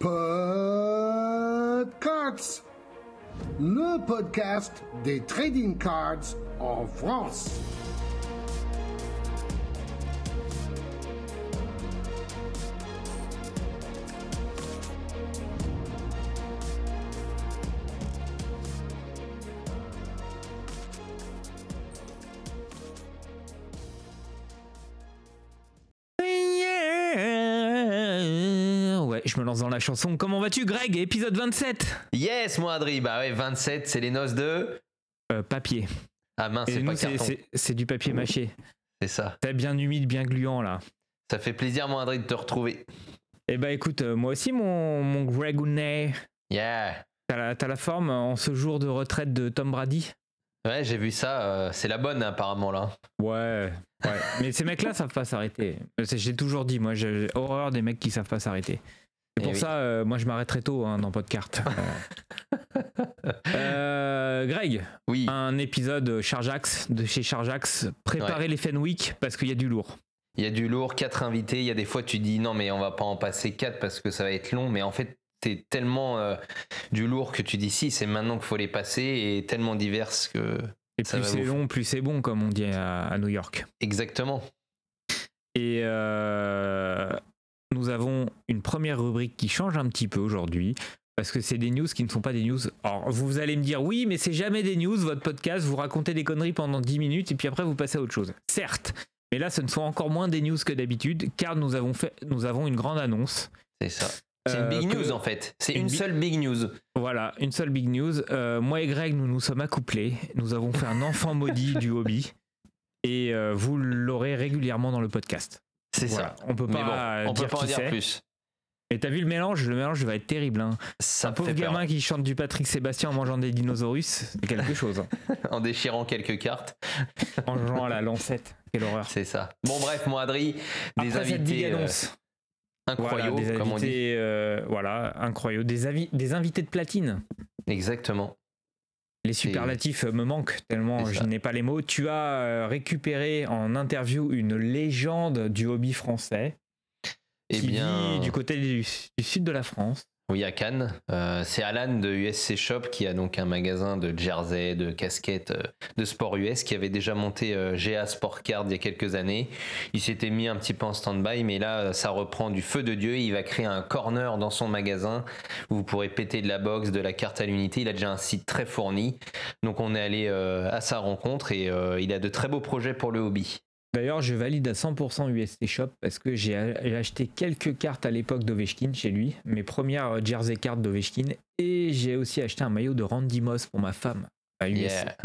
Podcards, le podcast des trading cards en France. La chanson. Comment vas-tu, Greg? Épisode 27 Yes, mon Adri. Bah ouais, 27, c'est les noces de. Euh, Papier. Ah mince, c'est pas carton. c'est du papier mâché. C'est ça. C'est bien humide, bien gluant là. Ça fait plaisir, mon Adri, de te retrouver. Eh bah écoute, euh, moi aussi, mon, mon Greg Ounay, Yeah. t'as la, la forme en ce jour de retraite de Tom Brady? Ouais, j'ai vu ça. euh, c'est la bonne, apparemment, là. Ouais, ouais. Mais ces mecs-là savent pas s'arrêter. Euh, J'ai toujours dit, moi, j'ai horreur des mecs qui savent pas s'arrêter. C'est Eh pour oui. ça, euh, moi, je m'arrête très tôt hein, dans Podcart. Euh, Greg, Oui. un épisode Chargeax de chez Chargeax. Préparez les Fenwick parce qu'il y a du lourd. Il y a du lourd, quatre invités. Il y a des fois, tu dis non, mais on va pas en passer quatre parce que ça va être long. Mais en fait, c'est tellement euh, du lourd que tu dis si, c'est maintenant qu'il faut les passer et tellement diverses que. Et Ça plus c'est long, plus c'est bon, comme on dit à, à New York. Exactement. Et euh, nous avons une première rubrique qui change un petit peu aujourd'hui. Parce que c'est des news qui ne sont pas des news. Alors, vous allez me dire, oui, mais c'est jamais des news, votre podcast, vous racontez des conneries pendant 10 minutes et puis après vous passez à autre chose. Certes, mais là, ce ne sont encore moins des news que d'habitude, car nous avons, fait, nous avons une grande annonce. C'est ça. C'est une Euh, big news, en fait. C'est une seule big news. Voilà, une seule big news. Euh, moi et Greg, nous nous sommes accouplés. Nous avons fait un enfant maudit du hobby. Et euh, vous l'aurez régulièrement dans le podcast. C'est Voilà. ça. On peut Mais bon, pas on peut dire pas en dire plus. Et t'as vu le mélange? Le mélange va être terrible. Hein. Ça un pauvre peur. gamin qui chante du Patrick Sébastien en mangeant des dinosaures, c'est quelque chose. hein. En déchirant quelques cartes. en jouant à la lancette. Quelle horreur. C'est ça. Bon, bref, mon Adri, des Après invités euh, annonce, voilà, incroyables, des comme on dit. invités, euh, voilà, incroyables, des invités de platine. Exactement. Les superlatifs me manquent tellement je n'ai pas les mots. Tu as euh, récupéré en interview une légende du hobby français Eh qui bien, vit du côté du, du sud de la France. Oui, à Cannes. Euh, c'est Alan de USC Shop qui a donc un magasin de jersey, de casquettes, euh, de sport US qui avait déjà monté euh, GA Sport Card il y a quelques années. Il s'était mis un petit peu en stand-by, mais là, euh, ça reprend du feu de Dieu. Il va créer un corner dans son magasin où vous pourrez péter de la box, de la carte à l'unité. Il a déjà un site très fourni. Donc, on est allé à sa rencontre et il a de très beaux projets pour le hobby. D'ailleurs, je valide à 100% UST Shop parce que j'ai acheté quelques cartes à l'époque d'Ovechkin chez lui, mes premières euh, jersey cartes d'Ovechkin, et j'ai aussi acheté un maillot de Randy Moss pour ma femme Yeah.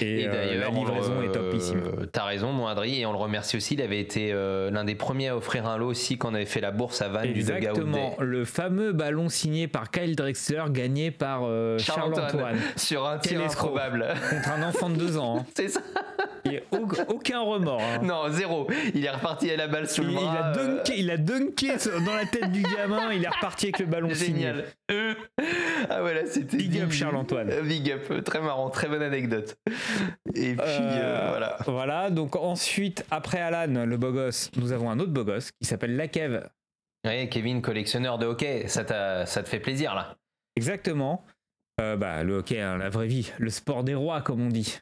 Et, Et euh, d'ailleurs, la livraison on le- est topissime. euh, T'as raison, mon Adri, et on le remercie aussi. Il avait été euh, l'un des premiers à offrir un lot aussi quand on avait fait la bourse à Vannes du Dugout Exactement, le fameux ballon signé par Kyle Drexler, gagné par euh, Charles-Antoine. Sur un tir improbable. contre un enfant de deux ans. hein. C'est ça. Il n'y a au- aucun remords. hein. Non, zéro. Il est reparti à la balle sous Il, le il bras. a euh, dunké, il a dunké dans la tête du gamin, il est reparti avec le ballon signé. Ah voilà, c'était Big up. Charles-Antoine. Big up, très marrant, très bonne anecdote. Et puis euh, Euh, voilà. Voilà, donc ensuite, après Alan, le beau gosse, nous avons un autre beau gosse qui s'appelle Lakev. Ouais, Kevin, collectionneur de hockey, ça, t'a- ça te fait plaisir là? Exactement. Euh, bah, le hockey, hein, la vraie vie, le sport des rois, comme on dit.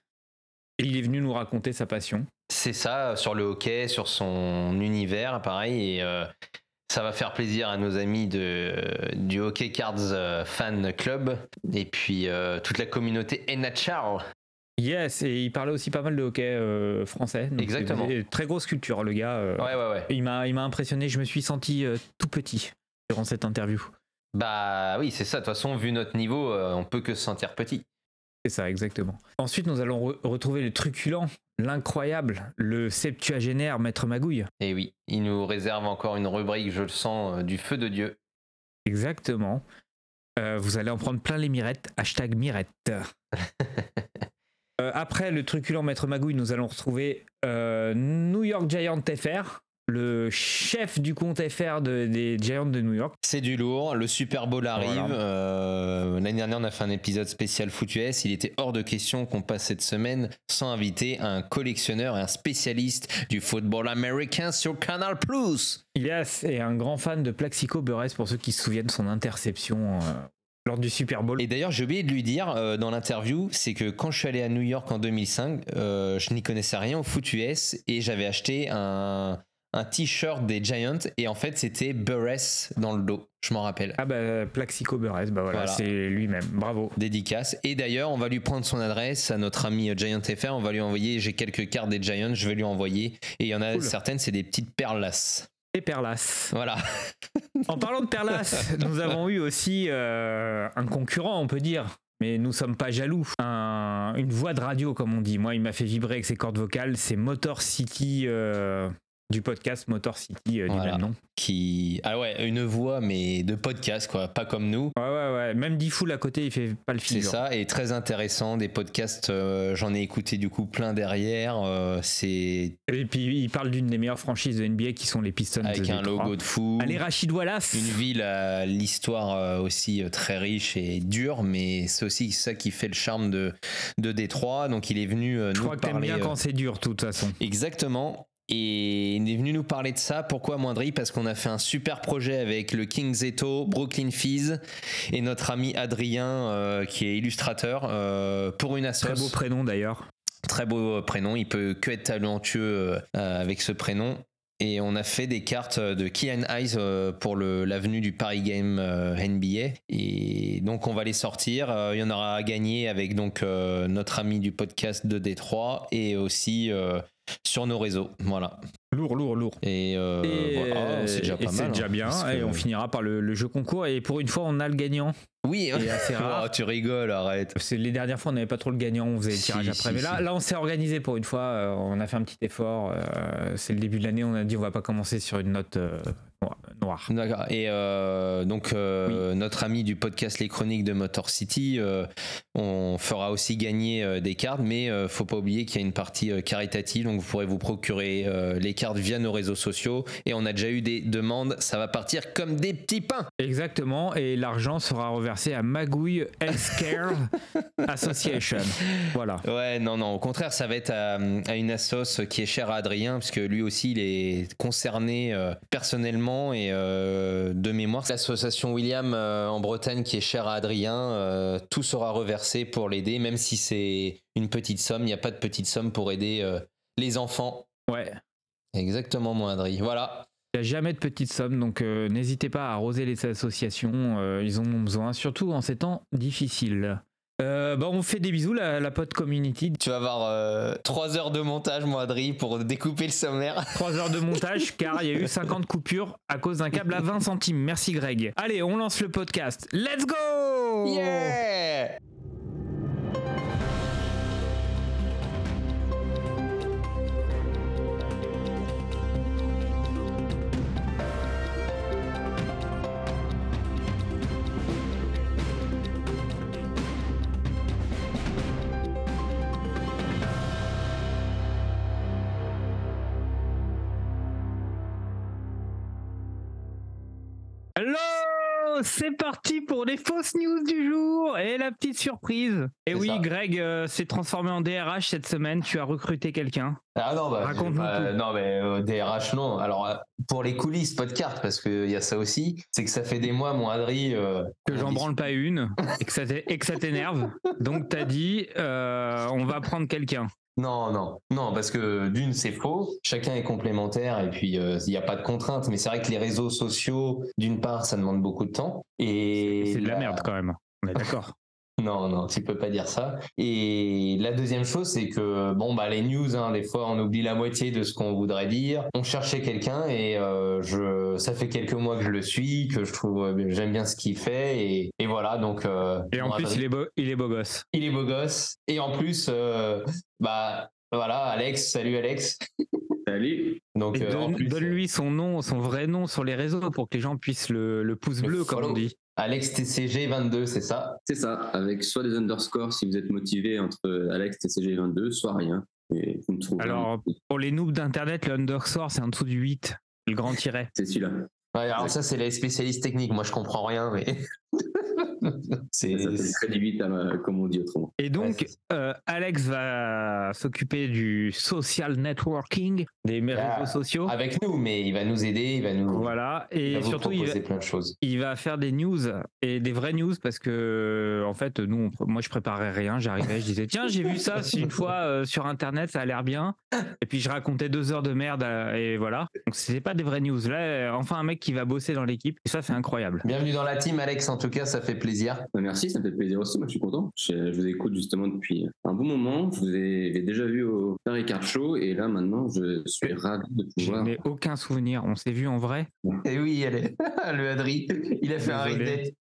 Et il est venu nous raconter sa passion. C'est ça, sur le hockey, sur son univers, pareil. Et euh, ça va faire plaisir à nos amis de, du Hockey Cards euh, Fan Club. Et puis euh, toute la communauté NHL. Yes, et il parlait aussi pas mal de hockey euh, français. Donc, Exactement. Très grosse culture, le gars. euh, Ouais, ouais, ouais. Il m'a il m'a impressionné, je me suis senti tout petit durant cette interview. Bah oui, c'est ça. De toute façon, vu notre niveau, on peut que se sentir petit. C'est ça, exactement. Ensuite, nous allons re- retrouver le truculent, l'incroyable, le septuagénaire Maître Magouille. Et oui, il nous réserve encore une rubrique, je le sens, euh, du feu de Dieu. Exactement. Euh, vous allez en prendre plein les mirettes. Hashtag mirette. Euh, après le truculent Maître Magouille, nous allons retrouver New York Giant FR. Le chef du compte FR de- des Giants de New York. C'est du lourd, le Super Bowl arrive. Voilà. Euh, L'année dernière, on a fait un épisode spécial Foot US. Il était hors de question qu'on passe cette semaine sans inviter un collectionneur et un spécialiste du football américain sur Canal Plus. Ilias est un grand fan de Plaxico Burress pour ceux qui se souviennent de son interception euh, lors du Super Bowl. Et d'ailleurs, j'ai oublié de lui dire euh, dans l'interview, c'est que quand je suis allé à New York en 2005, euh, je n'y connaissais rien au foot US et j'avais acheté un, un t-shirt des Giants et en fait, c'était Burress dans le dos. Je m'en rappelle. Ah bah Plaxico Burress, bah voilà, Voilà. c'est lui-même. Bravo. dédicace. Et d'ailleurs, on va lui prendre son adresse à notre ami Giant FR. On va lui envoyer. J'ai quelques cartes des Giants, je vais lui envoyer. Et il y en a Cool. certaines, c'est des petites perlas. Et Perlas. Voilà. En parlant de Perlas, nous avons eu aussi euh, un concurrent, on peut dire. Mais nous sommes pas jaloux. Un- une voix de radio, comme on dit. Moi, il m'a fait vibrer avec ses cordes vocales. C'est Motor City euh, du podcast Motor City euh, du Voilà. même nom. Qui. Ah ouais, une voix, mais de podcast, quoi. Pas comme nous. Ouais, ouais, ouais. Même Diffoul à côté, il fait pas le C'est figure. ça, et très intéressant. Des podcasts, euh, j'en ai écouté du coup plein derrière. euh, c'est Et puis, il parle d'une des meilleures franchises de NBA qui sont les Pistons. avec un logo de fou. Allez, Rachid Wallace. Une ville à l'histoire euh, aussi très riche et dure, mais c'est aussi ça qui fait le charme de, de Détroit. Donc il est venu Je nous crois que t'aimes parler. bien quand c'est dur, de toute façon. Exactement. Et il est venu nous parler de ça. Pourquoi Moindry? Parce qu'on a fait un super projet avec le King Zeto, Brooklyn Fizz et notre ami Adrien, euh, qui est illustrateur, euh, pour une assoce. Très beau prénom d'ailleurs. Très beau prénom. Il peut que être talentueux euh, avec ce prénom. Et on a fait des cartes de Key and Eyes euh, pour l'avenue du Paris Game euh, NBA. Et donc on va les sortir. Euh, Il y en aura à gagner avec donc euh, notre ami du podcast de Détroit et aussi euh, sur nos réseaux. Voilà. Lourd, lourd, lourd. Et, euh, Et, voilà, c'est déjà pas c'est mal. déjà hein, bien. Et que- on finira par le, le jeu concours. Et pour une fois, on a le gagnant. Oui, Et assez rare. Oh, tu rigoles, arrête. C'est les dernières fois, on n'avait pas trop le gagnant, on faisait le Si, tirage après. si, Mais là, si. là, on s'est organisé pour une fois. euh, on a fait un petit effort. euh, c'est le début de l'année. On a dit on va pas commencer sur une note noire. D'accord. Et euh, donc, euh, notre ami du podcast Les Chroniques de Motor City, euh, on fera aussi gagner des cartes, mais faut pas oublier qu'il y a une partie caritative, donc vous pourrez vous procurer les cartes via nos réseaux sociaux. Et on a déjà eu des demandes, ça va partir comme des petits pains. Exactement. Et l'argent sera reversé à Magouille Healthcare Association. Voilà. Ouais, non, non, au contraire, ça va être à, à une assoce qui est chère à Adrien, parce que lui aussi, il est concerné personnellement et euh, de mémoire. L'association William euh, en Bretagne qui est chère à Adrien, euh, tout sera reversé pour l'aider, même si c'est une petite somme, il n'y a pas de petite somme pour aider les enfants. Ouais. Exactement, mon Adrien. Voilà. Il n'y a jamais de petites sommes, donc n'hésitez pas à arroser les associations, ils en ont besoin, surtout en ces temps difficiles. Euh, bah, on fait des bisous, la, la pote community. Tu vas avoir euh, trois heures de montage, mon Adrien, pour découper le sommaire. 3 heures de montage, car il y a eu 50 coupures à cause d'un câble à 20 centimes. Merci Greg. Allez, on lance le podcast. Let's go Yeah! C'est parti pour les fausses news du jour et la petite surprise. Et oui, ça. Greg euh, s'est transformé en DRH cette semaine. Tu as recruté quelqu'un. Ah non, bah, Raconte-nous bah, tout. non, mais euh, DRH, non. Alors, euh, pour les coulisses, pas de carte, parce qu'il y a ça aussi. C'est que ça fait des mois, mon Adri. euh, Que j'en branle pas une et que ça t'énerve. Donc t'as dit, euh, on va prendre quelqu'un. Non, non, non, parce que d'une, c'est faux. Chacun est complémentaire et puis euh, il n'y a pas de contrainte. Mais c'est vrai que les réseaux sociaux, d'une part, ça demande beaucoup de temps. Et C'est de la la- merde quand même. On est d'accord. Non, non, tu peux pas dire ça. Et la deuxième chose, c'est que bon, bah les news, hein, des fois, on oublie la moitié de ce qu'on voudrait dire. On cherchait quelqu'un et euh, je, ça fait quelques mois que je le suis, que je trouve, euh, j'aime bien ce qu'il fait et, et voilà. Donc, euh, Et en plus, il est, beau, il est beau gosse. il est beau gosse et en plus, euh, bah voilà, Alex, salut Alex. Salut. Donc, euh, donne- Donne-lui son nom, son vrai nom sur les réseaux pour que les gens puissent le, le pouce Le bleu, comme follow. on dit. Alex TCG 22, c'est ça? C'est ça, avec soit des underscores si vous êtes motivé entre Alex TCG22, soit rien. Et vous me trouverez. Alors, pour les noobs d'internet, le underscore, c'est en dessous du 8. Le grand tiret. C'est celui-là. Ouais, alors ça, c'est les spécialistes techniques. Moi, je comprends rien, mais. c'est. Très vite, hein, comme on dit autrement. Et donc, Ouais, euh, Alex va s'occuper du social networking, des Ah, réseaux sociaux. Avec nous, mais il va nous aider, il va nous. Voilà. il Et surtout, il va, plein de choses. il va faire des news et des vraies news parce que, en fait, nous, on- moi, je préparais rien. J'arrivais, je disais, tiens, j'ai vu ça une fois euh, sur Internet, ça a l'air bien. Et puis, je racontais deux heures de merde euh, et voilà. Donc, c'était pas des vraies news. Là, euh, enfin, un mec qui va bosser dans l'équipe. Et ça, c'est incroyable. Bienvenue dans la team, Alex. En tout cas, ça fait plaisir. Bah, merci, ça me fait plaisir aussi. Moi, je suis content. Je, je vous écoute justement depuis un bon moment. Je vous ai, déjà vu au Paris Card Show et là, maintenant, je suis ravi de Je pouvoir. n'ai aucun souvenir. On s'est vu en vrai. Et oui, elle est... le Adri, il a fait un reset.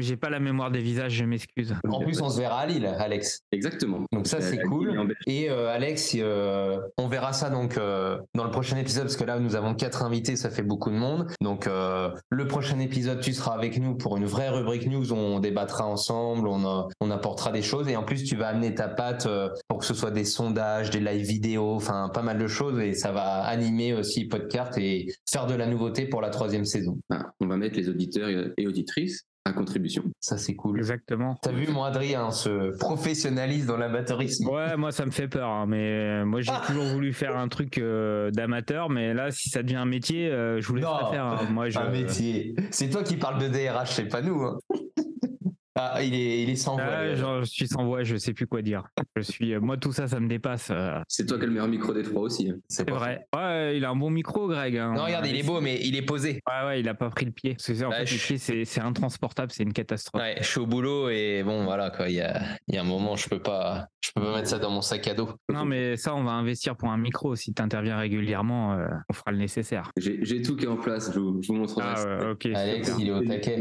J'ai pas la mémoire des visages, je m'excuse. En plus, on se verra à Lille, Alex. Exactement. Donc ça, c'est Euh, cool. en Belgique. Et euh, Alex, euh, on verra ça donc euh, dans le prochain épisode parce que là nous avons quatre invités, ça fait beaucoup de monde. Donc euh, le prochain épisode, tu seras avec nous pour une vraie rubrique news. On débattra ensemble, on, on apportera des choses et en plus tu vas amener ta patte euh, pour que ce soit des sondages, des live vidéo, enfin pas mal de choses et ça va animer aussi Podcart et faire de la nouveauté pour la troisième saison. Ah, on va mettre les auditeurs et auditrices à contribution. Ça c'est cool. Exactement. T'as vu mon Adrien se professionnalise dans l'amateurisme. Ouais, moi ça me fait peur, hein, mais euh, moi j'ai toujours voulu faire un truc euh, d'amateur, mais là si ça devient un métier, euh, je vous laisse Non, faire. hein. Moi je. Un métier. C'est toi qui parles de DRH, c'est pas nous. hein. Ah, il est, il est sans voix. Ah, genre, je suis sans voix, je sais plus quoi dire. Je suis, euh, moi tout ça, ça me dépasse. euh, C'est toi qui as le meilleur micro des trois aussi. hein. C'est vrai. Ouais, il a un bon micro, Greg. hein. Non, regarde, il est beau, mais il est posé. Ouais, ouais, il a pas pris le pied. Parce que c'est- en Ouais, fait, je- le pied, c'est c'est intransportable, c'est une catastrophe. Ouais, je suis au boulot et bon, voilà quoi. Il y a, il y a un moment, je peux pas, je peux pas mettre ça dans mon sac à dos. Non, mais ça, on va investir pour un micro. Si tu interviens régulièrement, euh, on fera le nécessaire. J'ai j'ai tout qui est en place. Je vous, je vous montrerai. Ah, ouais, ok. Alex, il est au taquet.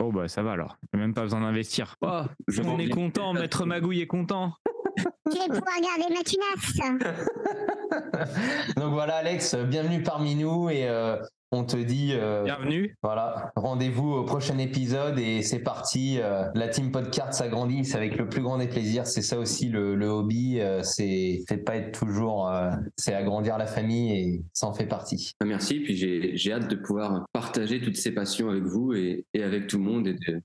Oh, bah ça va alors. J'ai même pas besoin d'investir. Oh, Je on m'en est content, Maître Magouille est content. Je vais pouvoir garder ma tunasse. Donc voilà, Alex, bienvenue parmi nous et euh, on te dit, euh, Bienvenue. voilà, rendez-vous au prochain épisode et c'est parti. euh, la team Podcart s'agrandit, c'est avec le plus grand des plaisirs. C'est ça aussi le, le hobby, euh, c'est, c'est pas être toujours, euh, c'est agrandir la famille et ça en fait partie. Merci. Puis j'ai j'ai hâte de pouvoir partager toutes ces passions avec vous et, et avec tout le monde et de,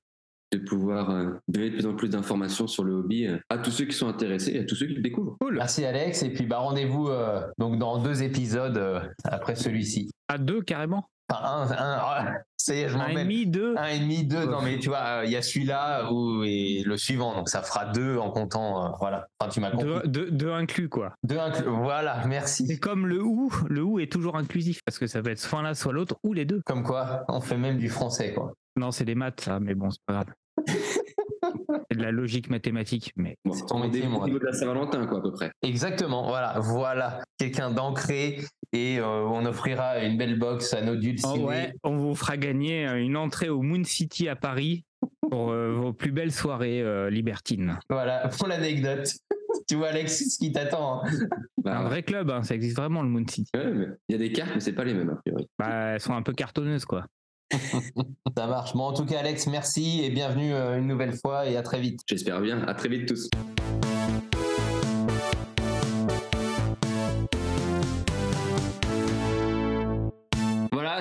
de pouvoir euh, donner de plus en plus d'informations sur le hobby euh, à tous ceux qui sont intéressés et à tous ceux qui le découvrent. Merci Alex et puis bah rendez-vous euh, donc dans deux épisodes euh, après celui-ci. À deux, carrément. Enfin un, un, ah, ça y est, je m'en Un et demi, deux. Un et demi, deux. Non mais tu vois, euh, il y a celui-là ou et le suivant, donc ça fera deux en comptant. euh, voilà. Enfin tu m'as compris. Deux, deux- deux inclus, quoi. Deux inclus. Voilà, merci. C'est comme le ou. Le ou est toujours inclusif parce que ça peut être soit l'un, soit l'autre ou les deux. Comme quoi, on fait même du français quoi. Non, c'est des maths, ça, mais bon, c'est pas grave. C'est de la logique mathématique, mais Bon, C'est ton métier, au moi. niveau de la Saint-Valentin, quoi, à peu près. Exactement. Voilà, voilà, quelqu'un d'ancré et euh, on offrira une belle box à nos dulcinés. Oh ouais, on vous fera gagner euh, une entrée au Moon City à Paris pour euh, vos plus belles soirées euh, libertines. Voilà pour l'anecdote. tu vois Alex, ce qui t'attend. hein. Un Bah, vrai club, hein, ça existe vraiment le Moon City. ouais, Il y a des cartes, mais c'est pas les mêmes, a priori. Bah, elles sont un peu cartonneuses, quoi. Ça marche. Bon, en tout cas, Alex, merci et bienvenue euh, une nouvelle fois et à très vite. J'espère bien. À très vite tous.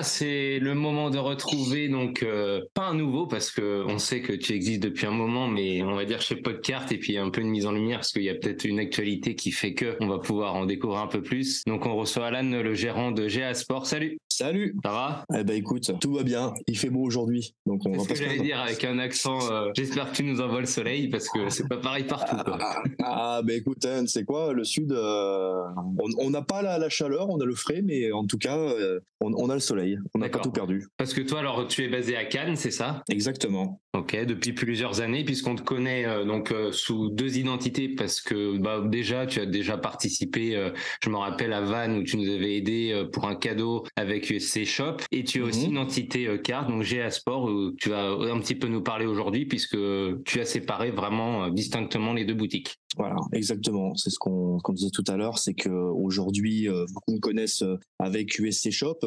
C'est le moment de retrouver donc euh, pas un nouveau parce que on sait que tu existes depuis un moment, mais on va dire chez Podcart et puis un peu de mise en lumière parce qu'il y a peut-être une actualité qui fait que on va pouvoir en découvrir un peu plus. Donc on reçoit Alan, le gérant de GA Sport. Salut, Salut ça va? Eh ben écoute, tout va bien, il fait beau aujourd'hui, donc on va ce pas j'allais dire avec un accent. euh, J'espère que tu nous envoies le soleil parce que c'est pas pareil partout. Quoi. Ah, ah, ben écoute, hein, c'est quoi, le sud, euh, on n'a pas la, la chaleur, on a le frais, mais en tout cas, on, on a le soleil, on n'a pas tout perdu. Parce que toi, alors tu es basé à Cannes, c'est ça? Exactement. Ok, depuis plusieurs années, puisqu'on te connaît euh, donc euh, sous deux identités, parce que bah, déjà tu as déjà participé, euh, je me rappelle à Vannes où tu nous avais aidé pour un cadeau avec USC Shop, et tu as aussi Mhm. une entité carte, donc GA Sport, où tu vas un petit peu nous parler aujourd'hui, puisque tu as séparé vraiment distinctement les deux boutiques. Voilà, exactement. C'est ce qu'on disait tout à l'heure, c'est que aujourd'hui, beaucoup me connaissent avec USC Shop,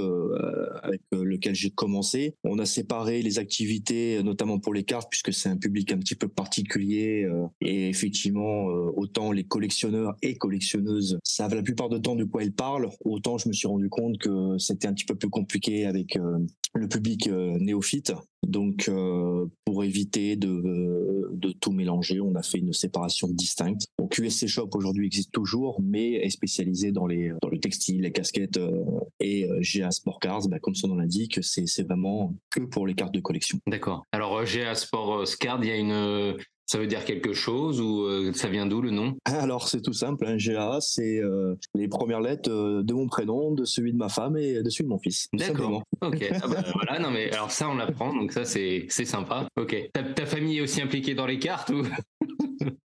avec lequel j'ai commencé. On a séparé les activités, notamment pour les cartes puisque c'est un public un petit peu particulier euh, et effectivement euh, autant les collectionneurs et collectionneuses savent la plupart du temps de quoi ils parlent, autant je me suis rendu compte que c'était un petit peu plus compliqué avec euh, le public néophyte. Donc, euh, pour éviter de, tout mélanger, on a fait une séparation distincte. Donc, USC Shop aujourd'hui existe toujours, mais est spécialisé dans le textile, les casquettes euh, et euh, GA Sport Cars. Bah, comme son nom l'indique, c'est vraiment que pour les cartes de collection. D'accord. Alors euh, GA Sport euh, Scard, il y a une, ça veut dire quelque chose ou euh, ça vient d'où le nom? Alors, c'est tout simple. Un GA, c'est euh, les premières lettres euh, de mon prénom, de celui de ma femme et de celui de mon fils. D'accord. Ok. Ah bah, voilà. Non mais alors ça on l'apprend, donc ça c'est c'est sympa. Ok. Ta, ta famille est aussi impliquée dans les cartes ou?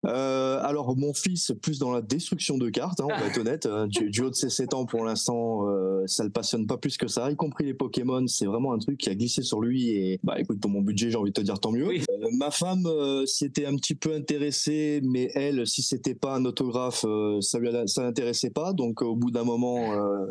Euh, alors mon fils plus dans la destruction de cartes, hein, on va être honnête. Euh, Du, du haut de ses 7 ans pour l'instant, euh, ça le passionne pas plus que ça, y compris les Pokémon. C'est vraiment un truc qui a glissé sur lui et bah écoute pour mon budget j'ai envie de te dire tant mieux. Oui. Euh, ma femme euh, s'y était un petit peu intéressée, mais elle si c'était pas un autographe, euh, ça lui a- ça l'intéressait pas. Donc au bout d'un moment, euh,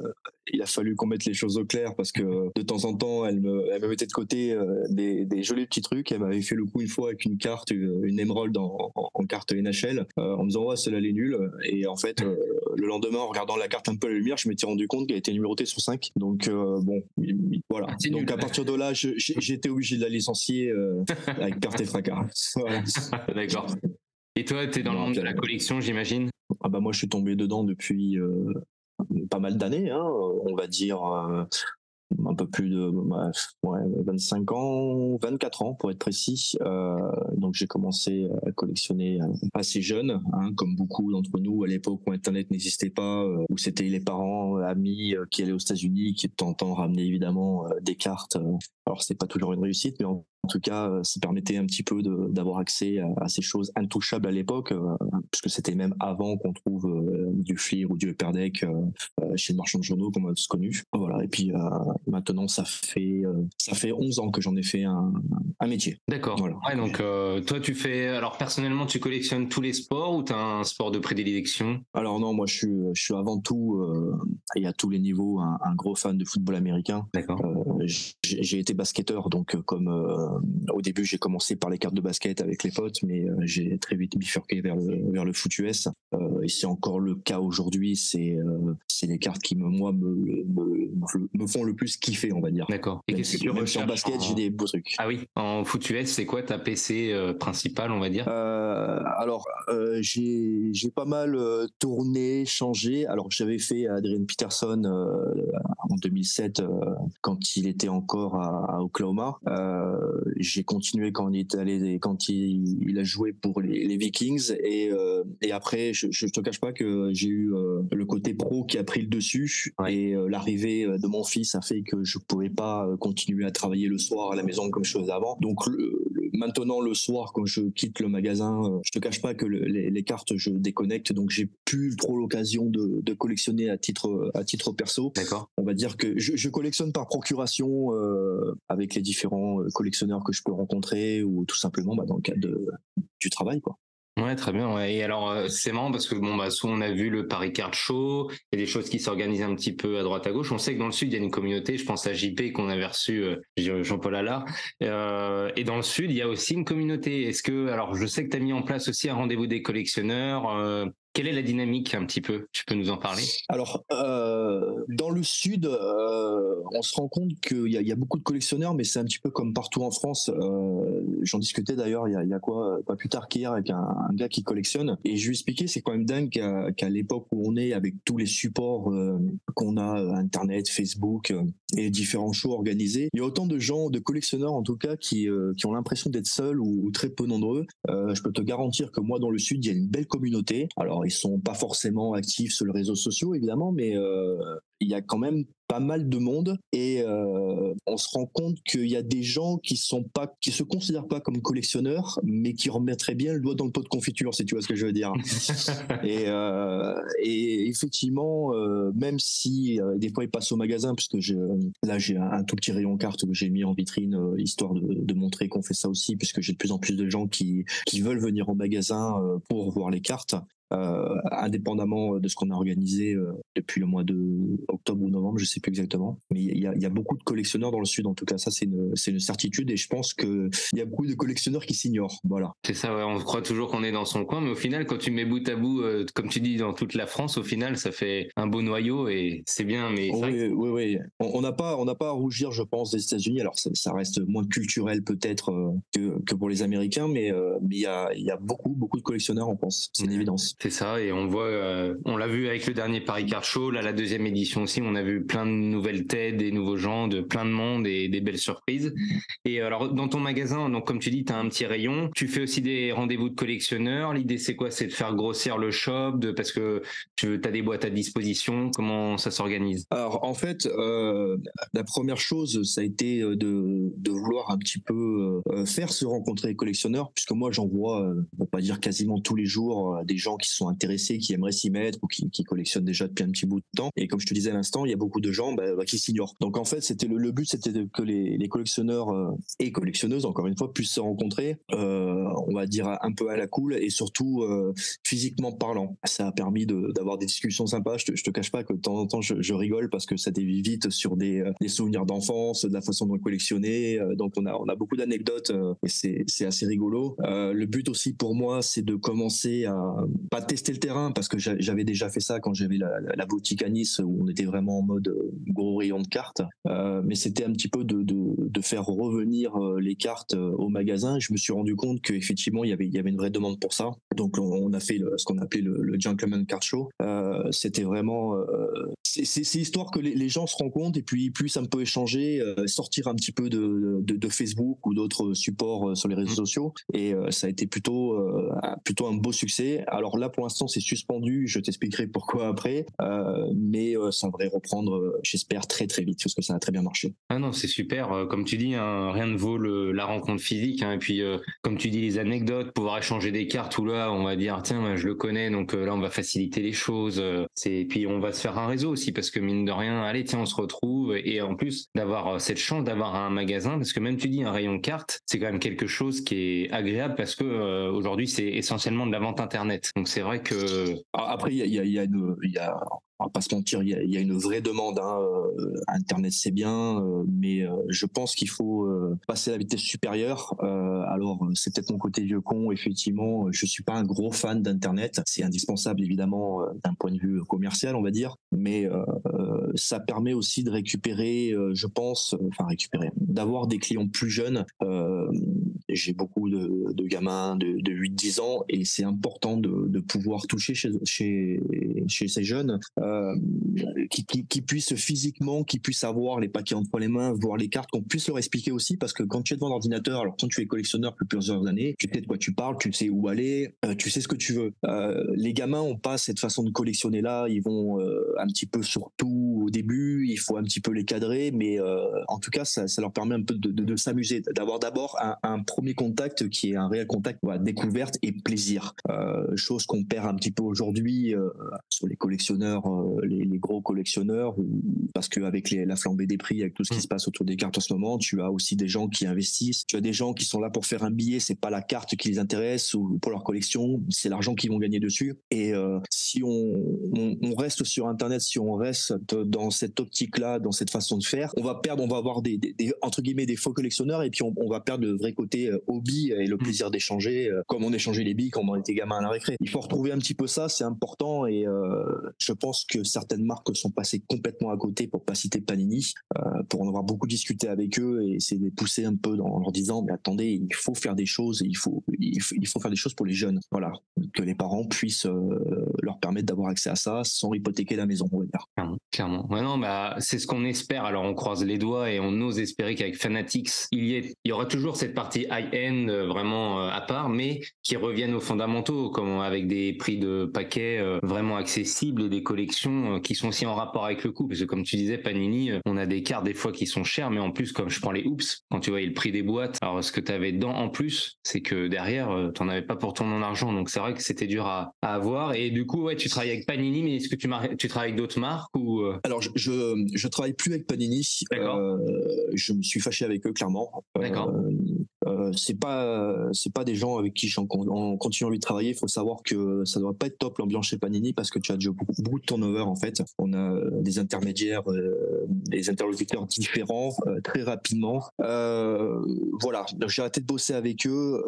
il a fallu qu'on mette les choses au clair parce que de temps en temps elle me, elle me mettait de côté euh, des, des jolis petits trucs. Elle m'avait fait le coup une fois avec une carte, une, une émeraude en, en- en carte NHL, euh, en me disant ouais celle-là elle est nulle. Et en fait euh, le lendemain en regardant la carte un peu à la lumière, je m'étais rendu compte qu'elle était numérotée sur 5. Donc euh, bon voilà. Donc nul. à partir de là, été obligé de la licencier euh, avec perte et fracas. Voilà. D'accord. Et toi, t'es dans le monde de la euh, collection, j'imagine? Ah bah moi je suis tombé dedans depuis euh, pas mal d'années, hein, on va dire euh, un peu plus de bah, ouais, 25 ans, 24 ans pour être précis. Euh, donc j'ai commencé à collectionner euh, assez jeune, hein, comme beaucoup d'entre nous à l'époque où Internet n'existait pas, où c'était les parents, amis qui allaient aux États-Unis, qui de temps évidemment des cartes. Alors c'était pas toujours une réussite, mais en en tout cas, euh, ça permettait un petit peu d'avoir accès à, à ces choses intouchables à l'époque, euh, puisque c'était même avant qu'on trouve euh, du FLIR ou du Upper Deck euh, chez le marchand de journaux qu'on a tous connu. Voilà. Et puis maintenant, ça fait ça fait 11 ans que j'en ai fait un, un métier. D'accord. Voilà. Ouais, donc toi, tu fais. Alors personnellement, tu collectionnes tous les sports ou t'as un sport de prédilection? Alors non, moi je suis je suis avant tout et à tous les niveaux un, un gros fan de football américain. D'accord. J'ai été basketteur, donc euh, comme euh, au début j'ai commencé par les cartes de basket avec les potes, mais euh, j'ai très vite bifurqué vers le vers le foot US. Et c'est encore le cas aujourd'hui. C'est c'est les cartes qui me moi me, me me font le plus kiffer, on va dire. D'accord. Et qu'est-ce que tu si en recherches basket j'ai des beaux trucs. Ah oui, en foot US, c'est quoi ta PC euh, principale, on va dire? Euh, alors, euh, j'ai j'ai pas mal tourné, changé. Alors, j'avais fait Adrian Peterson en 2007 euh, quand il était encore à, à Oklahoma. Euh, j'ai continué quand il est allé, quand il, il a joué pour les, les Vikings et, euh, et après, je, je te cache pas que j'ai eu euh, le côté pro qui a pris le dessus Ouais. et l'arrivée de mon fils a fait que je pouvais pas continuer à travailler le soir à la maison comme je faisais avant. Donc le- le- maintenant le soir quand je quitte le magasin, je te cache pas que le- les, les cartes je déconnecte donc j'ai plus trop l'occasion de, de collectionner à titre à titre perso. D'accord. On va dire que je, je collectionne par procuration euh, avec les différents euh, collectionneurs que je peux rencontrer ou tout simplement bah, dans le cadre du travail quoi. Ouais, très bien. Et alors, euh, c'est marrant parce que bon, bah, souvent on a vu le Paris Card Show, il y a des choses qui s'organisent un petit peu à droite à gauche. On sait que dans le sud, il y a une communauté. Je pense à JP qu'on avait reçu, euh, Jean-Paul Allard. Et dans le sud, il y a aussi une communauté. Est-ce que, alors, je sais que tu as mis en place aussi un rendez-vous des collectionneurs. Quelle est la dynamique un petit peu? Tu peux nous en parler? Alors, euh, dans le sud, euh, on se rend compte qu'il y, y a beaucoup de collectionneurs, mais c'est un petit peu comme partout en France. Euh, J'en discutais d'ailleurs il il y a quoi, pas plus tard qu'hier, avec un, gars qui collectionne. Et je lui expliquais, c'est quand même dingue qu'à l'époque où on est, avec tous les supports qu'on a, Internet, Facebook et différents shows organisés, il y a autant de gens, de collectionneurs en tout cas, qui, qui ont l'impression d'être seuls ou, ou très peu nombreux. Je peux te garantir que moi, dans le sud, il y a une belle communauté. Alors, ils sont pas forcément actifs sur les réseaux sociaux, évidemment, mais euh, il y a quand même pas mal de monde et euh, on se rend compte qu'il y a des gens qui sont pas qui se considèrent pas comme collectionneurs mais qui remettraient bien le doigt dans le pot de confiture si tu vois ce que je veux dire. Et, euh, et effectivement euh, même si des fois ils passent au magasin puisque je, là j'ai un, un tout petit rayon carte que j'ai mis en vitrine histoire de, de montrer qu'on fait ça aussi puisque j'ai de plus en plus de gens qui qui veulent venir au magasin pour voir les cartes euh, indépendamment de ce qu'on a organisé euh, depuis le mois de octobre ou novembre, je sais plus exactement. Mais il y a, il y a beaucoup de collectionneurs dans le sud, en tout cas, ça c'est une, certitude et je pense que il y a beaucoup de collectionneurs qui s'ignorent. Voilà. C'est ça, ouais, on croit toujours qu'on est dans son coin, mais au final, quand tu mets bout à bout, euh, comme tu dis, dans toute la France, au final, ça fait un beau noyau et c'est bien. Mais que- Oui, oui, oui. On n'a pas, on n'a pas à rougir, je pense, des États-Unis. Alors, ça, ça reste moins culturel peut-être euh, que, que pour les Américains, mais euh, mais il y a, il y a beaucoup, beaucoup de collectionneurs en France. C'est une évidence. C'est ça, et on voit, euh, on l'a vu avec le dernier Paris Car Show, là la deuxième édition aussi, on a vu plein de nouvelles têtes, des nouveaux gens, de plein de monde et des belles surprises. Et alors dans ton magasin, donc comme tu dis, tu as un petit rayon, tu fais aussi des rendez-vous de collectionneurs. L'idée c'est quoi? C'est de faire grossir le shop, parce que tu as des boîtes à disposition. Comment ça s'organise? Alors en fait, euh, la première chose, ça a été euh, de, vouloir un petit peu euh, faire se rencontrer les collectionneurs, puisque moi j'en vois, euh, on va dire quasiment tous les jours, euh, des gens qui sont intéressés, qui aimeraient s'y mettre ou qui, qui collectionnent déjà depuis un petit bout de temps. Et comme je te disais à l'instant, il y a beaucoup de gens bah, bah, qui s'ignorent. Donc en fait, c'était le, but, c'était que les, collectionneurs euh, et collectionneuses, encore une fois, puissent se rencontrer, euh, on va dire un peu à la cool et surtout euh, physiquement parlant. Ça a permis d'avoir des discussions sympas. Je te, te cache pas que de temps en temps, je, rigole parce que ça dévie vite sur des, souvenirs d'enfance, de la façon dont on collectionnait. Euh, Donc, on a, on a beaucoup d'anecdotes et c'est assez rigolo. Le but aussi pour moi, c'est de commencer à pas tester le terrain parce que j'a- j'avais déjà fait ça quand j'avais la, la- boutique à Nice où on était vraiment en mode euh, gros rayon de cartes. Euh, mais c'était un petit peu de, de, de faire revenir euh, les cartes au magasin. Je me suis rendu compte qu'effectivement, il y avait, il y avait une vraie demande pour ça. Donc, on, on a fait le- ce qu'on appelait le, le Gentleman Card Show. Euh, c'était vraiment... euh, c'est histoire que les, les gens se rencontrent et puis puissent un peu échanger, sortir un petit peu de, de, de Facebook ou d'autres supports sur les réseaux sociaux. Et ça a été plutôt, plutôt un beau succès. Alors là, pour l'instant, c'est suspendu. Je t'expliquerai pourquoi après. Euh, mais euh, ça devrait reprendre, euh, j'espère, très très vite parce que ça a très bien marché. Ah non, c'est super. Comme tu dis, hein, rien ne vaut le- la rencontre physique. hein. Et puis, comme tu dis, les anecdotes, pouvoir échanger des cartes où là, on va dire, tiens, je le connais, donc là, on va faciliter les choses. C'est puis on va se faire un réseau aussi parce que mine de rien, allez, tiens, on se retrouve. Et en plus d'avoir cette chance d'avoir un magasin, parce que même tu dis un rayon de cartes, c'est quand même quelque chose qui est agréable parce que aujourd'hui, c'est essentiellement de la vente internet. Donc c'est vrai que Alors, Après, il y a, une, y a, on va pas se mentir, il y a, une vraie demande. Hein. euh, Internet, c'est bien, euh, mais euh, je pense qu'il faut passer à la vitesse supérieure. Alors, c'est peut-être mon côté vieux con. Effectivement, je suis pas un gros fan d'Internet. C'est indispensable, évidemment, d'un point de vue commercial, on va dire. Mais ça permet aussi de récupérer, euh, je pense, euh, enfin récupérer, d'avoir des clients plus jeunes. Euh, J'ai beaucoup de, gamins de, de 8-10 ans et c'est important de, pouvoir toucher chez, chez, ces jeunes qui, qui, puissent physiquement, qui puissent avoir les paquets entre les mains, voir les cartes, qu'on puisse leur expliquer aussi parce que quand tu es devant l'ordinateur, alors quand tu es collectionneur depuis plusieurs années, tu sais de quoi tu parles, tu sais où aller, tu sais ce que tu veux. Les gamins ont pas cette façon de collectionner là, ils vont un petit peu sur tout au début, il faut un petit peu les cadrer, mais euh, en tout cas ça, ça leur permet un peu de, de, de s'amuser, d'avoir d'abord un, un premier contact qui est un réel contact, voilà, découverte et plaisir, euh, chose qu'on perd un petit peu aujourd'hui euh, sur les collectionneurs, les, les gros collectionneurs, ou- parce qu'avec la flambée des prix, avec tout ce qui Mm. se passe autour des cartes en ce moment, tu as aussi des gens qui investissent, tu as des gens qui sont là pour faire un billet, c'est pas la carte qui les intéresse ou pour leur collection, c'est l'argent qu'ils vont gagner dessus. Et euh, si on, on, on reste sur Internet, si on reste dans cette optique-là, dans cette façon de faire, on va perdre, on va avoir des, des- des- entre guillemets des faux collectionneurs et puis on, on va perdre le vrai côté euh, hobby et le plaisir d'échanger, euh, comme on échangeait les billes quand on était gamin à la récré. Il faut retrouver un petit peu ça, c'est important et euh, je pense que certaines marques sont passées complètement à côté, pour pas citer Panini, euh, pour en avoir beaucoup discuté avec eux et essayer de les pousser un peu en leur disant mais attendez, il faut faire des choses, il faut, il faut, il faut faire des choses pour les jeunes. Voilà, que les parents puissent euh, leur permettre d'avoir accès à ça sans hypothéquer la maison, on va dire. Clairement, clairement. Non, bah, c'est ce qu'on espère. Alors, on croise les doigts et on ose espérer qu'avec Fanatics, il y, ait- il y aura toujours cette partie high-end euh, vraiment euh, à part, mais qui reviennent aux fondamentaux, comme avec des prix de paquets euh, vraiment accessibles et des collections euh, qui sont aussi en rapport avec le coût. Parce que, comme tu disais, Panini, euh, on a des cartes des fois qui sont chères, mais en plus, comme je prends les Oops, quand tu voyais le prix des boîtes, alors ce que tu avais dedans en plus, c'est que derrière, euh, t'en avais pas pour ton en argent. Donc, c'est vrai que c'était dur à, à avoir. Et du coup, ouais, tu travailles avec Panini, mais est-ce que tu, tu travailles avec d'autres marques ou euh, Alors, je, je, je travaille plus avec Panini. Euh, je me suis fâché avec eux, clairement. D'accord. Euh, Euh, c'est pas c'est pas des gens avec qui on continue envie de travailler. Il faut savoir que ça doit pas être top l'ambiance chez Panini parce que tu as déjà beaucoup, de turnover en fait. On a des intermédiaires, des interlocuteurs différents très rapidement. voilà, j'ai arrêté de bosser avec eux.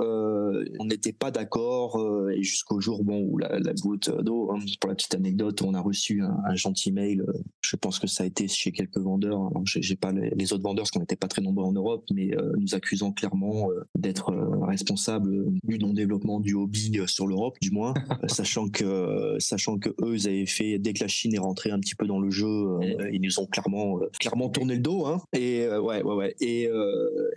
on n'était pas d'accord et jusqu'au jour bon où la, goutte d'eau. Hein, pour la petite anecdote, on a reçu un, gentil mail. Je pense que ça a été chez quelques vendeurs. J'ai pas les, autres vendeurs parce qu'on n'était pas très nombreux en Europe, mais euh, nous accusant clairement euh, d'être euh, responsable du non-développement du hobby sur l'Europe, du moins, sachant que sachant que eux ils avaient fait dès que la Chine est rentrée un petit peu dans le jeu, ils nous ont clairement clairement tourné le dos. Hein, et ouais ouais ouais. Et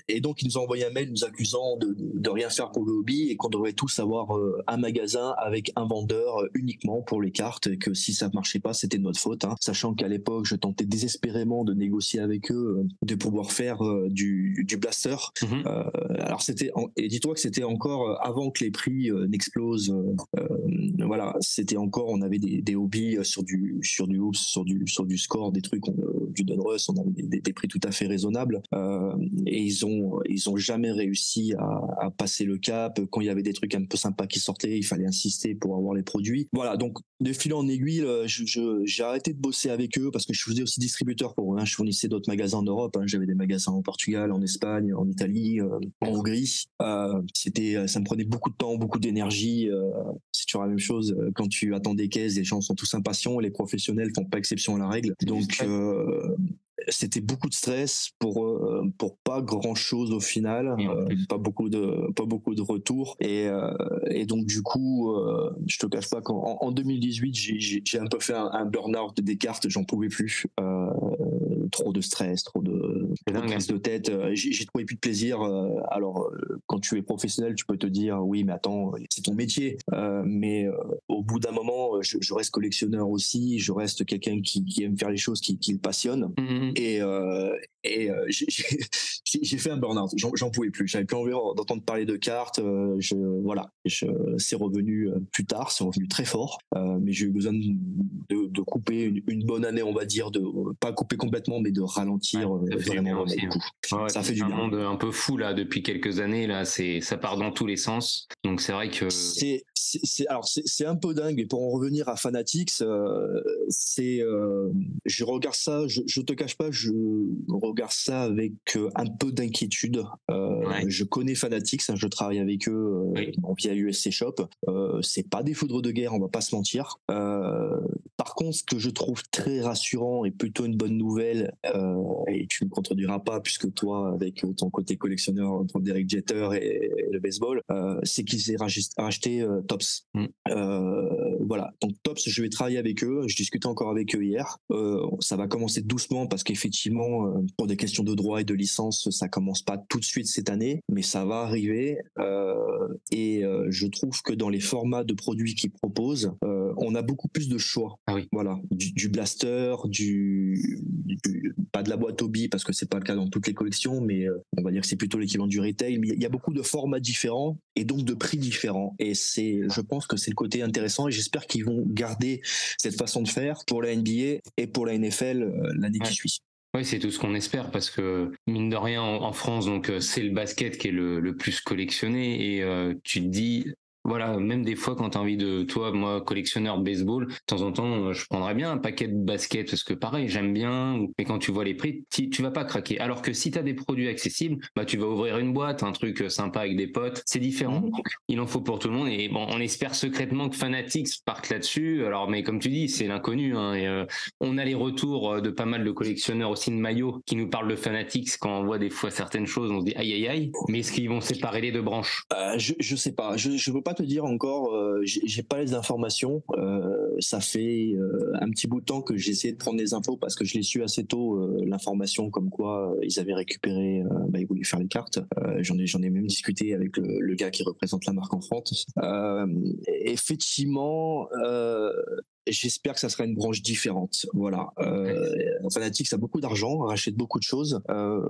et donc ils nous ont envoyé un mail nous accusant de, de rien faire pour le hobby et qu'on devrait tous avoir un magasin avec un vendeur uniquement pour les cartes et que si ça marchait pas c'était de notre faute. Hein, sachant qu'à l'époque je tentais désespérément de négocier avec eux, euh, de pouvoir faire euh, du, du blaster. Mhm. Euh, alors c'était et dis-toi que c'était encore avant que les prix n'explosent. voilà, c'était encore on avait des, hobbies sur du sur du sur du sur du score, des trucs du Donruss, on avait des, prix tout à fait raisonnables. et ils ont ils ont jamais réussi à, passer le cap. Quand il y avait des trucs un peu sympas qui sortaient, il fallait insister pour avoir les produits. Voilà, donc de fil en aiguille, j'ai arrêté de bosser avec eux parce que je faisais aussi distributeur pour eux. Hein. Je fournissais d'autres magasins en Europe. Hein. J'avais des magasins en Portugal, en Espagne, en Italie, euh, Hongrie. Euh, c'était, ça me prenait beaucoup de temps, beaucoup d'énergie. Euh, c'est toujours la même chose. Quand tu attends des caisses, les gens sont tous impatients. Les professionnels font pas exception à la règle. Donc c'était beaucoup de stress pour euh, pour pas grand chose au final, euh, pas beaucoup de pas beaucoup de retours. Et euh, et donc du coup, je te cache pas qu'en en 2018 j'ai j'ai un peu fait un, burn-out des cartes, j'en pouvais plus, trop de stress, trop de, prise de tête, j'ai trouvé plus de plaisir. alors quand tu es professionnel, tu peux te dire oui mais attends c'est ton métier, mais au bout d'un moment je, je, reste collectionneur aussi, je reste quelqu'un qui, qui, aime faire les choses qui, qui le passionne. Mmh et, euh, et euh, j'ai fait un burn-out. J'en pouvais plus. J'avais plus envie d'entendre parler de cartes. Euh, je, voilà. C'est revenu plus tard. C'est revenu très fort. mais j'ai eu besoin de, de couper une, bonne année, on va dire, de pas couper complètement, mais de ralentir vraiment. Hein. ça fait du bien. un monde un peu fou là depuis quelques années. Là, c'est ça part dans tous les sens. Donc c'est vrai que c'est alors c'est un peu dingue. Et pour en revenir à Fanatics, c'est je regarde ça. Je, je te cache pas je regarde ça avec euh, un peu d'inquiétude. Euh, je connais Fanatics, hein, je travaille avec eux euh, via USC Shop. c'est pas des foudres de guerre, on va pas se mentir. par contre, ce que je trouve très rassurant et plutôt une bonne nouvelle, et tu ne me contrediras pas puisque toi, avec ton côté collectionneur entre Derek Jeter et, le baseball, c'est qu'ils aient racheté Tops. Mm. voilà, donc Tops, je vais travailler avec eux. Je discutais encore avec eux hier. ça va commencer doucement parce que effectivement, euh, pour des questions de droit et de licence, ça commence pas tout de suite cette année, mais ça va arriver. Euh, et euh, je trouve que dans les formats de produits qu'ils proposent, on a beaucoup plus de choix. Ah oui. Voilà, du, blaster, du, pas de la boîte hobby parce que c'est pas le cas dans toutes les collections, mais on va dire que c'est plutôt l'équivalent du retail. Mais il y a beaucoup de formats différents et donc de prix différents. Et c'est, je pense que c'est le côté intéressant et j'espère qu'ils vont garder cette façon de faire pour la NBA et pour la NFL l'année qui suit. Oui, c'est tout ce qu'on espère parce que mine de rien en, France, donc euh, c'est le basket qui est le, le plus collectionné et euh, tu te dis voilà, même des fois quand tu as envie de, toi, moi, collectionneur baseball, de temps en temps, euh, je prendrais bien un paquet de baskets parce que pareil, j'aime bien, mais quand tu vois les prix, tu, vas pas craquer. Alors que si tu as des produits accessibles, bah, tu vas ouvrir une boîte, un truc euh, sympa avec des potes, c'est différent. Mmh. Donc, il en faut pour tout le monde et bon, on espère secrètement que Fanatics parte là-dessus. Alors, mais comme tu dis, c'est l'inconnu. Hein, et, euh, on a les retours de pas mal de collectionneurs aussi de maillots qui nous parlent de Fanatics quand on voit des fois certaines choses, on se dit aïe aïe aïe, mais est-ce qu'ils vont séparer les deux branches? Je, je sais pas, je, je veux pas te dire encore, euh, j'ai pas les informations. Euh, ça fait euh, un petit bout de temps que j'ai essayé de prendre des infos parce que je l'ai su assez tôt l'information comme quoi ils avaient récupéré, bah, ils voulaient faire les cartes. j'en ai j'en ai même discuté avec le, gars qui représente la marque en France. effectivement, J'espère que ça sera une branche différente. Voilà. Euh, Fanatics a beaucoup d'argent, rachète beaucoup de choses. Euh,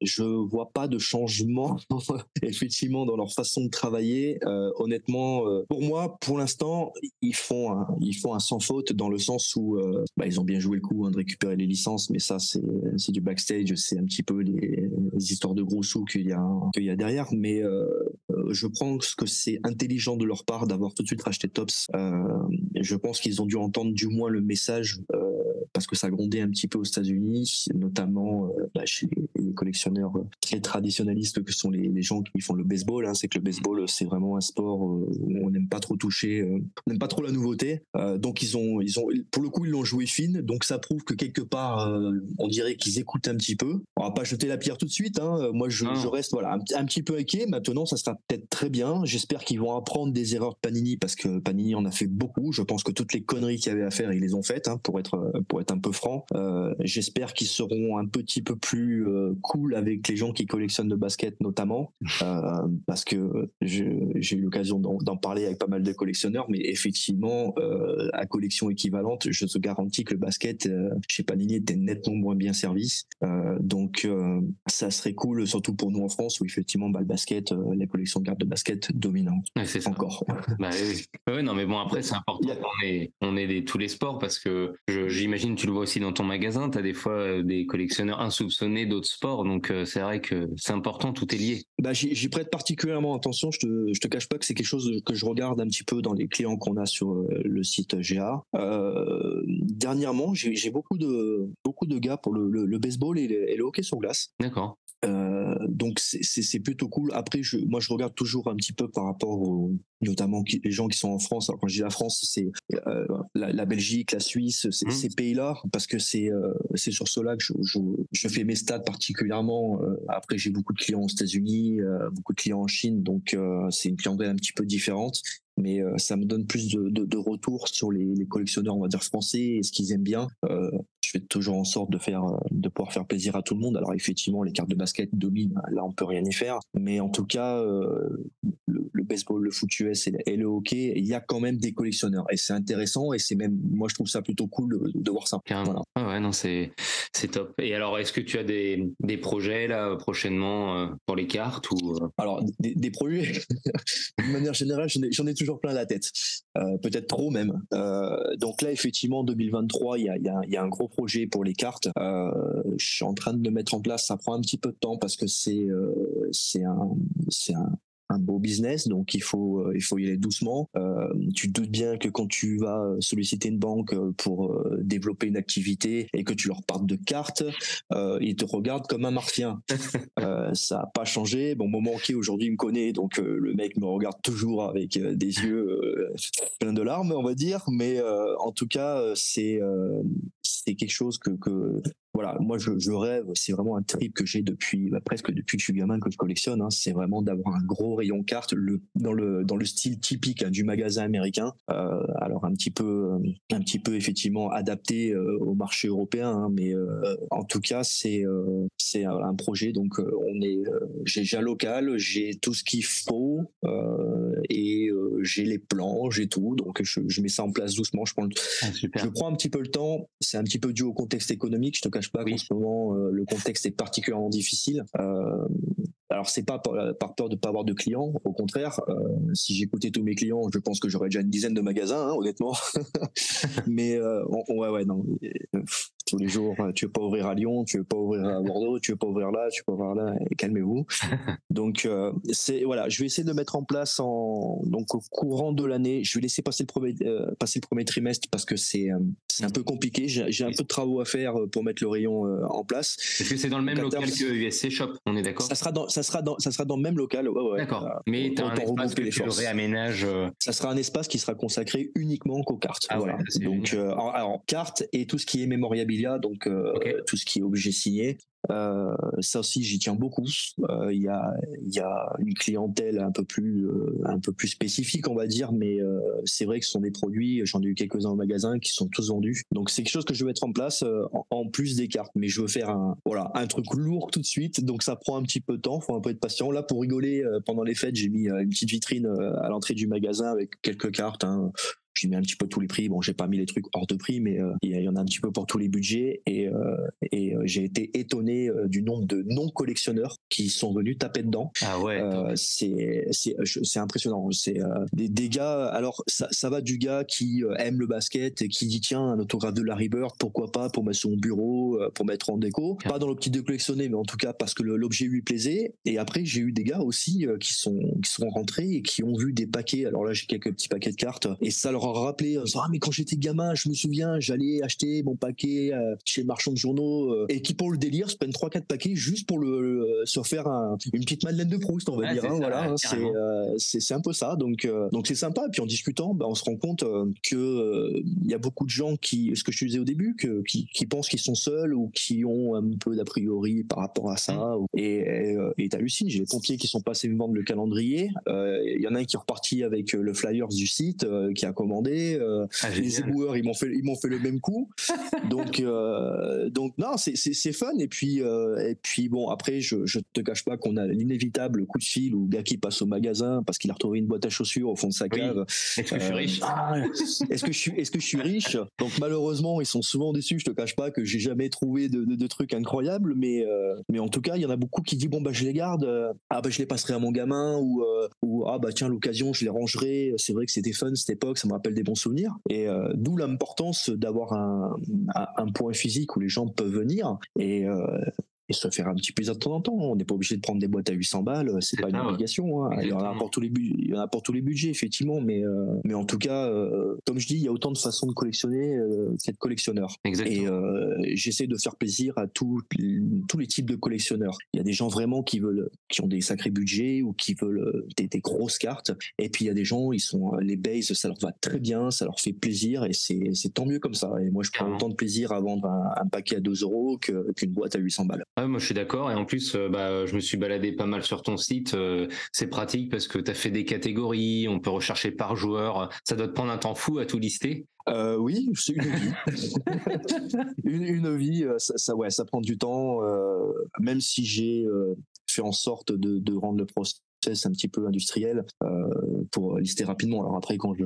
je vois pas de changement effectivement dans leur façon de travailler. Euh, honnêtement, euh, pour moi, pour l'instant, ils font un, ils font un sans faute dans le sens où euh, bah, ils ont bien joué le coup hein, de récupérer les licences, mais ça c'est c'est du backstage, c'est un petit peu les, les histoires de gros sous qu'il y a qu'il y a derrière. Mais je pense que c'est intelligent de leur part d'avoir tout de suite racheté Tops. Euh, je pense qu'ils ont dû entendre du moins le message euh, parce que ça grondait un petit peu aux États-Unis, notamment euh, bah, chez les, collectionneurs euh, très traditionnalistes que sont les, les gens qui font le baseball. Hein. C'est que le baseball, c'est vraiment un sport euh, où on n'aime pas trop toucher, on n'aime pas trop la nouveauté. Donc ils ont, ils ont, pour le coup, ils l'ont joué fine. Donc ça prouve que quelque part, on dirait qu'ils écoutent un petit peu. On va pas jeter la pierre tout de suite. Hein. Moi, je, Non. je reste voilà un, petit- un petit peu inquiet. Maintenant, ça sera peut-être très bien. J'espère qu'ils vont apprendre des erreurs de Panini parce que Panini en a fait beaucoup. Je pense que toutes les conneries qu'il y avait à faire, ils les ont faites. Hein, pour être pour être un peu franc. Euh, J'espère qu'ils seront un petit peu plus euh, cool avec les gens qui collectionnent le basket notamment, euh, parce que j'ai eu l'occasion d'en parler avec pas mal de collectionneurs, mais effectivement, euh, à collection équivalente, je te garantis que le basket chez Panini était nettement moins bien servi. Donc, ça serait cool, surtout pour nous en France, où effectivement, bah, le basket, les collections de cartes de basket dominant Ouais, c'est encore. Bah oui. Ouais, non, mais bon, après, c'est important qu'on ait, on ait des, tous les sports parce que je- j'imagine, tu le vois aussi dans ton magasin, tu as des fois euh, des collectionneurs insoupçonnés d'autres sports. Donc, euh, c'est vrai que c'est important, tout est lié. Bah, j'y prête particulièrement attention. Je te, je te cache pas que c'est quelque chose que je regarde un petit peu dans les clients qu'on a sur euh, le site GA. Euh, dernièrement, j'ai j'ai beaucoup de beaucoup de gars pour le, le, le baseball et le, et le hockey sur glace. D'accord. Euh, donc c'est- plutôt cool. Après, je, moi, je regarde toujours un petit peu par rapport aux, notamment qui- les gens qui sont en France. Alors quand je dis la France, c'est euh, la, la Belgique, la Suisse, c'est- Mhm. ces pays-là, parce que c'est euh, c'est sur cela que je, je, je fais mes stats particulièrement. Euh, après, j'ai beaucoup de clients aux États-Unis, euh, beaucoup de clients en Chine, donc euh, c'est une clientèle un petit peu différente. Mais euh, ça me donne plus de, de, de retours sur les, les collectionneurs, on va dire français, et ce qu'ils aiment bien. Euh, je fais toujours en sorte de faire, euh, de pouvoir faire plaisir à tout le monde. Alors effectivement, les cartes de basket dominent, là on peut rien y faire. Mais en tout cas, euh, le, le baseball, le foot US et le, et le hockey, il y a quand même des collectionneurs, et c'est intéressant, et c'est même, moi je trouve ça plutôt cool de, de voir ça. Voilà. Ouais, ouais, non, c'est, c'est top. Et alors, est-ce que tu as des, des projets là prochainement euh, pour les cartes ou Alors, des, des projets, de manière générale, j'en ai, toujours plein la tête. Euh, Peut-être trop même. Donc là, effectivement, en 2023, il y a, y, a, y a un gros projet pour les cartes. Euh, je suis en train de le mettre en place. Ça prend un petit peu de temps parce que c'est euh, c'est un, c'est un, un beau business, donc il faut euh, il faut y aller doucement. Euh, tu te doutes bien que quand tu vas solliciter une banque euh, pour euh, développer une activité et que tu leur parles de cartes, euh, ils te regardent comme un martien. Euh, ça n'a pas changé. Bon, mon banquier aujourd'hui me connaît, donc euh, le mec me regarde toujours avec euh, des yeux euh, pleins de larmes, on va dire. Mais euh, en tout cas, euh, c'est euh, c'est quelque chose que, que voilà, moi je, je rêve. C'est vraiment un trip que j'ai depuis bah, presque depuis que je suis gamin que je collectionne. Hein, c'est vraiment d'avoir un gros rayon carte, le dans le dans le style typique hein, du magasin américain. Euh, alors un petit peu euh, un petit peu effectivement adapté euh, au marché européen, hein, mais euh, en tout cas c'est euh, c'est un, projet. Donc euh, on est euh, j'ai un local, j'ai tout ce qu'il faut euh, et euh, j'ai les plans, j'ai tout. Donc je, je mets ça en place doucement. Je prends le, ah, je prends un petit peu le temps. C'est un petit peu dû au contexte économique. Je te cache pas qu'en ce moment, euh, le contexte est particulièrement difficile. Euh, alors c'est pas par, par peur de pas avoir de clients. Au contraire, euh, si j'écoutais tous mes clients, je pense que j'aurais déjà une dizaine de magasins, hein, honnêtement. Mais euh, on- ouais, ouais, non. Tous les jours, euh, tu veux pas ouvrir à Lyon, tu veux pas ouvrir à Bordeaux, tu veux pas ouvrir là, tu veux pas ouvrir là. et Calmez-vous. Donc euh, c'est voilà, je vais essayer de mettre en place en donc au courant de l'année. Je vais laisser passer le premier euh, passer le premier trimestre parce que c'est c'est un peu compliqué. J'ai un peu de travaux à faire pour mettre le rayon en place. Est-ce que c'est dans le même local terme- que USC Shop On est d'accord? Ça sera dans ça sera dans ça sera dans le même local. Ouais, ouais. D'accord. Euh, Mais tu as un espace regrouper que les tu le réaménages. Ça sera un espace qui sera consacré uniquement qu'aux cartes. Ah voilà. donc alors, cartes et tout ce qui est donc euh, tout ce qui est objet signé. Euh, ça aussi, j'y tiens beaucoup. Euh, Il y, a, il y a une clientèle un peu plus, euh, un peu plus spécifique, on va dire, mais c'est vrai que ce sont des produits. J'en ai eu quelques-uns au magasin qui sont tous vendus. Donc c'est quelque chose que je vais mettre en place en, en plus des cartes. Mais je veux faire un, voilà, un truc lourd tout de suite. Donc ça prend un petit peu de temps. Faut un peu être patient. Là, pour rigoler, pendant les fêtes, j'ai mis une petite vitrine à l'entrée du magasin avec quelques cartes. Hein j'ai mis un petit peu tous les prix. Bon, j'ai pas mis les trucs hors de prix, mais il y, en a un petit peu pour tous les budgets. Et, et j'ai été étonné du nombre de non collectionneurs qui sont venus taper dedans. Ah ouais. c'est c'est impressionnant. C'est des, des, gars. Alors ça, ça va du gars qui aime le basket et qui dit tiens un autographe de Larry Bird, pourquoi pas pour mettre son bureau, pour mettre en déco. Pas dans l'optique de collectionner, mais en tout cas parce que l'objet lui plaisait. Et après j'ai eu des gars aussi qui sont qui sont rentrés et qui ont vu des paquets. Alors là, j'ai quelques petits paquets de cartes et ça leur a rappelé. ah mais quand j'étais gamin, je me souviens, j'allais acheter mon paquet euh, chez le marchand de journaux euh, et qui pour le délire se prennent trois quatre paquets juste pour le, se faire une petite Madeleine de Proust, on va dire. Hein, voilà, hein, euh, c'est c'est un peu ça. Donc donc c'est sympa. Et puis en discutant, bah, on se rend compte que il y a beaucoup de gens qui, ce que je disais au début, que, qui, qui pensent qu'ils sont seuls ou qui ont un peu d'a priori par rapport à ça. Mmh. Et et t'hallucines. J'ai les pompiers qui sont passés me vendre le calendrier. Il y en a un qui est reparti avec le flyers du site, qui a commandé. Ah, les éboueurs, ils m'ont fait ils m'ont fait le même coup. donc donc non, c'est c'est fun. Et puis et puis bon après, je je te cache pas qu'on a l'inévitable coup de fil ou gars qui passe au magasin parce qu'il a retrouvé une boîte à chaussures au fond de sa cave. Est-ce que je suis riche ah, Est-ce que je suis est-ce que je suis riche? Donc malheureusement, ils sont souvent déçus. Je te cache pas que j'ai jamais trouvé de, de, trucs incroyables, mais mais en tout cas, il y en a beaucoup qui disent bon bah je les garde. Ah bah je les passerai à mon gamin ou ou ah bah tiens l'occasion je les rangerai. C'est vrai que c'était fun cette époque, ça me rappelle des bons souvenirs. Et d'où l'importance d'avoir un, un, point physique où les gens peuvent venir. Et et se faire un petit plaisir de temps en temps. On n'est pas obligé de prendre des boîtes à 800 balles, c'est pas une obligation. Hein. Il y en a pour tous les il y en a pour tous les budgets effectivement, mais euh, mais en tout cas, euh, comme je dis, il y a autant de façons de collectionner euh, qu'être collectionneur. Exactement. Et j'essaie de faire plaisir à tous tous les types de collectionneurs. Il y a des gens vraiment qui veulent, qui ont des sacrés budgets ou qui veulent des, des grosses cartes, et puis il y a des gens, ils sont les bases, ça leur va très bien, ça leur fait plaisir, et c'est c'est tant mieux comme ça. Et moi, je prends autant de plaisir à vendre un, paquet à 2 euros qu'une boîte à 800 balles moi je suis d'accord. Et en plus, euh, bah, je me suis baladé pas mal sur ton site. Euh, c'est pratique parce que tu as fait des catégories, on peut rechercher par joueur. Ça doit te prendre un temps fou à tout lister. Euh, oui, c'est une vie. une, une, vie, ça, ça, ouais, ça prend du temps. même si j'ai fait en sorte de, de rendre le procès un petit peu industriel euh, pour lister rapidement. Alors après, quand je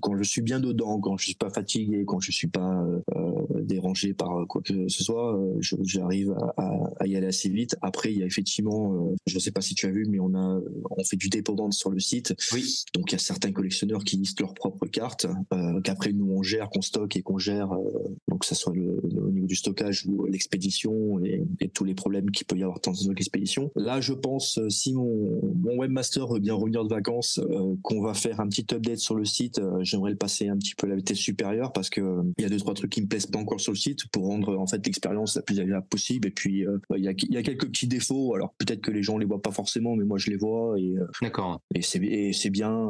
quand je suis bien dedans, quand je suis pas fatigué, quand je suis pas euh, dérangé par quoi que ce soit, euh, j'arrive à, à, y aller assez vite. Après, il y a effectivement, euh, je sais pas si tu as vu, mais on a on fait du dépendant sur le site. Oui. Donc il y a certains collectionneurs qui listent leurs propres cartes, euh, qu'après nous on gère, qu'on stocke et qu'on gère. donc que ça soit le, au niveau du stockage ou l'expédition et, et, tous les problèmes qu'il peut y avoir dans l'expédition. Là, je pense si mon, mon webmaster veut bien revenir de vacances, euh, qu'on va faire un petit update sur le site, euh, j'aimerais le passer un petit peu à la vitesse supérieure parce que euh, il y a deux trois trucs qui me plaisent pas encore sur le site pour rendre en fait l'expérience la plus agréable possible. Et puis il y a, y, a, quelques petits défauts. Alors peut-être que les gens les voient pas forcément, mais moi je les vois. Et d'accord. Et c'est c'est bien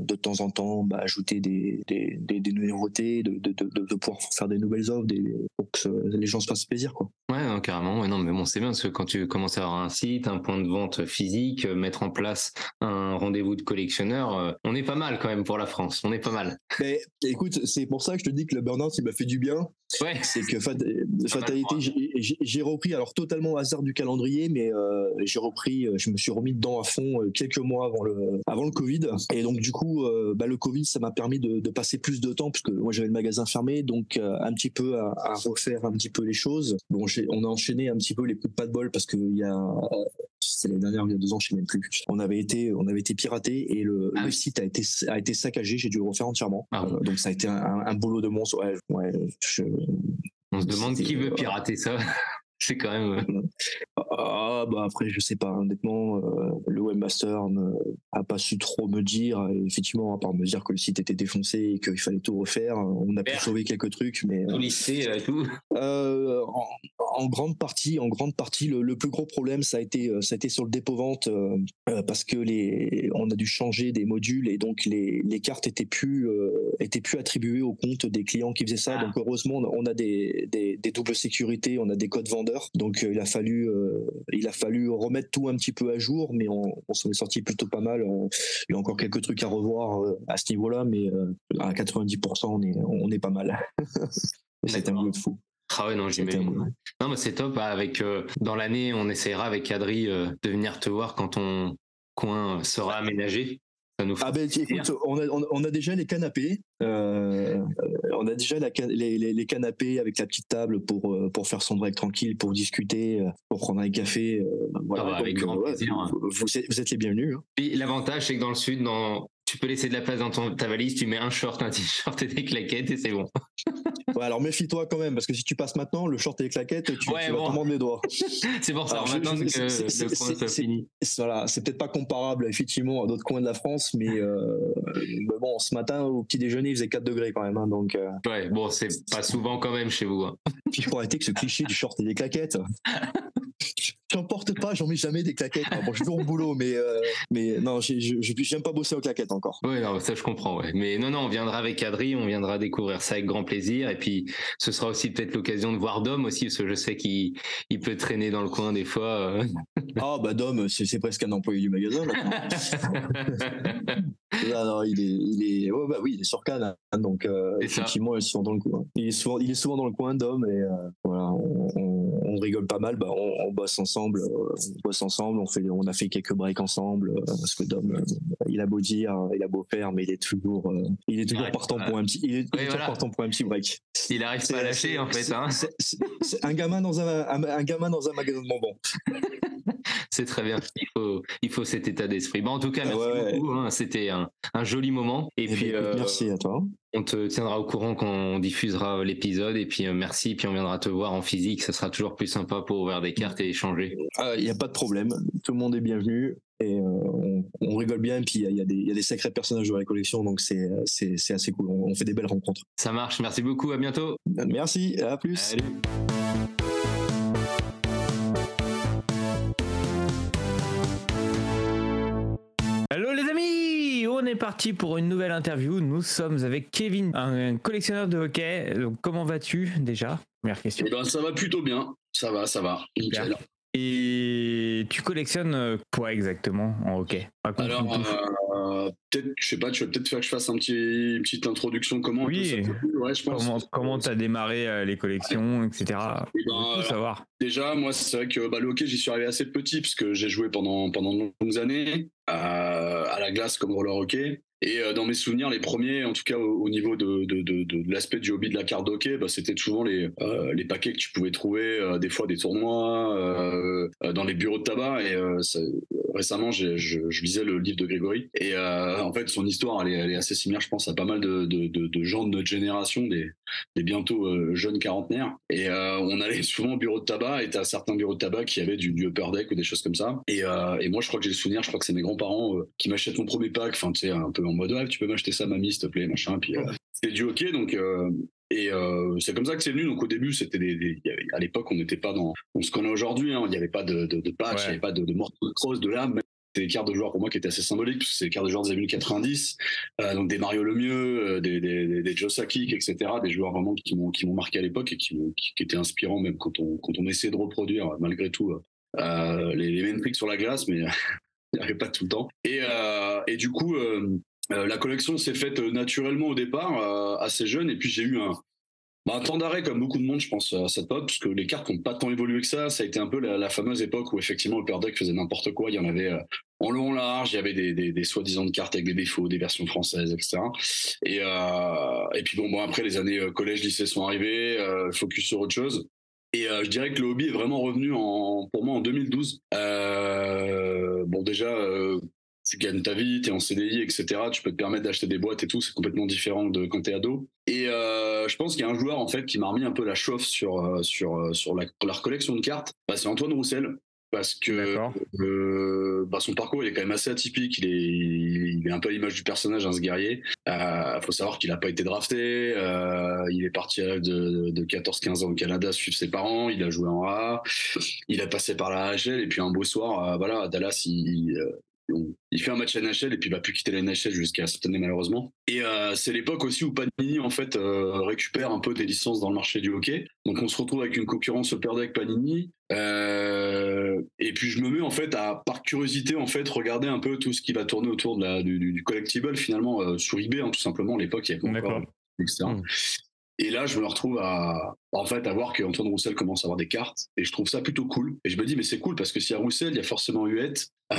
de temps en temps bah, ajouter des, des, des, des nouveautés, de, de, de, de, pouvoir faire des nouvelles offres, des, pour que les gens se fassent plaisir quoi. Ouais, carrément. Ouais, non, mais bon, c'est bien parce que quand tu commences à avoir un site, un point de vente physique, mettre en place un rendez-vous de collectionneur, euh, on est pas mal quand même pour la France. On est pas mal. Mais écoute, c'est pour ça que je te dis que le burn-out, il m'a fait du bien. Ouais. C'est que fatalité, j'ai repris alors totalement au hasard du calendrier, mais euh, j'ai repris, euh, je me suis remis dedans à fond quelques mois avant le avant le Covid. Et donc du coup, bah, le Covid, ça m'a permis de, de, passer plus de temps puisque moi j'avais le magasin fermé, donc un petit peu à, à, refaire un petit peu les choses. Bon, on a enchaîné un petit peu les coups de pas de bol parce qu'il y a c'est l'année dernière, il y a deux ans, je sais même plus. On avait été, on avait été piraté et le, ah le site a été, a été saccagé. J'ai dû le refaire entièrement. Ah euh, donc ça a été un, un boulot de monstre. Ouais, ouais, je, on se demande qui veut pirater ça. C'est quand même. Euh, ah, bah après, je sais pas, honnêtement, euh, le webmaster ne a pas su trop me dire, effectivement, à part me dire que le site était défoncé et qu'il fallait tout refaire. On a pu sauver quelques trucs, mais. Tout euh, tout. Euh, en, en, grande partie, en grande partie, le, le, plus gros problème, ça a été, ça a été sur le dépôt-vente, parce que les, on a dû changer des modules et donc les, les cartes étaient plus, étaient plus attribuées au compte des clients qui faisaient ça. Ah. Donc heureusement, on a des, des, des doubles sécurités, on a des codes vendeurs donc euh, il a fallu euh, il a fallu remettre tout un petit peu à jour, mais on, s'en est sorti plutôt pas mal. il y a encore quelques trucs à revoir euh, à ce niveau-là, mais à 90% on est on est pas mal. c'est un peu de fou. Ah ouais, non, j'imagine. Non, mais c'est top. Avec, dans l'année, on essaiera avec Adri de venir te voir quand ton coin sera aménagé. Ça nous fait Ah ben écoute, on a, on a déjà les canapés, euh, on a déjà la, les, les, les canapés avec la petite table pour euh, pour faire son break tranquille, pour discuter, euh, pour prendre un café. voilà. Ah bah, avec grand ouais, plaisir, hein. vous, vous êtes, vous êtes les bienvenus. hein. Puis l'avantage, c'est que dans le sud, dans... tu peux laisser de la place dans ton... ta valise, tu mets un short, un t-shirt et des claquettes et c'est bon. Ouais, alors méfie-toi quand même, parce que si tu passes maintenant, le short et les claquettes, tu, Ouais, tu vas te mordre les doigts. C'est pour ça, Alors, on attend que le c'est- soit fini. Voilà, c'est peut-être pas comparable effectivement à d'autres coins de la France, mais, euh, mais bon, ce matin au petit déjeuner, il faisait 4 degrés quand même, hein, donc euh, Ouais, bon, c'est pas souvent quand même chez vous. hein. puis faut arrêter que ce cliché du short et des claquettes. J'en porte pas, j'en mets jamais des claquettes. Enfin, bon, je suis toujours au boulot, mais euh, mais non, j'aime pas bosser aux claquettes encore. Ouais, non, ça je comprends, ouais. Mais non, non, on viendra avec Adri, on viendra découvrir ça avec grand plaisir. Et puis, ce sera aussi peut-être l'occasion de voir Dom aussi, parce que je sais qu'il il peut traîner dans le coin des fois. euh. Ah bah Dom, c'est c'est presque un employé du magasin. Non, non, il est, il est, ouais, bah oui, il est sur Cannes, hein, donc euh, effectivement, il est souvent dans le coin. Il est souvent, il est souvent dans le coin, Dom, et euh, voilà, on, on- on rigole pas mal. Bah, on, on bosse ensemble, euh, on bosse ensemble. On fait, on a fait quelques breaks ensemble euh, parce que Dom, euh, il a beau dire, il a beau faire, mais il est toujours, il est toujours partant pour un petit, il est, toujours voilà. partant pour un petit break. Il arrive pas à lâcher, en fait. c'est- Hein. un gamin dans un, un, un gamin dans un magasin de bonbons. C'est très bien. Il faut, il faut cet état d'esprit. Bon, en tout cas, merci Ouais, beaucoup. hein. C'était un, un joli moment. Et, Eh ben, puis, euh, merci à toi. on te tiendra au courant quand on diffusera l'épisode. Et puis, euh, merci. Puis, on viendra te voir en physique. Ça sera toujours plus sympa pour ouvrir des cartes et échanger. Il n'y a pas de problème. Tout le monde est bienvenu et euh, on, on rigole bien. Et puis il y a- y, des- il y a des sacrés personnages dans la collection, donc c'est assez cool. On, on fait des belles rencontres. Ça marche. Merci beaucoup. À bientôt. Merci. À plus. Parti pour une nouvelle interview. Nous sommes avec Kevin, un collectionneur de hockey. Donc, comment vas-tu déjà? Première question. Eh ben, ça va plutôt bien. Ça va, ça va. Nickel. Et tu collectionnes euh, quoi exactement en hockey? Alors, euh, peut-être, je sais pas, tu vas peut-être faire que je fasse un petit, une petite introduction. Comment Oui. ça Ouais, je pense. comment comment t'as démarré euh, les collections, etc. Eh ben, alors, savoir. Déjà, moi, c'est vrai que bah, le hockey, j'y suis arrivé assez petit parce que j'ai joué pendant, pendant de longues années à la glace comme roller hockey. Et euh, dans mes souvenirs, les premiers, en tout cas au, au niveau de, de, l'aspect du hobby de la carte hockey, bah, c'était souvent les, euh, les paquets que tu pouvais trouver, euh, des fois des tournois, dans les bureaux de tabac. Et récemment, je, lisais le livre de Grégory. Et en fait, son histoire, elle est, assez similaire, je pense, à pas mal de, gens de notre génération, des, bientôt jeunes quarantenaires. Et on allait souvent au bureau de tabac, et t'as certains bureaux de tabac qui avaient du, du upper deck ou des choses comme ça. Et, et moi, je crois que j'ai le souvenir, je crois que c'est mes euh, qui m'achètent mon premier pack, enfin, tu sais, un peu en mode, ouais, tu peux m'acheter ça, mamie, s'il te plaît, machin. Puis euh, c'était du hockey, donc. Euh, et c'est comme ça que c'est venu. Donc au début, c'était des, avait- à l'époque, on n'était pas dans, on se connaît aujourd'hui. hein, il n'y avait pas de, de, de patch, il Ouais. n'y avait pas de, de morceau de cross, de lame. C'était des cartes de joueurs pour moi qui étaient assez symboliques, parce que c'est des cartes de joueurs des années 90, euh, donc des Mario Lemieux, euh, des, des, des, des Joe Sakic, etc., des joueurs vraiment qui m'ont qui m'ont marqué à l'époque et qui, qui, qui étaient inspirants même quand on quand on essayait de reproduire malgré tout euh, les, les mêmes tricks sur la glace, mais il n'y avait pas tout le temps. Et, euh, et du coup, euh, euh, la collection s'est faite naturellement au départ, assez jeune, et puis j'ai eu un, bah, un temps d'arrêt comme beaucoup de monde, je pense, à cette époque, parce que les cartes n'ont pas tant évolué que ça. Ça a été un peu la, fameuse époque où effectivement le Deck faisait n'importe quoi. Il y en avait en long, en large, il y avait des, des, soi-disant de cartes avec des défauts, des versions françaises, etc. Et, et puis bon, bon, après les années collège, lycée sont arrivées, focus sur autre chose. Et euh, je dirais que le hobby est vraiment revenu en, pour moi en 2012. Euh, bon, déjà, euh, tu gagnes ta vie, tu es en CDI, etc. Tu peux te permettre d'acheter des boîtes et tout. C'est complètement différent de quand tu es ado. Et je pense qu'il y a un joueur en fait qui m'a remis un peu la chauffe sur, sur, sur la, la recollection de cartes. Bah, c'est Antoine Roussel. Parce que euh, bah, son parcours il est quand même assez atypique. Il est, il est un peu à l'image du personnage, hein, ce guerrier. Il faut savoir qu'il n'a pas été drafté. euh, il est parti à l'âge de, de 14-15 ans au Canada suivre ses parents. Il a joué en A. Il a passé par la HL. Et puis un beau soir, euh, voilà, à Dallas, il, euh, fait un match NHL et puis il va plus quitter la NHL jusqu'à cette année malheureusement. Et euh, c'est l'époque aussi où Panini en fait euh, récupère un peu des licences dans le marché du hockey. Donc on se retrouve avec une concurrence Upper Deck Panini. Euh, et puis je me mets en fait à par curiosité en fait regarder un peu tout ce qui va tourner autour de la, du, collectible finalement euh, sur eBay hein, tout simplement. À l'époque il y avait encore etc. Mm. Et là, je me retrouve à, en fait, à voir qu'Antoine Roussel commence à avoir des cartes. Et je trouve ça plutôt cool. Et je me dis, mais c'est cool parce que s'il y a Roussel, il y a forcément Huette. Euh,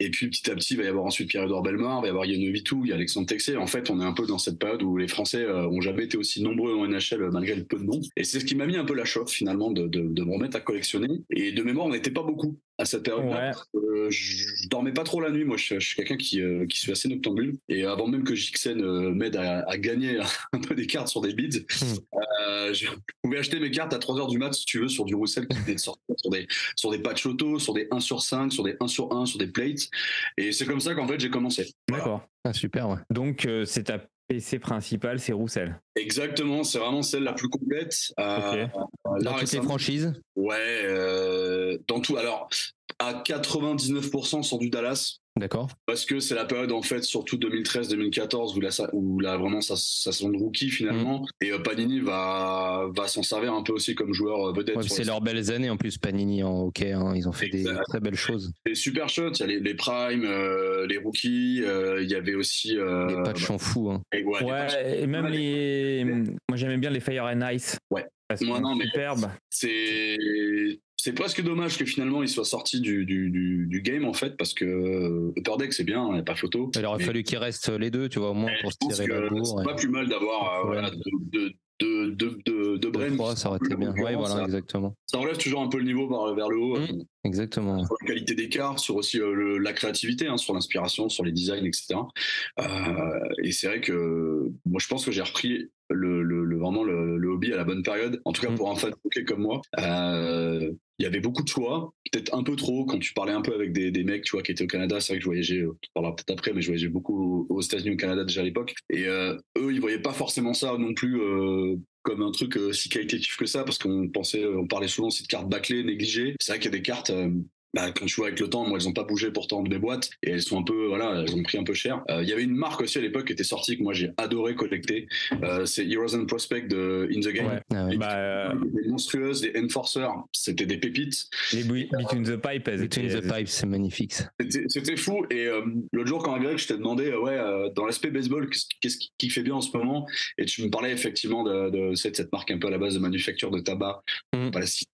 et puis petit à petit, il va y avoir ensuite Pierre-Edouard Bellemare, il va y avoir Yann Vitou, il y a Alexandre Texier. En fait, on est un peu dans cette période où les Français euh, ont jamais été aussi nombreux en NHL euh, malgré le peu de noms. Et c'est ce qui m'a mis un peu la chauffe finalement de, de, de me remettre à collectionner. Et de mémoire, on n'était pas beaucoup à cette période-là. Ouais. Euh, je, dormais pas trop la nuit. Moi, je, je suis quelqu'un qui, euh, qui suis assez noctambule. Et avant même que Jixen euh, m'aide à, à gagner un peu des cartes sur des bids, euh, je pouvais acheter mes cartes à 3 heures du mat, si tu veux, sur du Roussel qui venait de sortir, sur des, sur des patchs auto, sur des 1 sur 5, sur des 1 sur 1, sur des plates. Et c'est comme ça qu'en fait, j'ai commencé. Voilà. D'accord. Ah, super, ouais. Donc, euh, c'est ta PC principale, c'est Roussel. Exactement, c'est vraiment celle la plus complète. Euh, Ok. là, Dans toutes les franchises? Ouais, euh, dans tout. Alors, à 99% sur du Dallas. D'accord. Parce que c'est la période en fait, surtout 2013-2014, où là, ça- où là vraiment sa, sa saison de rookie finalement, Mm. et euh, Panini va va s'en servir un peu aussi comme joueur euh, vedette. Ouais, c'est leurs belles années en plus, Panini en hockey. hein. Ils ont fait des très belles choses. les super shots, il y a les, les primes, euh, les rookies, euh, il y avait aussi. Euh, Les patchs sont fous. hein. et ouais, les Ouais, patchs. et même Ouais, les. Moi, j'aimais bien les Fire and Ice. Ouais. Parce sont non, mais- superbes. c'est c'est presque dommage que finalement il soit sorti du, du, du, du game en fait parce que euh, Upper Deck c'est bien, il n'y a pas photo. Il aurait Mais- fallu qu'ils restent les deux, tu vois, au moins Mais pour se tirer la bourre. c'est pas plus mal d'avoir euh, voilà, deux de, de, de, de, de Deux, brains. trois, ça aurait été bien. Ouais, voilà, ça, exactement. ça relève toujours un peu le niveau vers, vers le haut. Mm. euh, Exactement. sur la qualité des cartes, sur aussi euh, le- la créativité, hein, sur l'inspiration, sur les designs, etc. Euh, et c'est vrai que moi, je pense que j'ai repris le, le, le- vraiment le, le hobby à la bonne période. En tout cas, Mm. pour un fan de hockey comme moi, Euh, il y avait beaucoup de choix, peut-être un peu trop quand tu parlais un peu avec des, des mecs, tu vois, qui étaient au Canada. C'est vrai que je voyageais, euh, on parlera peut-être après, mais je voyageais beaucoup aux États-Unis, au Canada déjà à l'époque. Et euh, eux, ils voyaient pas forcément ça non plus. euh, comme un truc euh, si qualitatif que ça parce qu'on pensait on parlait souvent aussi de cartes bâclées négligées c'est vrai qu'il y a des cartes euh, bah, quand tu vois avec le temps, moi, elles ont pas bougé pourtant de mes boîtes et elles sont un peu, voilà, elles ont pris un peu cher. Euh, Il y avait une marque aussi à l'époque qui était sortie que moi j'ai adoré collecter. Euh, c'est Heroes and Prospect de In the Game. Ouais. Ah ouais. Bah, euh, Les monstrueuses, les Enforcers, c'était des pépites. les Be- Between the Pipe, elles Between the Pipes, c'est magnifique. C'était fou. Et euh, l'autre jour, quand Greg, je t'ai demandé, euh, ouais, euh, dans l'aspect baseball, qu'est-ce qui- fait bien en ce moment? Et tu me parlais effectivement de, de cette, cette marque un peu à la base de manufacture de tabac, Mhm. pas la citer,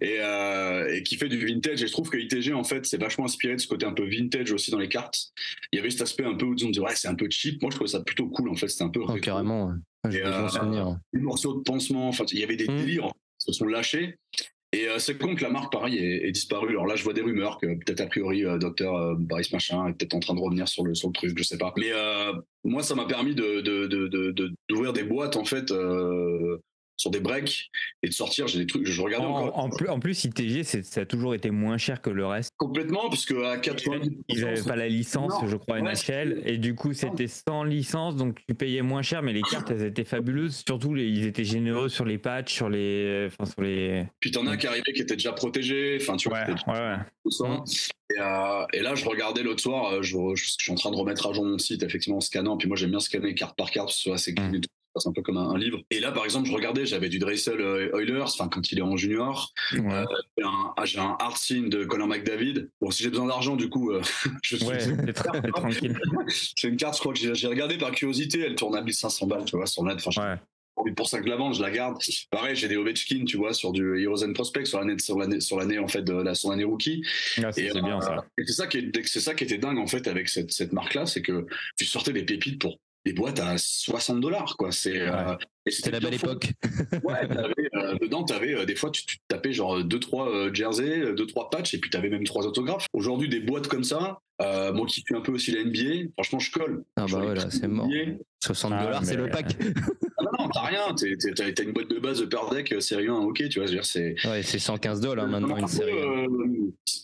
et, euh, et qui fait du vintage. Et je trouve que ITG, en fait, c'est vachement inspiré de ce côté un peu vintage aussi dans les cartes. Il y avait cet aspect un peu où on disait, ouais, c'est un peu cheap. Moi, je trouvais ça plutôt cool, en fait. C'était un peu. Oh, carrément. ouais. Ah, J'ai Et, euh, des morceaux de pansement. Enfin, il y avait des Mm. délires qui se sont lâchés. Et euh, c'est con que la marque, pareil, est, est disparue. Alors là, je vois des rumeurs que peut-être a priori, euh, docteur euh, Boris Machin est peut-être en train de revenir sur le, sur le truc, je sais pas. Mais euh, moi, ça m'a permis de, de, de, de- de- d'ouvrir des boîtes, en fait, sur des breaks et de sortir. J'ai des trucs, je regardais En, encore en plus, en plus, ITG, c'est- ça a toujours été moins cher que le reste. complètement, parce que à 90 Ils n'avaient pas la licence, Non. je crois, Ouais, NHL, et du coup, c'était sans licence, donc tu payais moins cher, mais les cartes, elles étaient fabuleuses. Surtout, les- ils étaient généreux sur les patchs, sur les. Enfin, sur les. Puis t'en as qui arrivaient qui étaient déjà protégés. Enfin, tu vois, Ouais, ouais, ouais. Et, euh, et là, je regardais l'autre soir, euh, je, je- je suis en train de remettre à jour mon site, effectivement, en scannant. Puis moi, j'aime bien scanner carte par carte, parce que c'est assez clean et tout. C'est un peu comme un, un livre. Et là, par exemple, je regardais, j'avais du Dressel euh, Oilers, enfin, quand il est en junior. Ouais. Un, ah, j'ai un hard scene de Conor McDavid. Bon, si j'ai besoin d'argent, du coup, euh, je suis. Ouais, c'est c'est tranquille. C'est une carte, je crois que j'ai regardé par curiosité, elle tourne à 1500 balles, tu vois, sur net. Enfin, Ouais. pour ça que je la vends, je la garde. Pareil, j'ai des Ovechkin, tu vois, sur du Heroes and Prospect, sur l'année, sur l'année, sur l'année, en fait, de la, sur l'année rookie. Ah, c'est Et, c'est bien euh, ça. Et c'est ça qui est, c'est ça qui était dingue en fait avec cette, cette marque-là, c'est que tu sortais des pépites pour des boîtes à 60 dollars, quoi. C'est euh, et C'était la belle fou. époque. Ouais, t'avais, euh, dedans, t'avais euh, des fois tu, tu tapais genre deux trois euh, jerseys, deux trois patchs, et puis t'avais même trois autographes. Aujourd'hui, des boîtes comme ça, euh, moi qui suis un peu aussi la NBA, franchement, je colle. Ah bah vois ouais, les là, prix c'est mort. NBA. 60 Ah, dollars, c'est le pack. Non, t'as rien. T'as une boîte de base de per deck, euh, série 1, ok, tu vois, je veux dire, c'est. Ouais, c'est 115 dollars maintenant Non, une série. euh,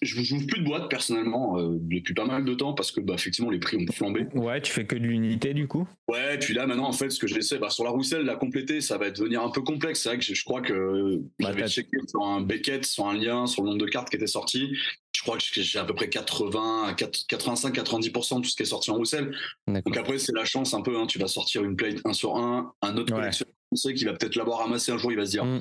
je j'ouvre plus de boîtes personnellement euh, depuis pas mal de temps parce que bah, effectivement les prix ont flambé. Ouais, tu fais que de l'unité du coup? Ouais, puis là maintenant en fait ce que j'essaie, bah, sur la rousselle, la compléter, ça va devenir un peu complexe. C'est vrai que je, je crois que Bah, j'avais checké sur un Beckett, sur un lien, sur le nombre de cartes qui étaient sorties. Je crois que j'ai à peu près 80, 85-90% de tout ce qui est sorti en. D'accord. Donc après c'est la chance un peu, hein, tu vas sortir une plate 1 sur 1, un autre Ouais. collectionneur français qui va peut-être l'avoir ramassé un jour, il va se dire Mm.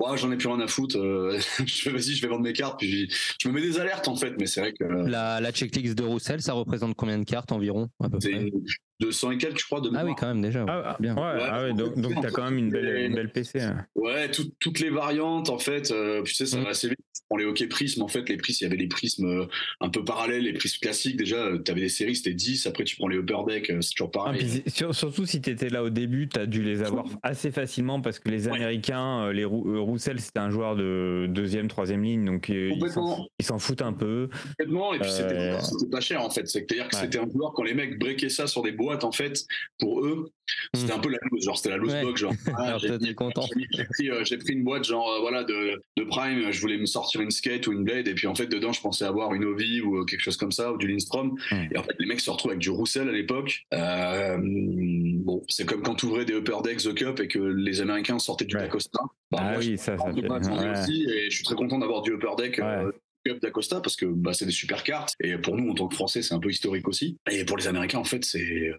Ouais, j'en ai plus rien à foutre. euh, vas-y, je vais vendre mes cartes. Puis je me mets des alertes en fait, mais c'est vrai que La, la checklist de Roussel, ça représente combien de cartes environ à peu c'est près? une- 200 et quelques, je crois, de Ah oui, quand même, déjà. ouais. Ah, Bien. ouais, ah ouais, donc, donc t'as quand même une belle, une belle PC. hein. Ouais, tout- toutes les variantes, en fait, euh, tu sais, ça Mm. va assez vite. Tu prends les hockey prismes, en fait, les prismes, il y avait les prismes euh, un peu parallèles, les prismes classiques. Déjà, tu avais des séries, c'était 10. Après, tu prends les upper deck, euh, c'est toujours Ah, pareil. puis c'est- sur- surtout si tu étais là au début, tu as dû les avoir assez facilement parce que les Ouais. Américains, euh, les Rou- euh, Roussel, c'était un joueur de deuxième, troisième ligne, donc euh, ils s'en foutent un peu. Complètement, et puis c'était Euh, c'était pas cher en fait. C'est-à-dire que Ouais. c'était un joueur, quand les mecs breakaient ça sur des en fait, pour eux, c'était un peu la loose. Genre, c'était la loose Ouais. box. Genre, ah, j'ai- content. j'ai pris, euh, j'ai pris une boîte, genre, euh, voilà, de, de Prime. Je voulais me sortir une skate ou une blade, et puis en fait, dedans, je pensais avoir une Ovi ou euh, quelque chose comme ça, ou du Lindstrom. Mm. Et en fait, les mecs se retrouvent avec du Roussel à l'époque. Bon, c'est comme quand tu ouvrais des Upper Decks The Cup et que les Américains sortaient du Ouais. Dacosta. Bah, ah moi, oui, ça, ça fait. ouais. aussi, et je suis très content d'avoir du Upper Deck. Cup d'Acosta parce que bah, c'est des super cartes et pour nous en tant que Français c'est un peu historique aussi et pour les Américains en fait c'est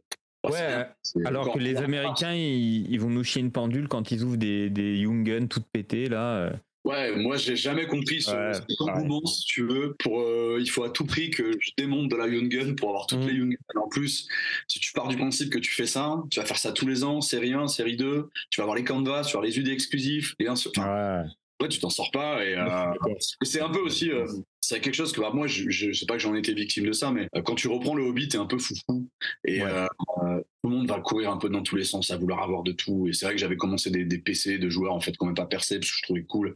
bah, Ouais, Alors que les Américains, ils, ils vont nous chier une pendule quand ils ouvrent des, des Young Guns toutes pétées, là. euh. Ouais, moi j'ai jamais compris ce, Ouais, cet engouement, si tu veux. Pour, euh, il faut à tout prix que je démonte de la Young Gun pour avoir toutes Mm. les Young Gun. En plus, si tu pars du principe que tu fais ça, tu vas faire ça tous les ans, série 1, série 2, tu vas avoir les canvas, tu vas avoir les UD exclusifs, les 1 sur- enfin, Ouais. Ouais, tu t'en sors pas. Et, euh, c'est un peu aussi, euh, c'est quelque chose que bah, moi, je, je, sais pas que j'en ai été victime de ça, mais euh, quand tu reprends le Hobbit, t'es un peu foufou. Et Ouais. tout le monde va courir un peu dans tous les sens, à vouloir avoir de tout. Et c'est vrai que j'avais commencé des, des PC de joueurs en fait, qui n'ont même pas percé, parce que je trouvais cool.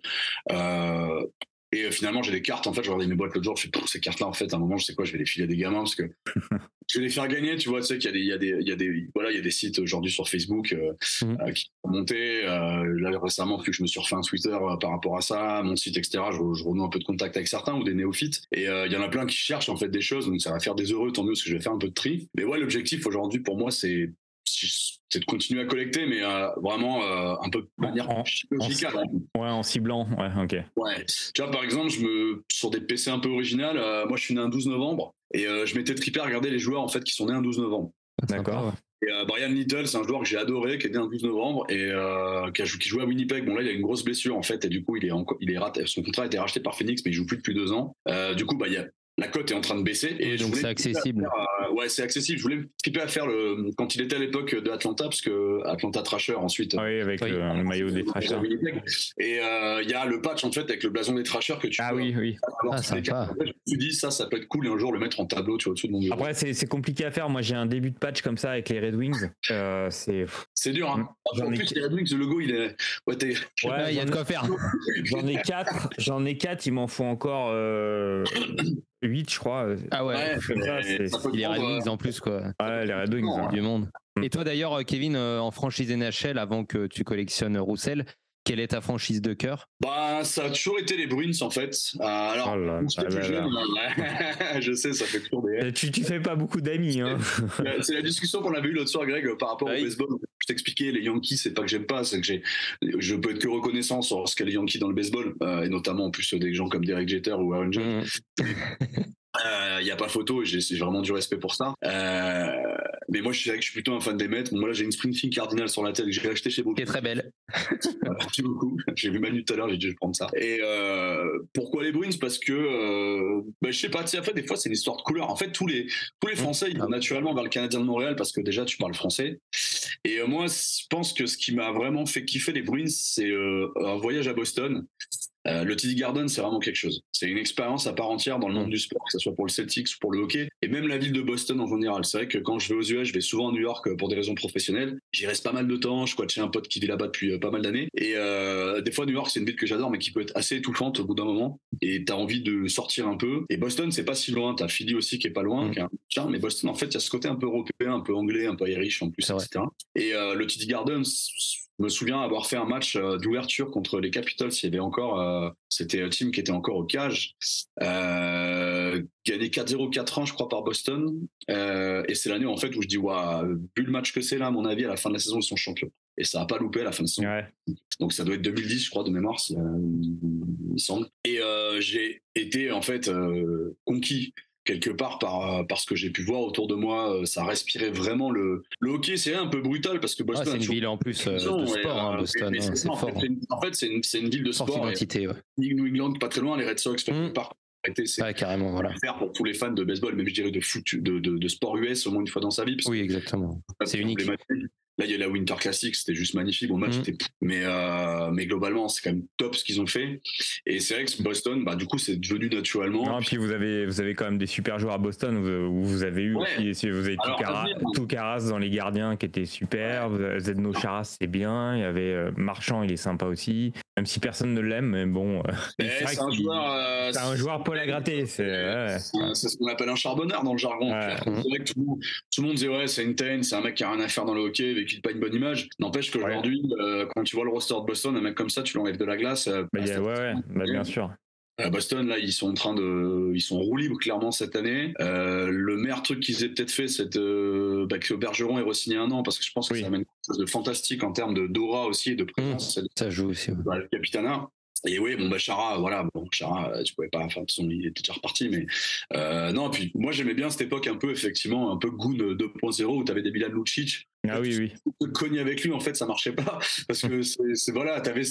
Et euh, finalement, j'ai des cartes. En fait, je regardais mes boîtes l'autre jour. Je fais ces cartes-là. En fait, à un moment, je sais quoi, je vais les filer à des gamins parce que je vais les faire gagner. Tu vois, tu sais qu'il y a des, il y y a des, voilà, il y a des sites aujourd'hui sur Facebook euh, Mhm. euh, qui sont montés. Euh, là, récemment, depuis que je me suis refait un Twitter euh, par rapport à ça, mon site, etc. Je, je renoue un peu de contact avec certains ou des néophytes. Et il y en a plein qui cherchent en fait des choses. Donc, ça va faire des heureux. Tant mieux parce que je vais faire un peu de tri. Mais ouais, l'objectif aujourd'hui pour moi, c'est c'est de continuer à collecter, mais euh, vraiment euh, un peu de manière En- chirurgicale. Ouais, en ciblant. Ouais, ok. Ouais. Tu vois, par exemple, je me, sur des PC un peu originales, euh, moi je suis né un 12 novembre et euh, je m'étais trippé à regarder les joueurs en fait qui sont nés un 12 novembre. D'accord. Et euh, Brian Little, c'est un joueur que j'ai adoré, qui est né un 12 novembre et euh, qui, a qui jouait à Winnipeg. Bon là, il a une grosse blessure en fait et du coup, il est, enco- il est raté, son contrat a été racheté par Phoenix, mais il joue plus depuis deux ans. Euh, du coup, bah il y a la cote est en train de baisser et Donc c'est accessible. ouais, c'est accessible. Je voulais me tripper à faire le quand il était à l'époque de Atlanta, parce que Atlanta Trasher ensuite. Ah oui, avec Oui. Le, le maillot des Thrashers. Et euh, il y a le patch en fait avec le blason des Trashers que tu Ah peux oui, oui. avoir Ah, toutes les sympa. cartes. Je me suis dit ça, ça peut être cool et un jour le mettre en tableau, tu vois, au-dessus de mon bureau. Après, c'est c'est compliqué à faire. Moi, j'ai un début de patch comme ça avec les Red Wings. Euh, c'est. C'est dur, hein. J'en En ai- plus, les Red Wings, le logo, il est. Ouais, il y a de quoi faire. J'en ai quatre. J'en ai quatre. Il m'en faut encore euh, 8, je crois. Ah ouais, Ouais, comme ça, mais c'est- ça peut il est Red prendre, Wings en plus, quoi. Ouais, les Red Wings. Non, hein. Du monde. Mm. Et toi d'ailleurs, euh, Kevin, euh, en franchise NHL, avant que tu collectionnes Roussel, quelle est ta franchise de cœur? Bah, ça a toujours été les Bruins, en fait. Euh, alors, Oh là là là je sais, ça fait toujours des. Euh, Tu, tu fais pas beaucoup d'amis. Hein. C'est la discussion qu'on avait eue l'autre soir, Greg, par rapport Ah au baseball. Je t'expliquais, les Yankees, c'est pas que j'aime pas, c'est que j'ai, je peux être que reconnaissant sur ce qu'est les Yankees dans le baseball, euh, et notamment en plus des gens comme Derek Jeter ou Aaron Judge. Mm. Il n'y a pas photo, j'ai vraiment du respect pour ça. Euh, mais moi, je suis, je suis plutôt un fan des Mets. Bon, moi, là, j'ai une Springfield Cardinal sur la tête que j'ai acheté chez Bob. Qui est très belle. Merci beaucoup. J'ai vu Manu tout à l'heure, j'ai dû je vais prendre ça. Et euh, pourquoi les Bruins? Parce que, euh, bah, je sais pas, fait, des fois, c'est une histoire de couleur. En fait, tous les, tous les Français, ils vont naturellement vers le Canadien de Montréal parce que déjà, tu parles français. Et euh, moi, je pense que ce qui m'a vraiment fait kiffer les Bruins, c'est euh, un voyage à Boston. Euh, le TD Garden, c'est vraiment quelque chose. C'est une expérience à part entière dans le monde du sport, que ce soit pour le Celtics ou pour le hockey, et même la ville de Boston en général. C'est vrai que quand je vais aux US, je vais souvent à New York euh, pour des raisons professionnelles. J'y reste pas mal de temps. Je j'ai un pote qui vit là-bas depuis euh, pas mal d'années. Et euh, des fois, New York, c'est une ville que j'adore, mais qui peut être assez étouffante au bout d'un moment. Et t'as envie de sortir un peu. Et Boston, c'est pas si loin. T'as Philly aussi qui est pas loin. Mm. qui est un- Tiens, mais Boston, en fait, il y a ce côté un peu européen, un peu anglais, un peu irish en plus, etc. Et euh, le TD Garden, je me souviens avoir fait un match euh, d'ouverture contre les Capitals. Il y avait encore, euh, c'était un team qui était encore au cage, euh, gagné 4-0 4 ans, je crois, par Boston. Euh, et c'est l'année en fait où je dis, waouh, vu le match que c'est là, à mon avis, à la fin de la saison, ils sont champions. Et ça a pas loupé à la fin de saison. Ouais. Donc ça doit être 2010, je crois, de mémoire, si, euh, il me semble. Et j'ai été en fait conquis quelque part par, euh, par ce que j'ai pu voir autour de moi. Euh, Ça respirait vraiment le, le hockey. C'est un peu brutal parce que Ah, Boston. c'est a une ville en plus euh, de sport, hein, Boston. et- et c'est c'est en fait, c'est une- En fait, c'est une, c'est une ville de Forte sport. et identité, ouais. New England, pas très loin, les Red Sox, quelque Mm. part. arrêter, c'est carrément, voilà. faire pour tous les fans de baseball, même je dirais de foot, de, de, de sport US au moins une fois dans sa vie. parce Oui, exactement. c'est unique. Là, il y a la Winter Classic, c'était juste magnifique. Bon, le match Mhm. était. Mais, euh, mais globalement, c'est quand même top ce qu'ils ont fait. Et c'est vrai que Boston, bah, du coup, c'est devenu naturellement. Non, puis vous avez, vous avez quand même des super joueurs à Boston où, où vous avez eu Ouais. aussi, si vous avez Toucaras dans les gardiens qui était super, vous avez Zedno Charas c'est bien, il y avait euh, Marchand il est sympa aussi, même si personne ne l'aime, mais bon, euh, Mais c'est un euh, un joueur Paul à gratter, c'est ouais, ce qu'on appelle un charbonneur dans le jargon. Ouais. C'est vrai que tout, le monde- tout le monde disait ouais c'est une c'est un mec qui a rien à faire dans le hockey, qui pas une bonne image. N'empêche qu'aujourd'hui, euh, quand tu vois le roster de Boston, un mec comme ça, tu l'enlèves de la glace. euh, Bah, a- bah, ouais, ouais, bah, bien sûr. Euh, Boston, là, ils sont en train de, ils sont roue libre clairement cette année. Euh, le meilleur truc qu'ils aient peut-être fait, c'est de, bah, que Bergeron ait re-signé un an, parce que je pense que Oui. ça amène quelque chose de fantastique en termes de d'aura aussi et de présence. de- Ça joue aussi. ouais. bah, le capitana. Et oui, bon, bah, Chara, voilà, bon, Chara, tu pouvais pas, enfin, de toute façon, il était déjà reparti, mais, euh, non, et puis, moi, j'aimais bien cette époque un peu, effectivement, un peu Goon 2.0 où t'avais des Milan Lucic. Ah oui, oui. Cogner avec lui, en fait, ça marchait pas. Parce que c'est, voilà, avait-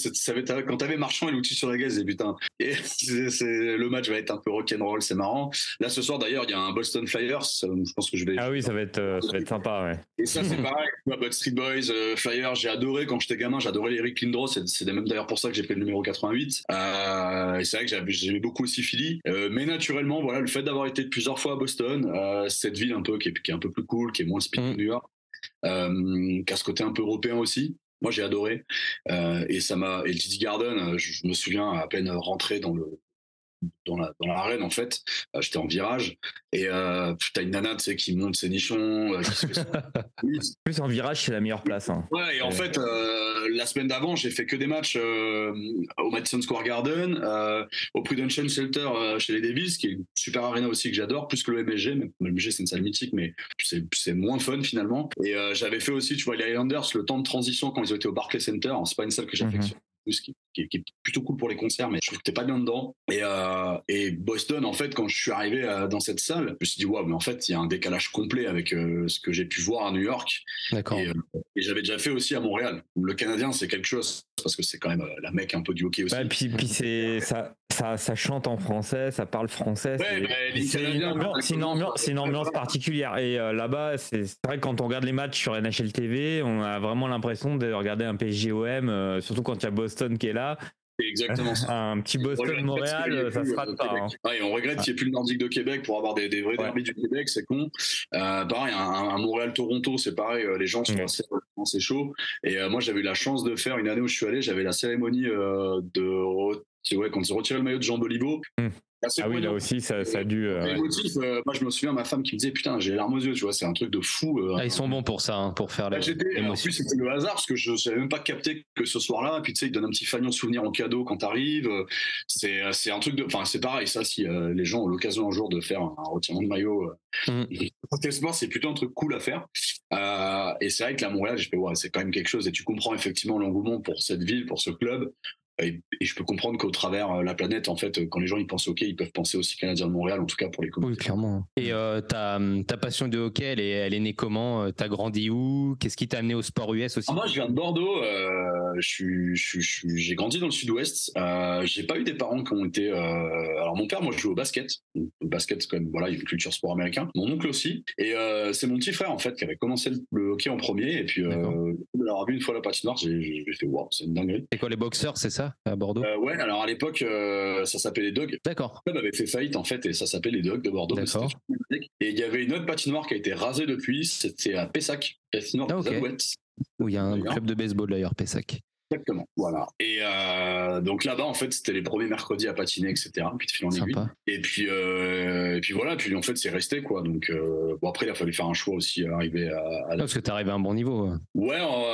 t'avais- quand t'avais Marchand et Lucic sur la gaz, et putain, et le match va être un peu rock'n'roll, c'est marrant. Là, ce soir, d'ailleurs, il y a un Boston Flyers, euh, je pense que je vais, Ah oui, ça va être, euh, ça va être sympa, ouais. et ça, c'est pareil. Bud Street Boys, euh, Flyers, j'ai adoré quand j'étais gamin. J'adorais Eric Lindros. C'est même d'ailleurs pour ça que j'ai pris le numéro 88. Euh, et c'est vrai que j'aimais beaucoup aussi Philly. Mais naturellement, voilà, le fait d'avoir été plusieurs fois à Boston, cette ville un peu qui est, qui est un peu plus cool, qui est moins speed Mm. de New York, euh, qui a ce côté un peu européen aussi. Moi, j'ai adoré. Euh, et ça m'a. Et le TD Garden, euh, je, je me souviens à peine rentré dans le dans la dans l'arène en fait Euh, j'étais en virage et euh, t'as une nana tu sais qui monte ses nichons euh, qui se plus, en virage, c'est la meilleure place. hein. Ouais, et en Ouais. fait, euh, la semaine d'avant, j'ai fait que des matchs euh, au Madison Square Garden, euh, au Prudential Shelter euh, chez les Devils, qui est une super arena aussi que j'adore, plus que le MSG. Mais le MSG, c'est une salle mythique, mais c'est c'est moins fun finalement. Et euh, j'avais fait aussi, tu vois, les Islanders, le temps de transition quand ils ont été au Barclays Center. Alors, C'est pas une salle que j'affectionne. Qui, qui- qui est plutôt cool pour les concerts, mais je trouve que t'es pas bien dedans. Et, euh, et Boston, en fait, quand je suis arrivé euh, dans cette salle, je me suis dit, waouh, mais en fait, il y a un décalage complet avec euh, ce que j'ai pu voir à New York. D'accord. Et, euh, et j'avais déjà fait aussi à Montréal. Le Canadien, c'est quelque chose, parce que c'est quand même la mec un peu du hockey aussi. Puis c'est ça, ça, ça chante en français, ça parle français. Ouais, c'est- bah, une, ambiance- c'est une ambiance, c'est une ambiance particulière. Et euh, là-bas, c'est c'est vrai que quand on regarde les matchs sur NHL TV, on a vraiment l'impression de regarder un PSGOM, euh, surtout quand il y a Boston qui est là. Exactement ça. Un petit Boston-Montréal, ait ça se rate euh, pas. Hein. Et on regrette qu'il n'y ait plus le Nordique de Québec pour avoir des, des vrais Ouais. derbys du Québec, c'est con. Euh, pareil, un, un Montréal-Toronto, c'est pareil, euh, les gens sont assez c'est chaud. Et euh, moi, j'avais eu la chance de faire une année où je suis allé, j'avais la cérémonie euh, de. Ouais, quand ils retiré le maillot de Jean Beliveau. Hmm. Ah oui, là aussi, ça, ça a dû. euh, ouais. Euh, moi, je me souviens, ma femme qui me disait Putain, j'ai les larmes aux yeux, tu vois, c'est un truc de fou. euh, Ah, ils sont bons pour ça, hein, pour faire Bah, les en plus, c'était le hasard parce que je savais même pas capter que ce soir-là. Et puis, tu sais, ils donnent un petit fanion souvenir en cadeau quand t'arrives. Euh, C'est, c'est un truc de. Enfin, c'est pareil, ça, si euh, les gens ont l'occasion un jour de faire un, un retirement de maillot. Sport, c'est plutôt un truc cool à faire. Euh, et c'est vrai que la Montréal, je fais, ouais, c'est quand même quelque chose. Et tu comprends effectivement l'engouement pour cette ville, pour ce club. Et, et je peux comprendre qu'au travers euh, la planète, en fait, euh, quand les gens ils pensent au hockey, ils peuvent penser aussi Canadien de Montréal, en tout cas pour les Oui, communautés. clairement. Et euh, ta, ta passion de hockey, elle est, elle est née comment T'as grandi où? Qu'est-ce qui t'a amené au sport US aussi? Ah, moi, je viens de Bordeaux. euh, je suis, je je j'ai grandi dans le Sud-Ouest. Euh, j'ai pas eu des parents qui ont été. euh, alors, mon père, moi, je joue au basket. Le basket, c'est quand même, voilà, il y a une culture sport américain. Mon oncle aussi. Et euh, c'est mon petit frère, en fait, qui avait commencé le, le hockey en premier. Et puis, euh, vu une fois la patinoire, j'ai, j'ai j'ai fait waouh, c'est une dinguerie. C'est quoi les boxeurs, c'est ça, à Bordeaux Euh, ouais, alors à l'époque, euh, ça s'appelait les Dogs. D'accord. Le club avait fait faillite en fait et ça s'appelait les Dogs de Bordeaux. D'accord. Et il y avait une autre patinoire qui a été rasée depuis, c'était à Pessac, patinoire Ah, de ok. Zalouette. Où il y a un club de baseball d'ailleurs, Pessac. Exactement, voilà. Et euh, donc là-bas, en fait, c'était les premiers mercredis à patiner, etc. Puis de fil en aiguille. Et puis, euh, et puis voilà, puis en fait, c'est resté, quoi. Donc, euh, bon, après, il a fallu faire un choix aussi, à arriver à, à la... parce que t'es arrivé à un bon niveau. ouais. En,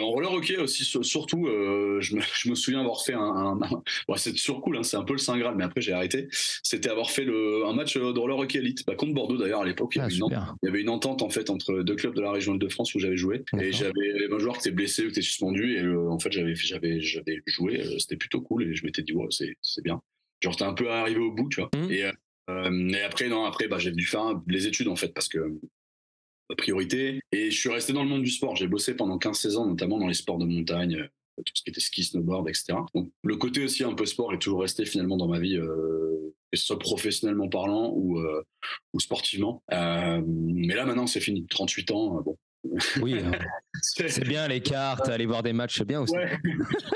en roller hockey aussi, sur- surtout, je, me, je me souviens avoir fait un... un, c'est toujours cool, hein, c'est un peu le Saint Graal, mais après, j'ai arrêté. C'était avoir fait le, un match de roller hockey elite, bah, contre Bordeaux, d'ailleurs, à l'époque. il y Ah, avait une super. il y avait une entente en fait entre deux clubs de la région de France où j'avais joué et j'avais un joueur qui était blessé ou qui était suspendu et en fait j'avais j'avais j'avais joué euh, c'était plutôt cool et je m'étais dit ouais c'est c'est bien genre j'étais un peu arrivé au bout tu vois Mhm. et, euh, et après non après bah j'ai dû faire les études en fait parce que euh, priorité et je suis resté dans le monde du sport j'ai bossé pendant 15-16 ans notamment dans les sports de montagne tout ce qui était ski, snowboard, etc. Donc le côté aussi un peu sport est toujours resté finalement dans ma vie, euh, que ce soit professionnellement parlant ou, euh, ou sportivement. Euh, mais là maintenant c'est fini, 38 ans, euh, bon. Oui, euh, c'est bien les cartes, aller voir des matchs, c'est bien aussi. Ouais.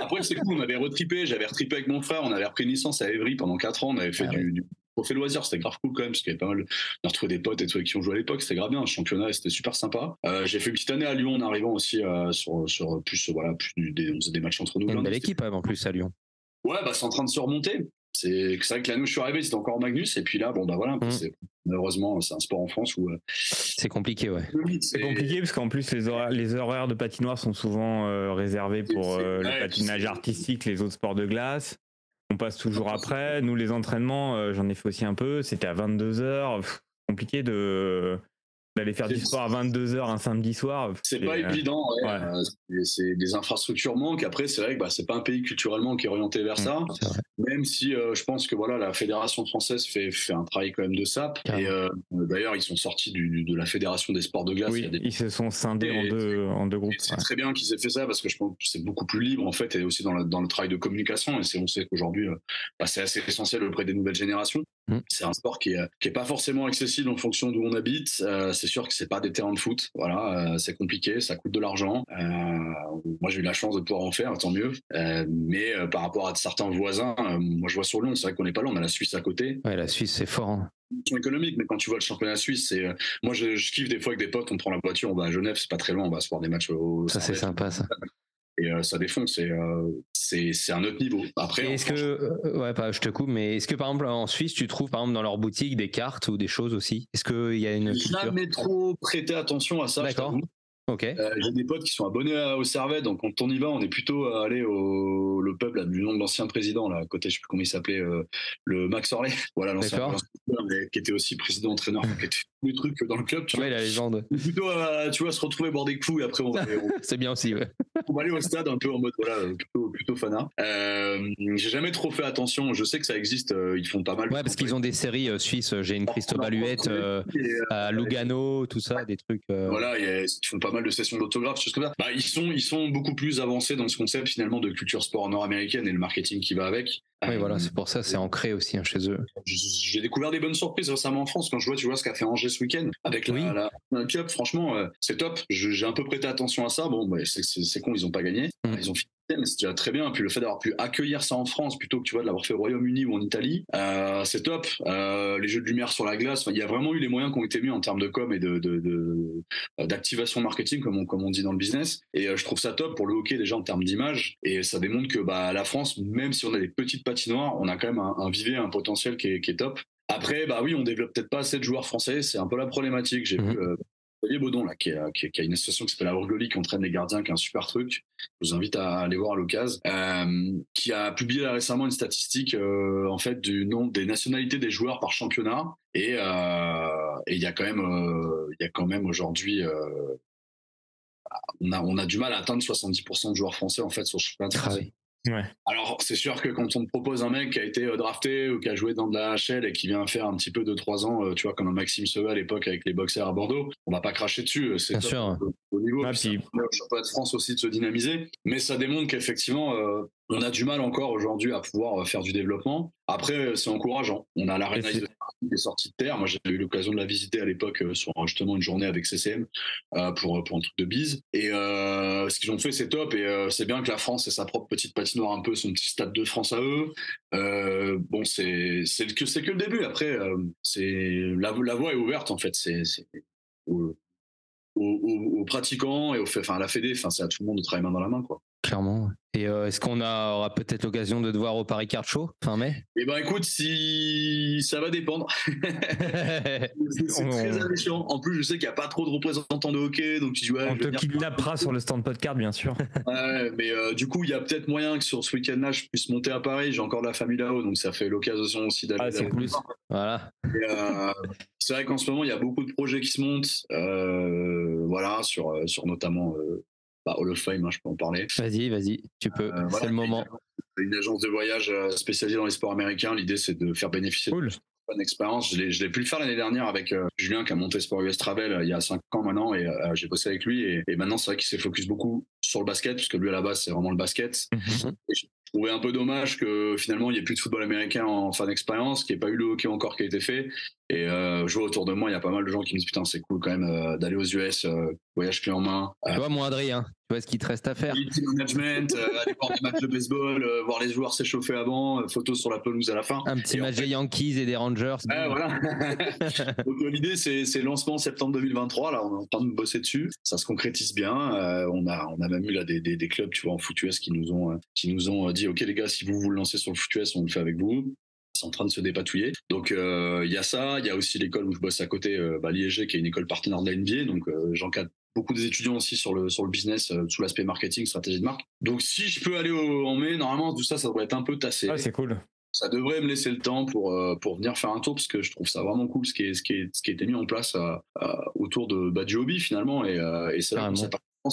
Après, c'est cool, on avait retripé, j'avais retripé avec mon frère, on avait repris une licence à Évry pendant 4 ans, on avait fait Ah du, du trophée loisir, c'était grave cool quand même, parce qu'il y avait pas mal, on a retrouvé des potes et tout qui ont joué à l'époque, c'était grave bien, le championnat, c'était super sympa. Euh, j'ai fait une petite année à Lyon en arrivant aussi euh, sur, sur plus, voilà, plus des, on faisait des matchs entre nous. Il y a une belle équipe hein, en plus à Lyon. Ouais, bah c'est en train de se remonter. C'est c'est vrai que là, nous, je suis arrivé, c'était encore Magnus, et puis là, bon, bah voilà, Mm. c'est- malheureusement, c'est un sport en France où. euh, C'est compliqué, ouais. C'est compliqué parce qu'en plus les horaires, les horaires de patinoire sont souvent euh, réservés pour euh, le ouais, patinage artistique, les autres sports de glace. On passe toujours après. Nous les entraînements, euh, j'en ai fait aussi un peu. C'était à 22 h Compliqué de d'aller faire du sport à 22 h un samedi soir. C'est pas euh, évident, ouais. ouais. Euh, c'est- des infrastructures manquent. Après, c'est vrai que bah, c'est pas un pays culturellement qui est orienté vers ça. C'est vrai. Même si euh, je pense que voilà, la fédération française fait, fait un travail quand même de sap. Et euh, d'ailleurs, ils sont sortis du, de la fédération des sports de glace. Il y Oui, a des- ils se sont scindés en deux, en deux groupes. C'est très bien qu'ils aient fait ça parce que je pense que c'est beaucoup plus libre en fait et aussi dans le, dans le travail de communication et c'est on sait qu'aujourd'hui bah, c'est assez essentiel auprès des nouvelles générations. Mm. C'est un sport qui est, qui est pas forcément accessible en fonction d'où on habite. Euh, c'est sûr que c'est pas des terrains de foot. Voilà, euh, c'est compliqué, ça coûte de l'argent. Euh, moi j'ai eu la chance de pouvoir en faire, tant mieux. Mais par rapport à certains voisins, moi je vois sur Lyon, c'est vrai qu'on n'est pas là, on a la Suisse à côté Ouais, la Suisse, c'est fort. hein. économique, mais quand tu vois le championnat suisse, c'est moi je, je kiffe des fois avec des potes, on prend la voiture, on va à Genève, c'est pas très loin, on va se voir des matchs au Ça, c'est sympa, ça. Et euh, ça défonce, c'est euh, c'est c'est un autre niveau. Après, est-ce que, France, euh, ouais, pas, je te coupe, mais est-ce que par exemple en Suisse, tu trouves par exemple dans leur boutique des cartes ou des choses aussi? Est-ce qu'il y a une culture jamais trop prêté attention à ça. D'accord. T'avoue. Ok. Euh, j'ai des potes qui sont abonnés à- au Servet, donc quand on y va, on est plutôt à aller au le pub là, du nom de l'ancien président là, à côté, je sais plus comment il s'appelait, euh, le Max Orley, voilà l'ancien, qui était aussi président entraîneur, qui était tous les trucs dans le club. Tu vois. Ouais, la légende. Est plutôt à, tu vois, se retrouver boire des coups et après on va, aller- C'est bien aussi, ouais. on va aller au stade un peu en mode voilà plutôt plutôt fanat. Euh, j'ai jamais trop fait attention. Je sais que ça existe. euh, ils font pas mal. Ouais, parce qu'ils ont des séries suisses. J'ai une Cristobal Huette euh, Et, euh, à Lugano, tout ça, des trucs. Voilà, ils font pas mal de sessions d'autographes, choses comme ça. Bah, ils sont ils sont beaucoup plus avancés dans ce concept finalement de culture sport nord-américaine et le marketing qui va avec. Oui, Euh, voilà, c'est pour ça, c'est ancré aussi hein, chez eux. j'ai découvert des bonnes surprises récemment en France quand je vois, tu vois, ce qu'a fait Angers ce week-end avec la, Oui. la- la Cup. Franchement, euh, c'est top. J'ai un peu prêté attention à ça. Bon, bah, c'est- con, ils ont pas gagné. Mm. Ils ont fini, c'est déjà très bien. Puis le fait d'avoir pu accueillir ça en France plutôt que tu vois de l'avoir fait au Royaume-Uni ou en Italie, euh, c'est top. Euh, les jeux de lumière sur la glace, il y a vraiment eu les moyens qui ont été mis en termes de com et de euh, d'activation marketing, comme on, comme on dit dans le business. Et euh, je trouve ça top pour le hockey déjà en termes d'image. Et ça démontre que bah, la France, même si on a des petites patinoires, on a quand même un, un vivier, un potentiel qui est, qui est top. Après, bah oui, on développe peut-être pas assez de joueurs français. C'est un peu la problématique. J'ai Mhm. vu euh, Xavier Baudon là, qui, est- qui, est- qui a une association qui s'appelle Aurgoli, qui entraîne les gardiens, qui est un super truc. Je vous invite à aller voir à l'occasion. Euh, qui a publié récemment une statistique euh, en fait du nombre des nationalités des joueurs par championnat. Et euh, et il y a quand même, euh, il y a quand même aujourd'hui. euh, on a, on a du mal à atteindre 70% de joueurs français en fait sur le championnat Ah oui. Ouais. Alors, c'est sûr que quand on te propose un mec qui a été euh, drafté ou qui a joué dans de la HL et qui vient faire un petit peu de 3 ans, euh, tu vois, comme un Maxime Seuil à l'époque avec les boxers à Bordeaux, on va pas cracher dessus. euh, C'est Bien sûr. Au niveau, Ah, puis ça de France aussi de se dynamiser. Mais ça démontre qu'effectivement, euh, on a du mal encore aujourd'hui à pouvoir euh, faire du développement. Après, euh, c'est encourageant. On a l'arena Et c'est- de qui est sortie de terre. Moi, j'ai eu l'occasion de la visiter à l'époque euh, sur justement une journée avec CCM pour, pour un truc de bise. Et euh, ce qu'ils ont fait, c'est top. Et euh, c'est bien que la France ait sa propre petite patinoire, un peu son petit stade de France à eux. Euh, bon, c'est que c'est que le début. Après, c'est la, la voie est ouverte en fait. C'est aux, aux- aux- aux pratiquants et aux enfin à la Fédé. Enfin, c'est à tout le monde de travailler main dans la main, quoi. Clairement. Et euh, est-ce qu'on aura peut-être l'occasion de te voir au Paris Card Show fin mai? Et ben écoute, si ça va dépendre. C'est c'est On- très alléchant. En plus, je sais qu'il n'y a pas trop de représentants de hockey, donc tu dis ouais. On te kidnappera sur le stand podcast, bien sûr. Ouais, mais euh, du coup, il y a peut-être moyen que sur ce week-end-là, je puisse monter à Paris. J'ai encore de la famille là-haut, donc ça fait l'occasion aussi d'aller. Ah, c'est voir. Voilà. Et, euh, c'est vrai qu'en ce moment, il y a beaucoup de projets qui se montent, euh, voilà, sur, sur notamment euh, bah, Hall of Fame, hein, je peux en parler. Vas-y, vas-y, tu peux. Euh, voilà, c'est le moment. Une agence de voyage euh, spécialisée dans les sports américains. L'idée, c'est de faire bénéficier Cool. de bonne expérience. Je l'ai, je l'ai pu le faire l'année dernière avec euh, Julien qui a monté Sport US Travel euh, il y a cinq ans maintenant et euh, j'ai bossé avec lui et, et maintenant c'est vrai qu'il s'est focus beaucoup sur le basket, puisque lui à la base c'est vraiment le basket. Et je trouvais un peu dommage que finalement il n'y ait plus de football américain en fin d'expérience, qu'il n'y ait pas eu le hockey encore qui a été fait. Et euh, je vois autour de moi, il y a pas mal de gens qui me disent putain c'est cool quand même euh, d'aller aux US, euh, voyage clé en main. Tu vois, mon Adrien, tu vois ce qu'il te reste à faire. Team management, euh, aller voir des matchs de baseball, euh, voir les joueurs s'échauffer avant, photos sur la pelouse à la fin. Un petit Et en match fait- des Yankees et des Rangers. Voilà. Donc l'idée c'est c'est lancement septembre 2023. Là, on est en train de bosser dessus. Ça se concrétise bien. On a on a même eu là des, des, des clubs, tu vois, en foot US qui nous ont qui nous ont dit ok les gars, si vous vous lancez sur le foot US, on le fait avec vous. C'est en train de se dépatouiller. Donc euh, il y a ça. Il y a aussi l'école où je bosse à côté, euh, bah, l'IEG, qui est une école partenaire de la NBA. Donc euh, j'encadre beaucoup des étudiants aussi sur le sur le business euh, sous l'aspect marketing, stratégie de marque. Donc si je peux aller au, en mai, normalement tout ça, ça devrait être un peu tassé Ah, c'est cool. ça devrait me laisser le temps pour euh, pour venir faire un tour parce que je trouve ça vraiment cool ce qui est ce qui est ce qui a été mis en place euh, autour de bah, du hobby finalement et et c'est cette France,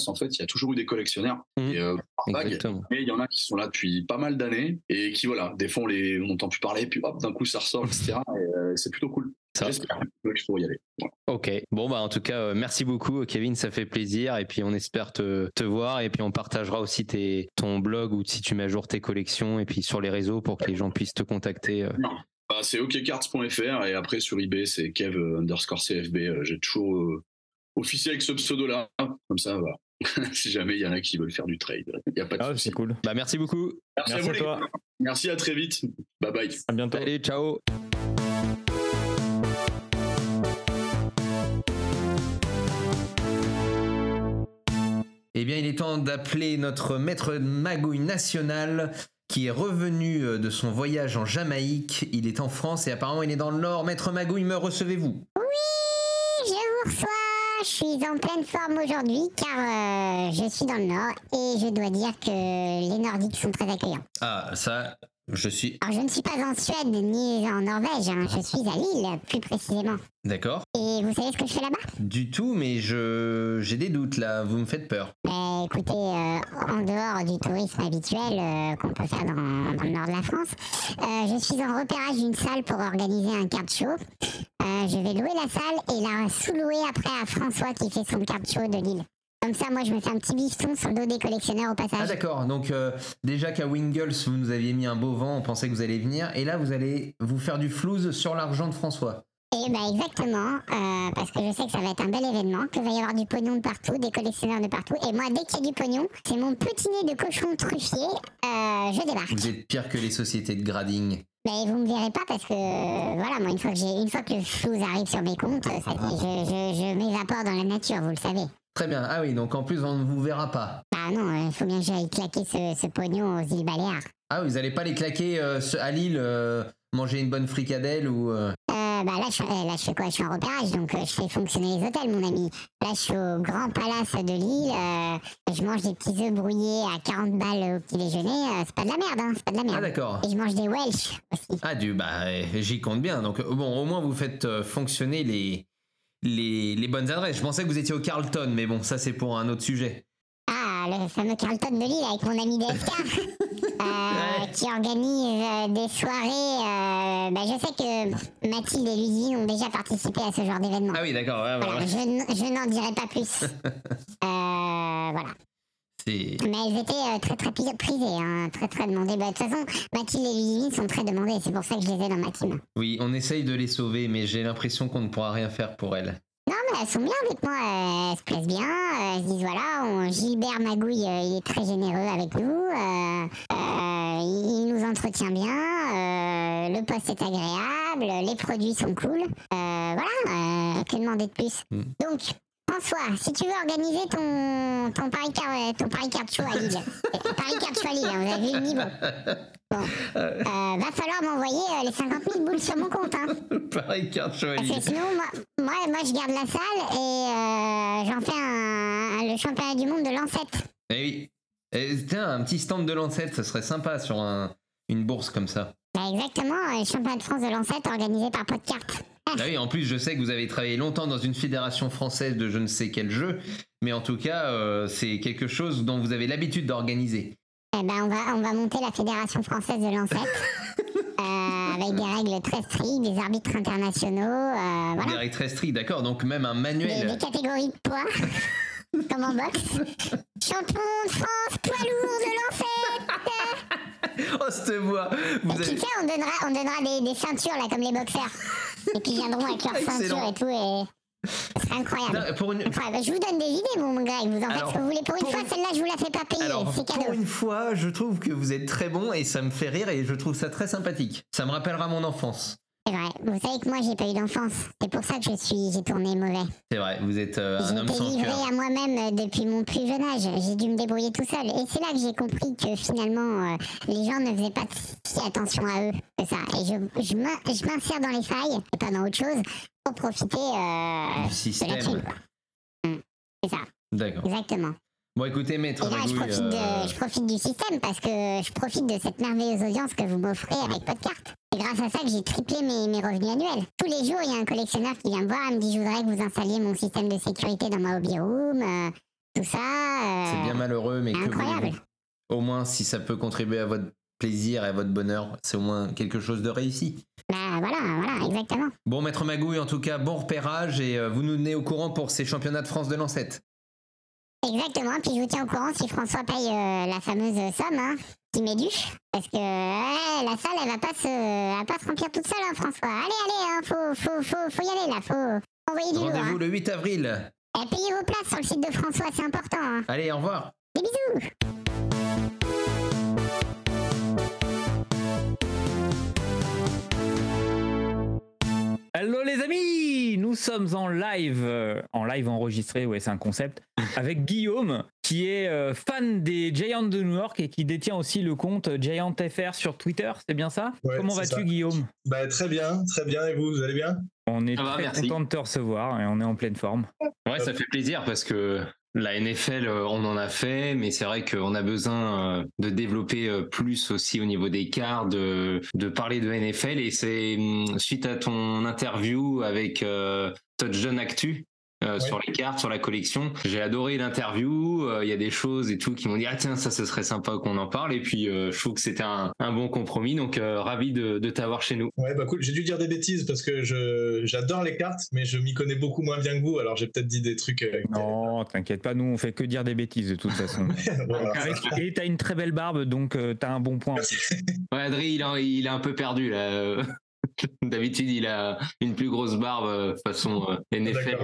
en fait il y a toujours eu des collectionneurs Mhm. et, euh, par vague. Exactement. mais il y en a qui sont là depuis pas mal d'années et qui voilà des fois on les on n'entend plus parler puis hop d'un coup ça ressort etc et euh, c'est plutôt cool Ça. j'espère que je pourrai y aller Voilà. Ok. Bon, bah, en tout cas, euh, merci beaucoup, Kevin. Ça fait plaisir. Et puis, on espère te, te voir. Et puis, on partagera aussi tes, ton blog ou si tu mets à jour tes collections et puis sur les réseaux pour que les gens puissent te contacter. Bah, c'est okcards.fr et après sur eBay c'est kev underscore cfb j'ai toujours officié avec ce pseudo là comme ça voilà si jamais il y en a qui veulent faire du trade il y a pas de Ah, c'est cool. Bah, merci beaucoup. Merci, à vous, à toi. Merci, à très vite. Bye bye. À bientôt. Allez, ciao. Eh bien, il est temps d'appeler notre maître magouille national qui est revenu euh, de son voyage en Jamaïque. Il est en France et apparemment il est dans le Nord. Maître magouille, me recevez-vous? Je vous reçois. Je suis en pleine forme aujourd'hui car euh, je suis dans le Nord et je dois dire que les Nordiques sont très accueillants. Ah, ça, je suis Alors je ne suis pas en Suède ni en Norvège, hein, je suis à Lille plus précisément. d'accord. Et vous savez ce que je fais là-bas? Du tout, mais je j'ai des doutes là. Vous me faites peur. Ben, Écoutez, euh, en dehors du tourisme habituel euh, qu'on peut faire dans, dans le nord de la France, euh, je suis en repérage d'une salle pour organiser un card show. Je vais louer la salle et la sous-louer après à François qui fait son card show de Lille. Comme ça, moi, je me fais un petit bifton sur le dos des collectionneurs au Ah passage. d'accord. Donc euh, déjà qu'à Wingles vous nous aviez mis un beau vent, on pensait que vous alliez venir, et là vous allez vous faire du flouze sur l'argent de François. Et ben exactement, euh, parce que je sais que ça va être un bel événement, qu'il va y avoir du pognon de partout, des collectionneurs de partout. Et moi, dès qu'il y a du pognon, c'est mon petit nez de cochon truffier, euh, je débarque. Vous êtes pire que les sociétés de grading. Mais vous me verrez pas parce que euh, voilà, moi une fois que j'ai une fois que le flouze arrive sur mes comptes, ça, je, je, je m'évapore dans la nature, vous le savez. Très bien. Ah oui, donc en plus on ne vous verra pas. Ah non, il faut bien que j'aille claquer ce, ce pognon aux îles Baléares. Ah oui, vous allez pas les claquer euh, à Lille, euh, manger une bonne fricadelle ou. euh, Euh, bah là je, là, je fais quoi? Je suis en repérage, donc je fais fonctionner les hôtels, mon ami. Là, je suis au Grand Palace de Lille. je mange des petits œufs brouillés à 40 balles au petit déjeuner. c'est pas de la merde, hein, c'est pas de la Ah merde. d'accord. Et je mange des Welsh aussi. Ah du bah j'y compte bien. Donc bon, au moins vous faites fonctionner les, les les bonnes adresses. Je pensais que vous étiez au Carlton, mais bon, ça c'est pour un autre sujet. Ah, le fameux Carlton de Lille avec mon ami DFK. euh, qui organise euh, des soirées. euh, bah, je sais que Mathilde et Ludivine ont déjà participé à ce genre d'événement. Ah oui, d'accord. ouais, Voilà, voilà. je, n- je n'en dirai pas plus. Euh, voilà. C'est Mais elles étaient euh, très très prisées, hein, très très demandées. Bah, De toute façon, Mathilde et Ludivine sont très demandées, c'est pour ça que je les ai dans ma team. oui, on essaye de les sauver, mais j'ai l'impression qu'on ne pourra rien faire pour elles. Non, mais elles sont bien avec moi, euh, elles se plaisent bien. euh, elles se disent voilà, on- Gilbert Magouille, il est très généreux avec nous. euh, euh, il nous entretient bien. euh, le poste est agréable. Les produits sont cool. voilà, que demander de plus? Mm. Donc, François, si tu veux organiser ton, ton Paris Car, ton Paris Card Show à Lille, euh, Paris Card Show à Lille, hein, vous avez vu le niveau. Bon, euh, va falloir m'envoyer euh, les 50 000 boules sur mon compte. Hein. Pareil, carte Parce chevalier. que sinon, moi, moi, moi, je garde la salle et euh, j'en fais un, le championnat du monde de lancette. Eh oui. Eh, tiens, un petit stand de lancette, ça serait sympa sur un- une bourse comme ça. Bah, exactement, euh, le championnat de France de lancette organisé par Podcart. Ah oui, en plus, je sais que vous avez travaillé longtemps dans une fédération française de je ne sais quel jeu, mais en tout cas, euh, c'est quelque chose dont vous avez l'habitude d'organiser. Eh ben, on, va, on va monter la Fédération française de lancette euh, avec des règles très strictes, des arbitres internationaux, euh, Des voilà. règles très strictes, d'accord, donc même un Des, manuel. des catégories de poids. comme en boxe. Champion de France, poids lourd de l'ancêtre. Oh, cette voix Vous Et puis avez- tu sais, on donnera, on donnera des, des ceintures là comme les boxeurs. Et puis ils viendront avec leurs Excellent. ceintures et tout et ce serait incroyable. Non, Pour une, Incroyable. Je vous donne des idées, mon Greg. Vous en faites ce que vous voulez. Pour une pour fois, une- celle-là, je vous la fais pas payer. Alors, C'est pour une fois, je trouve que vous êtes très bon et ça me fait rire et je trouve ça très sympathique. Ça me rappellera mon enfance. C'est vrai. Vous savez que moi, j'ai pas eu d'enfance. C'est pour ça que je suis, j'ai tourné mauvais. C'est vrai, vous êtes euh, un J'ai homme été sans livré cœur. à moi-même euh, depuis mon plus jeune âge. J'ai dû me débrouiller tout seul. Et c'est là que j'ai compris que finalement, euh, les gens ne faisaient pas si attention à eux que ça. Et je, je m'in- je m'insère dans les failles, et pas dans autre chose, pour profiter euh, Du de la thune. Mm. C'est ça, D'accord. exactement. Bon, écoutez, maître Et là, je Magouille, profite, euh, de, je profite du système parce que je profite de cette merveilleuse audience que vous m'offrez avec Podcart. C'est grâce à ça que j'ai triplé mes, mes revenus annuels. Tous les jours, il y a un collectionneur qui vient me voir et me dit Je voudrais que vous installiez mon système de sécurité dans ma hobby room, euh, tout ça. euh, c'est bien malheureux, mais que incroyable. voulez-vous Au moins, si ça peut contribuer à votre plaisir et à votre bonheur, c'est au moins quelque chose de réussi. Bah voilà, voilà, exactement. Bon, maître Magouille, en tout cas, bon repérage et vous nous tenez au courant pour ces championnats de France de lancette. Exactement. Puis je vous tiens au courant si François paye euh, la fameuse somme, hein, qui m'éduche. Parce que la salle, elle va pas se, elle va pas se remplir toute seule, hein, François. Allez, allez, hein, faut, faut, faut, faut y aller là, faut envoyer du lourd. Rendez-vous Hein. le 8 avril. Et payez vos places sur le site de François, c'est important. Hein. Allez, au revoir. Des bisous. Hello les amis, nous sommes en live, euh, en live enregistré, ouais c'est un concept, avec Guillaume qui est euh, fan des Giants de New York et qui détient aussi le compte Giant FR sur Twitter, c'est bien ça? Ouais, Comment vas-tu. Guillaume? Bah, très bien, très bien. Et vous, vous allez bien? On est très merci. content de te recevoir et on est en pleine forme. Ouais, ça fait plaisir parce que la NFL, euh, on en a fait, mais c'est vrai qu'on a besoin euh, de développer euh, plus aussi au niveau des cartes, de, de parler de NFL. Et c'est hum, suite à ton interview avec Touchdown Actu. Euh, Ouais. sur les cartes, sur la collection. J'ai adoré l'interview. euh, Il y a des choses et tout qui m'ont dit ah tiens ça ce serait sympa qu'on en parle. Et puis euh, je trouve que c'était un, un bon compromis. Donc euh, ravi de, de t'avoir chez nous. Ouais, bah cool. J'ai dû dire des bêtises parce que je j'adore les cartes, mais je m'y connais beaucoup moins bien que vous. Alors j'ai peut-être dit des trucs. euh, Non, t'inquiète pas, nous on fait que dire des bêtises de toute façon. voilà. et t'as une très belle barbe, donc euh, t'as un bon point. Ouais, Adri, il a, il a un peu perdu là. D'habitude, il a une plus grosse barbe façon NFL.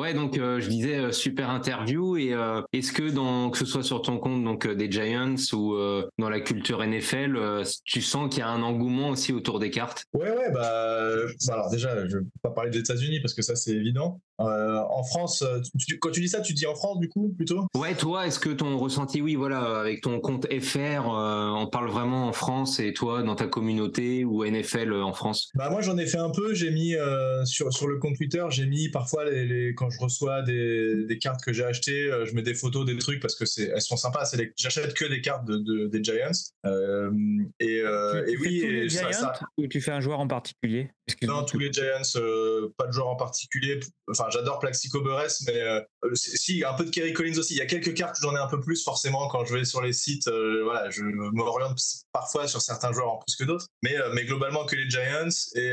Ouais, donc euh, je disais euh, super interview et euh, est-ce que dans que ce soit sur ton compte donc des Giants ou dans la culture NFL, tu sens qu'il y a un engouement aussi autour des cartes? Ouais, ouais, bah, bah, alors déjà, je vais pas parler des États-Unis parce que ça c'est évident. En France, tu- quand tu dis ça, tu dis en France du coup plutôt? Ouais, toi, est-ce que ton ressenti, oui, voilà, avec ton compte FR, on parle vraiment en France et toi dans ta communauté ou NFL en France? Bah moi j'en ai fait un peu. J'ai mis sur sur le compte Twitter, j'ai mis parfois les, les- quand je reçois des, des cartes que j'ai achetées, euh, je mets des photos des trucs parce que c'est elles sont sympas. Les- j'achète que des cartes de, de- des Giants. Euh, et, euh, tu, et tu oui, et ça- ça- ou tu fais un joueur en particulier? Non, tous les Giants, euh, pas de joueur en particulier. Enfin, j'adore Plaxico Burress, mais euh, si, un peu de Kerry Collins aussi. Il y a quelques cartes où j'en ai un peu plus, forcément, quand je vais sur les sites. voilà, je m'oriente parfois sur certains joueurs en plus que d'autres. Mais, mais globalement, que les Giants. Et,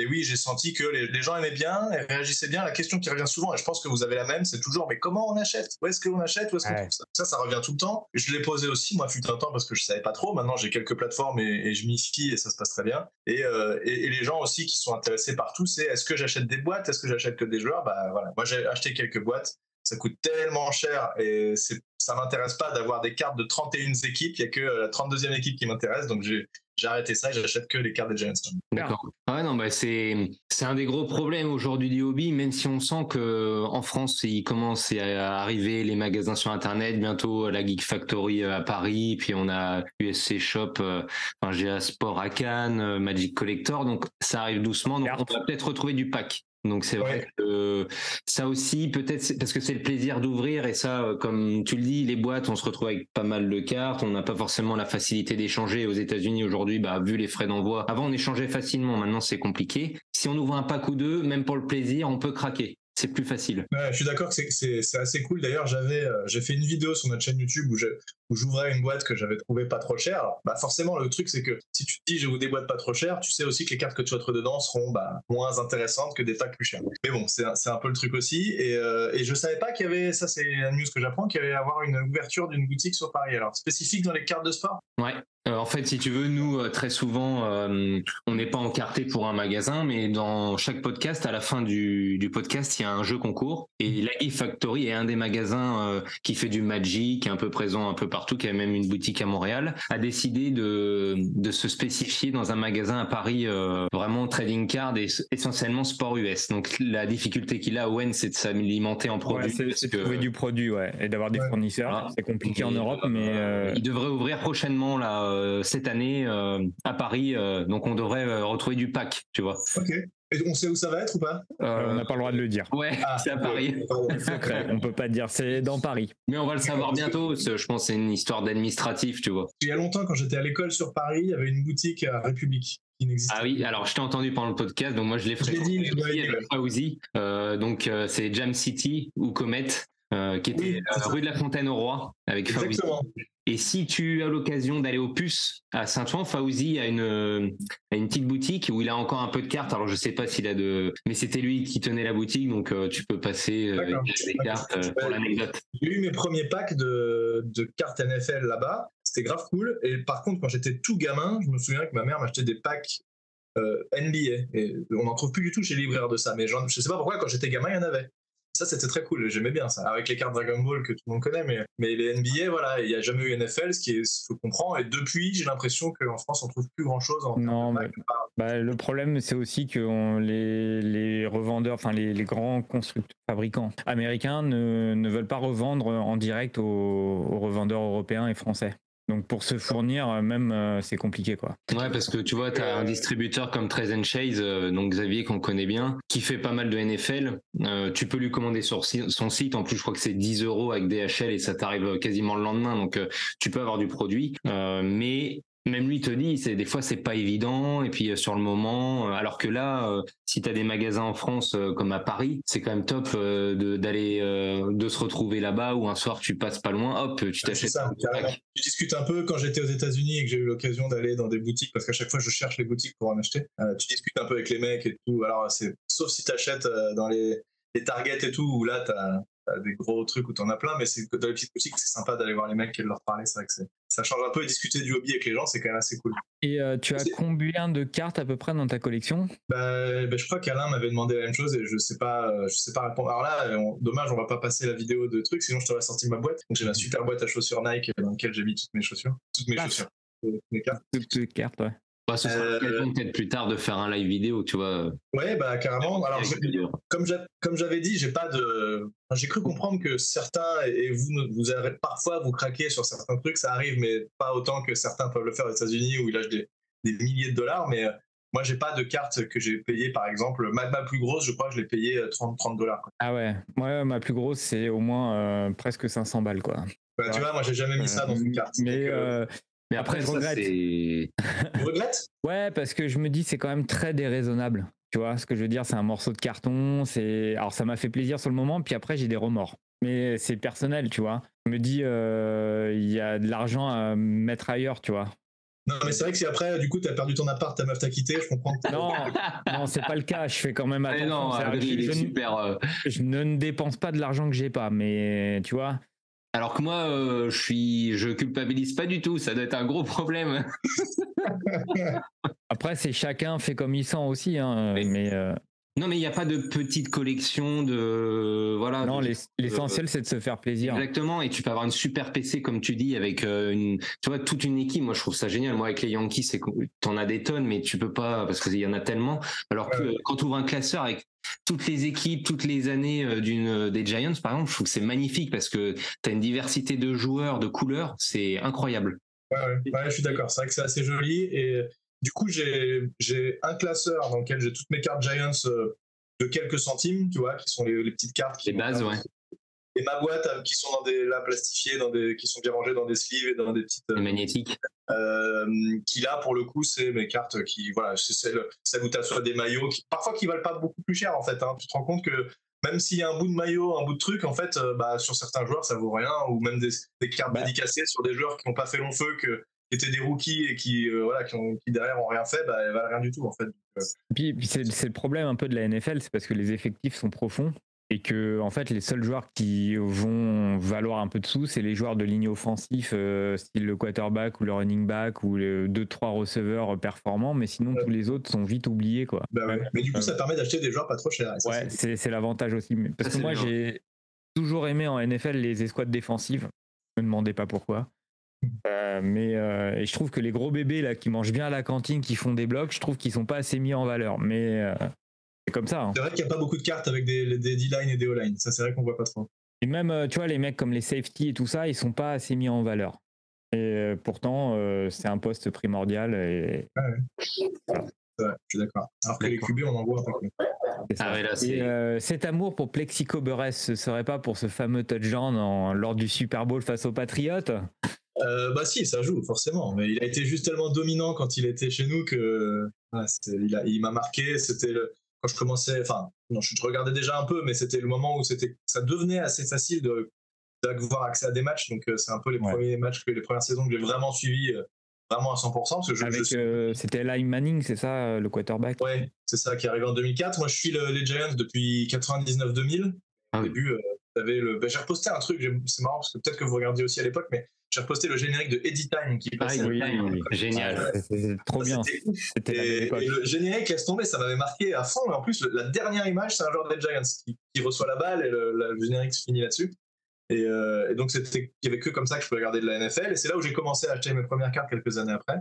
et oui, j'ai senti que les, les gens aimaient bien et réagissaient bien. La question qui revient souvent, et je pense que vous avez la même, c'est toujours mais comment on achète? Où est-ce qu'on achète? Où est-ce qu'on Ouais. trouve ça? Ça, ça revient tout le temps. Je l'ai posé aussi, moi, fut un temps, parce que je savais pas trop. Maintenant, j'ai quelques plateformes et, et je m'y fie et ça se passe très bien. Et, euh, et, et les gens aussi qui sont intéressés par tout, c'est est-ce que j'achète des boîtes? Est-ce que j'achète que des joueurs? Bah voilà, moi j'ai acheté quelques boîtes. Ça coûte tellement cher et ça m'intéresse pas d'avoir des cartes de 31 équipes. Il y a que euh, la 32e équipe qui m'intéresse, donc j'ai, j'ai arrêté ça et j'achète que les cartes des Giants. D'accord. Ouais, non, bah c'est c'est un des gros problèmes aujourd'hui du hobby, même si on sent que en France il commence à arriver les magasins sur internet, bientôt la Geek Factory euh, à Paris, puis on a USC Shop, euh, enfin GA Sport à Cannes, euh, Magic Collector, donc ça arrive doucement, donc on va peut-être retrouver du pack. Donc c'est vrai Ouais. que ça aussi peut-être parce que c'est le plaisir d'ouvrir et ça euh, comme tu le dis les boîtes on se retrouve avec pas mal de cartes on n'a pas forcément la facilité d'échanger aux États-Unis aujourd'hui bah vu les frais d'envoi avant on échangeait facilement maintenant c'est compliqué si on ouvre un pack ou deux même pour le plaisir on peut craquer c'est plus facile. Ouais, je suis d'accord que c'est assez cool. D'ailleurs, j'avais euh, j'ai fait une vidéo sur notre chaîne YouTube où je- où j'ouvrais une boîte que j'avais trouvée pas trop chère. Bah forcément, le truc, c'est que si tu te dis je vous des boîtes pas trop chères, tu sais aussi que les cartes que tu vas trouver dedans seront bah, moins intéressantes que des packs plus chers. Mais bon, c'est un, un peu le truc aussi. Et, euh, et je savais pas qu'il y avait, ça c'est la news que j'apprends, qu'il y allait avoir une ouverture d'une boutique sur Paris. Alors, spécifique dans les cartes de sport? Ouais. Euh, en fait, si tu veux, nous, euh, très souvent, euh, on n'est pas encarté pour un magasin, mais dans chaque podcast, à la fin du, du podcast, il y a un jeu concours. Et la Gift Factory est un des magasins qui fait du Magic, un peu présent un peu partout, qui a même une boutique à Montréal, a décidé de, de se spécifier dans un magasin à Paris, euh, vraiment trading card et essentiellement sport US. Donc la difficulté qu'il a, Owen, c'est de s'alimenter en produits. c'est de que- trouver du produit, ouais, et d'avoir des Ouais. fournisseurs. Voilà. C'est compliqué en Europe, euh, mais euh, Il devrait ouvrir prochainement là euh, cette année euh, à Paris, euh, donc on devrait euh, retrouver du pack, tu vois. Ok. Et on sait où ça va être ou pas? Euh, on n'a pas le droit de le dire. Ouais, Ah, c'est à Paris. C'est secret, on peut pas dire. C'est dans Paris. Mais on va le savoir bientôt. Je pense que c'est une histoire d'administratif, tu vois. Il y a longtemps, quand j'étais à l'école sur Paris, il y avait une boutique à République qui n'existait Ah oui, alors je t'ai entendu pendant le podcast, donc moi je l'ai Je l'ai fréquenté dit, je dois aussi y aller. avec Fauzi. Euh, donc euh, c'est Jam City ou Comet, euh, qui était Oui, rue de la Fontaine au Roi avec Fauzi. Exactement. Et si tu as l'occasion d'aller au Puce à Saint-Ouen, Fauzi a une, euh, a une petite boutique où il a encore un peu de cartes. Alors je sais pas s'il a de, mais c'était lui qui tenait la boutique, donc euh, tu peux passer euh, des cartes pour l'anecdote. J'ai eu mes premiers packs de, de cartes NFL là-bas. C'était grave cool. Et par contre, quand j'étais tout gamin, je me souviens que ma mère m'achetait des packs euh, NBA. Et on n'en trouve plus du tout chez les libraires de ça. Mais je sais pas pourquoi, quand j'étais gamin, il y en avait. Ça, c'était très cool. J'aimais bien ça. Avec les cartes Dragon Ball que tout le monde connaît. Mais, mais les NBA, voilà, il n'y a jamais eu NFL, ce qui est ce. Et depuis, j'ai l'impression qu'en France, on trouve plus grand-chose en Non, mais- Bah, le problème, c'est aussi que on- les, les revendeurs, enfin les, les grands constructeurs, fabricants américains ne, ne veulent pas revendre en direct aux, aux revendeurs européens et français. Donc pour se fournir, euh, même, euh, c'est compliqué, quoi. Ouais, parce que tu vois, tu as un distributeur comme Trez Chase, euh, donc Xavier qu'on connaît bien, qui fait pas mal de NFL. Tu peux lui commander sur son site. En plus, je crois que c'est 10 euros avec DHL et ça t'arrive quasiment le lendemain. Donc, tu peux avoir du produit. Mais même lui te dit, c'est des fois c'est pas évident. Et puis euh, sur le moment, euh, alors que là, euh, si tu as des magasins en France comme à Paris, c'est quand même top de d'aller de se retrouver là-bas ou un soir tu passes pas loin, hop, tu c'est t'achètes ça. Je discute un peu quand j'étais aux États-Unis et que j'ai eu l'occasion d'aller dans des boutiques, parce qu'à chaque fois je cherche les boutiques pour en acheter. Tu discutes un peu avec les mecs et tout. Alors, c'est sauf si tu achètes dans les, les Target et tout, où là tu as, des gros trucs où tu en as plein, mais c'est dans les petites boutiques, c'est sympa d'aller voir les mecs et de leur parler. C'est vrai que c'est- ça change un peu et discuter du hobby avec les gens, c'est quand même assez cool. Et euh, tu as combien de cartes à peu près dans ta collection? Bah, bah, je crois qu'Alain m'avait demandé la même chose et je sais pas, euh, je sais pas répondre. Alors là, on- dommage, on va pas passer la vidéo de trucs, sinon je t'aurais sorti ma boîte. Donc j'ai ma super boîte à chaussures Nike dans laquelle j'ai mis toutes mes chaussures, toutes mes Ah. chaussures, euh, toutes mes cartes. Toutes les cartes, ouais. Bah, ce sera Euh, l'occasion peut-être plus tard de faire un live vidéo, tu vois. Ouais, bah carrément. Alors, je- comme j'a- comme j'avais dit, j'ai pas de. enfin, J'ai cru comprendre que certains et vous, vous avez, parfois vous craquez sur certains trucs, ça arrive, mais pas autant que certains peuvent le faire aux États-Unis où ils lâchent des, des milliers de dollars. Mais euh, moi, j'ai pas de carte que j'ai payée, par exemple. Ma, ma plus grosse, je crois que je l'ai payée euh, 30, 30 dollars. Ah ouais, moi ma plus grosse c'est au moins euh, presque 500 balles quoi. Bah, Tu vois, moi, j'ai jamais mis ça dans une carte. Mais Donc, euh, euh, Mais après, je regrette. Tu regrettes? Ouais parce que je me dis c'est quand même très déraisonnable. Tu vois ce que je veux dire, c'est un morceau de carton. C'est alors ça m'a fait plaisir sur le moment, puis après j'ai des remords. Mais c'est personnel, tu vois. Je me dis euh, il y a de l'argent à mettre ailleurs, tu vois. Non, mais c'est vrai que si après, du coup, t'as perdu ton appart, ta meuf t'a quitté, je comprends. que- Non, non, c'est pas le cas. Je fais quand même attention. non, je, je ne- super. euh, je ne dépense pas de l'argent que j'ai pas, mais tu vois. Alors que moi, euh, je suis, je culpabilise pas du tout. Ça doit être un gros problème. Après, c'est chacun fait comme il sent aussi, hein, mais euh, Non, mais il n'y a pas de petite collection de voilà. non, l'ess- l'essentiel c'est de se faire plaisir. Exactement, et tu peux avoir une super PC comme tu dis avec euh, une, tu vois, toute une équipe. Moi, je trouve ça génial. Moi, avec les Yankees, c'est que t'en as des tonnes, mais tu peux pas parce qu'il y en a tellement. Alors que Ouais. euh, quand tu ouvres un classeur avec toutes les équipes, toutes les années euh, d'une des Giants, par exemple, je trouve que c'est magnifique parce que tu as une diversité de joueurs, de couleurs, c'est incroyable. Ouais, ouais. Ouais, je suis d'accord. C'est vrai que c'est assez joli. Et du coup, j'ai j'ai un classeur dans lequel j'ai toutes mes cartes Giants euh, de quelques centimes, tu vois, qui sont les, les petites cartes. Qui Les bases, ouais. Et ma boîte, euh, qui sont dans des là plastifiées, dans des, qui sont bien rangées dans des sleeves et dans des petites. Les euh, magnétiques. euh, qui là, pour le coup, c'est mes cartes qui, voilà, c'est celle, celle où tu as soit des maillots, qui, parfois qui valent pas beaucoup plus cher en fait. hein. Tu te rends compte que même s'il y a un bout de maillot, un bout de truc, en fait, euh, bah, sur certains joueurs, ça vaut rien, ou même des, des cartes Bah. dédicacées sur des joueurs qui n'ont pas fait long feu, que, étaient des rookies et qui, euh, voilà, qui, ont, qui derrière ont rien fait, bah, elles valent rien du tout, en fait. Euh, Puis, puis c'est le problème un peu de la NFL, c'est parce que les effectifs sont profonds et que en fait les seuls joueurs qui vont valoir un peu de sous, c'est les joueurs de ligne offensif, euh, style le quarterback ou le running back ou les deux trois receveurs performants, mais sinon Ouais. tous les autres sont vite oubliés quoi. bah, ouais. Mais du coup, ça permet d'acheter des joueurs pas trop chers. Ouais, c'est- l'avantage aussi. Parce Ça, que moi, j'ai toujours aimé en NFL les escouades défensives. Ne me demandez pas pourquoi. Euh, mais euh, et je trouve que les gros bébés là qui mangent bien à la cantine, qui font des blocs, je trouve qu'ils sont pas assez mis en valeur. Mais euh, c'est comme ça. hein. C'est vrai qu'il n'y a pas beaucoup de cartes avec des, des D-line et des O-line. Ça, c'est vrai qu'on voit pas trop. Et même, tu vois, les mecs comme les safety et tout ça, ils sont pas assez mis en valeur. Et euh, pourtant, euh, c'est un poste primordial. Et, C'est vrai, je suis d'accord. Alors que les. QB, on en voit. Ah ouais, là, Et, c'est. euh, cet amour pour Plexico Burress, ce serait pas pour ce fameux touchdown en- lors du Super Bowl face aux Patriots Euh, bah si, ça joue forcément, mais il a été juste tellement dominant quand il était chez nous que voilà, il, m'a marqué. C'était le- quand je commençais, enfin, non, je regardais déjà un peu, mais c'était le moment où c'était, ça devenait assez facile de d'avoir accès à des matchs. Donc euh, c'est un peu les Ouais. premiers matchs que les premières saisons que j'ai vraiment suivi euh, vraiment à 100% parce que je, je Avec, euh, c'était Eli Manning, c'est ça, le quarterback? Ouais, c'est ça qui est arrivé en 2004. Moi, je suis le- les Giants depuis 99-2000. Ah Au oui. début, euh, le... bah, j'ai reposté un truc, c'est marrant parce que peut-être que vous regardiez aussi à l'époque, mais j'ai reposté le générique de Eddie Time qui Ah, passait. oui, oui, oui, oui. Génial. C'est trop bien. C'était. C'était Et, et le générique laisse tomber, ça m'avait marqué à fond. Et en plus, la dernière image, c'est un joueur des Giants qui, qui reçoit la balle et le, générique se finit là-dessus. Et, euh, et donc, c'était, il y avait que comme ça que je pouvais regarder de la NFL. Et c'est là où j'ai commencé à acheter mes premières cartes quelques années après.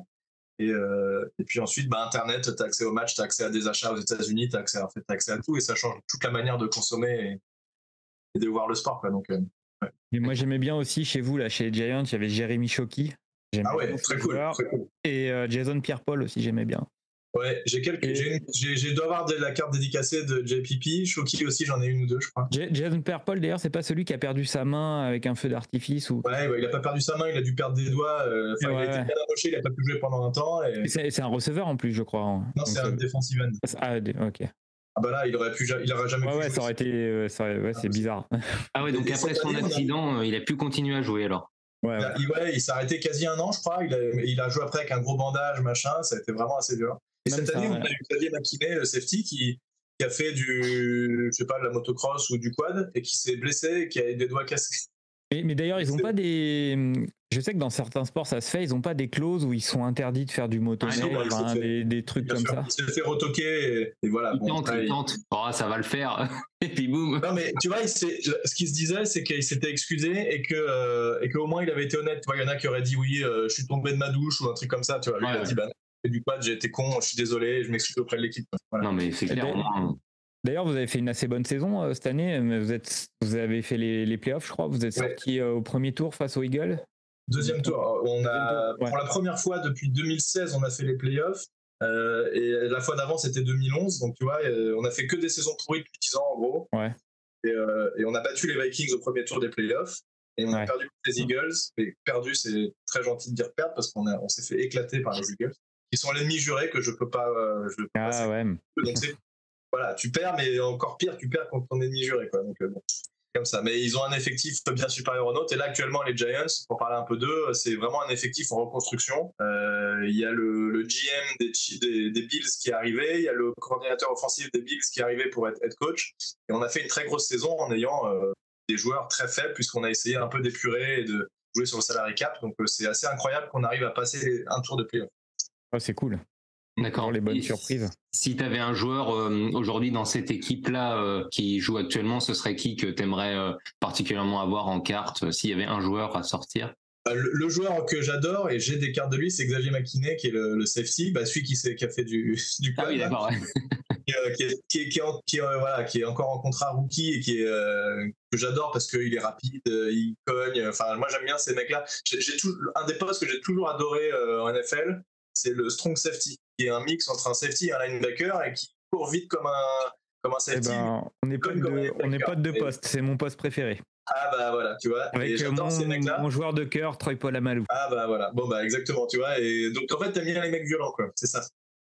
Et, euh, et puis ensuite, bah, Internet, tu as accès aux matchs, tu as accès à des achats aux États-Unis, tu as accès, en fait, t'as accès à tout. Et ça change toute la manière de consommer de voir le sport. Quoi. Donc, euh, Et moi, j'aimais bien aussi chez vous, là, chez les Giants, il y avait Jérémy Choki. J'aimais ah ouais, très cool, très cool. Et euh, Jason Pierre-Paul aussi, j'aimais bien. Ouais, j'ai quelques, Et- j'ai, dois avoir de la carte dédicacée de JPP. Shoki aussi, j'en ai une ou deux, je crois. Ja- Jason Pierre-Paul, d'ailleurs, c'est pas celui qui a perdu sa main avec un feu d'artifice ou. Ouais, ouais, il a pas perdu sa main, il a dû perdre des doigts. euh, Ouais, il a été ouais. bien amoché, il a pas pu jouer pendant un temps. Et... Et C'est un receveur en plus, je crois. hein. Non, c'est un defensive end. Ah, ok. Ah bah là, il aurait pu, il aurait jamais Ouais, pu ouais, jouer. ça aurait été. euh, ça aurait- ouais, c'est bizarre. Ah ouais, donc Et après son année, accident, euh, il a pu continuer à jouer alors. Ouais, Il, ouais. a- il- ouais, il s'est arrêté quasi un an, je crois. Il a, il a joué après avec un gros bandage, machin. Ça a été vraiment assez dur. Et Même cette ça, année, ouais. on a eu Xavier Maquinet, le safety, qui, qui a fait du, je sais pas, de la motocross ou du quad et qui s'est blessé et qui a eu des doigts cassés. Mais, mais d'ailleurs, ils ont C'est- pas des. Je sais que dans certains sports, ça se fait. Ils ont pas des clauses où ils sont interdits de faire du motoneige, Ah, non, il enfin, s'est fait- des, des trucs Bien comme sûr, ça. Il s'est fait retoquer et, et voilà. Il bon, tente, après, il il- tente. Oh, ça va le faire. Et puis boum. Non mais tu vois, il ce qu'il se disait, c'est qu'il s'était excusé et que euh, et qu'au moins il avait été honnête. Tu vois, il y en a qui auraient dit oui, euh, je suis tombé de ma douche ou un truc comme ça. Tu vois, lui il a ouais. dit bah du quad, j'ai été con, je suis désolé, je m'excuse auprès de l'équipe. Voilà. Non, mais c'est Eh clair. D'ailleurs, vous avez fait une assez bonne saison euh, cette année. mais Vous, êtes, vous avez fait les, les playoffs, je crois. Vous êtes Ouais. sorti euh, au premier tour face aux Eagles. Deuxième tour, on a Deuxième tour, ouais. pour la première fois depuis 2016, on a fait les playoffs. Euh, et la fois d'avant, c'était 2011. Donc, tu vois, euh, on a fait que des saisons pourries depuis 10 ans, en gros. Ouais. Et, euh, et on a battu les Vikings au premier tour des playoffs. Et on a perdu les Eagles. Et perdu, c'est très gentil de dire perdre parce qu'on on s'est fait éclater par les Eagles, qui sont l'ennemi juré que je peux pas. euh, je peux pas Ah ouais. donc c'est voilà, tu perds, mais encore pire, tu perds contre ton ennemi juré, quoi. Donc euh, comme ça. Mais ils ont un effectif bien supérieur au nôtre. Et là, actuellement, les Giants, pour parler un peu d'eux, c'est vraiment un effectif en reconstruction. Euh, Il y a le, GM des, Bills qui est arrivé, il y a le coordinateur offensif des Bills qui est arrivé pour être head coach. Et on a fait une très grosse saison en ayant euh, des joueurs très faibles, puisqu'on a essayé un peu d'épurer et de jouer sur le salary cap. Donc c'est assez incroyable qu'on arrive à passer un tour de playoff. C'est cool. D'accord. Pour les bonnes Et surprises. Si tu avais un joueur euh, aujourd'hui dans cette équipe-là euh, qui joue actuellement, ce serait qui que tu aimerais particulièrement avoir en carte euh, s'il y avait un joueur à sortir? Euh, Le, le joueur que j'adore et j'ai des cartes de lui, c'est Xavier Maquinet, qui est le, le safety, bah, celui qui, a fait du, du Ah quad, oui, d'accord. qui, euh, qui est, euh, encore en contrat rookie et qui est, euh, que j'adore parce qu'il est rapide, euh, il cogne. Enfin, moi j'aime bien ces mecs-là. J'ai, j'ai tout- un des postes que j'ai toujours adoré euh, en NFL, c'est le strong safety, qui est un mix entre un safety et un linebacker et qui court vite comme un, comme un Eh safety. ben, on est Comme potes comme de, les on est Packers. potes de Et- poste. C'est mon poste préféré. Ah bah voilà, tu vois. et Avec ces mon, mecs-là. mon joueur de cœur, Troy Polamalu. Ah bah voilà, bon bah exactement, tu vois. Et donc en fait, t'aimes bien les mecs violents, quoi. C'est ça.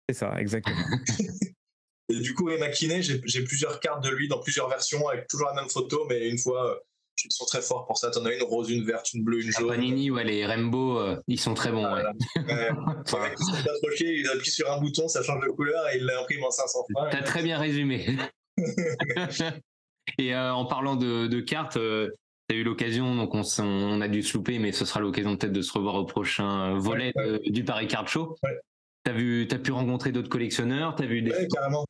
C'est ça, exactement. Et du coup, Ray McKinney, j'ai j'ai plusieurs cartes de lui dans plusieurs versions avec toujours la même photo, mais une fois, euh, ils sont très forts pour ça. T'en as une rose, une verte, une bleue, une Ah, jaune. Panini, ouais, les Rainbow, euh, ils sont très bons. ouais. Voilà. Ouais. Pas sur un bouton, ça change de couleur et il l'imprime en 500 fois. T'as très bien résumé. Et euh, en parlant de, de cartes, euh, t'as eu l'occasion, donc on, a dû se louper, mais ce sera l'occasion peut-être de se revoir au prochain volet Ouais, de- du Paris Card Show. T'as vu, t'as pu rencontrer d'autres collectionneurs, t'as vu des. Ouais, carrément.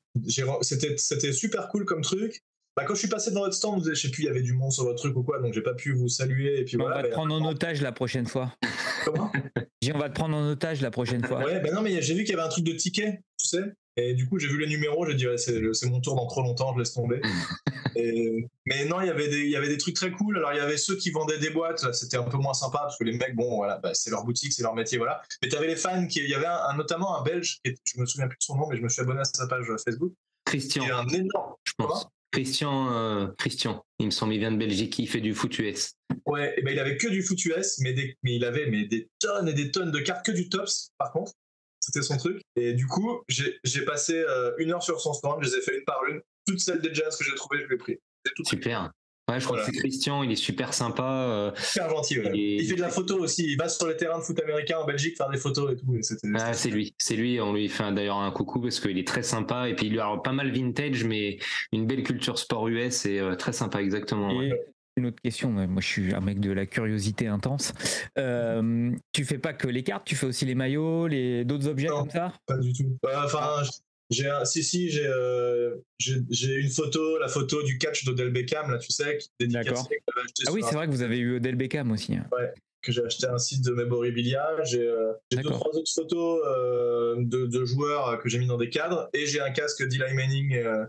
C'était super cool comme truc. Bah, quand je suis passé dans votre stand, vous- je sais plus, il y avait du monde sur votre truc ou quoi, donc j'ai pas pu vous saluer. Et puis on va te mais- prendre en otage la prochaine fois. Comment? J'ai dit, on va te prendre en otage la prochaine fois. Ouais, ben non, mais j'ai vu qu'il y avait un truc de ticket, tu sais. Et du coup, j'ai vu le numéro, j'ai dit, ouais, c'est mon tour dans trop longtemps, je laisse tomber. Et- mais non, il y avait des, il y avait des trucs très cool. Alors, il y avait ceux qui vendaient des boîtes, c'était un peu moins sympa, parce que les mecs, bon, voilà, bah, c'est leur boutique, c'est leur métier, voilà. Mais tu avais les fans, qui, il y avait un, un- notamment un Belge, qui je me souviens plus de son nom, mais je me suis abonné à sa page Facebook. Christian, Il y a un énorme. je pense. Christian, euh, Christian, il me semble, il vient de Belgique, il fait du foot US. Ouais, et ben, il avait que du foot US, mais, des, mais il avait mais des tonnes et des tonnes de cartes, que du tops, par contre. C'était son truc. Et du coup, j'ai passé euh, une heure sur son stand, je les ai fait une par une. Toutes celles des jazz que j'ai trouvées, je les ai pris. Super. Ouais, je crois Voilà. que c'est Christian, il est super sympa. euh, super gentil. ouais. Et- Il fait de la photo aussi. Il va sur les terrains de foot américains en Belgique faire des photos et tout. Et Ah, c'est lui, c'est lui. On lui fait d'ailleurs un coucou parce qu'il est très sympa et puis il lui a pas mal vintage, mais une belle culture sport US et euh, très sympa exactement. ouais. Une autre question, moi je suis un mec de la curiosité intense. Euh, tu fais pas que les cartes, tu fais aussi les maillots, les d'autres objets Non. comme ça? Pas du tout. Euh, Enfin, j'ai un, si si, j'ai euh, j'ai j'ai une photo, la photo du catch d'Odell Beckham là, tu sais, qui est dédicacée, D'accord. que Ah oui, un- c'est vrai que vous avez eu Odell Beckham aussi. hein. que j'ai acheté un site de Memorabilia. J'ai euh, j'ai deux trois autres photos euh, de, de joueurs euh, que j'ai mis dans des cadres et j'ai un casque d'Eli Manning, euh,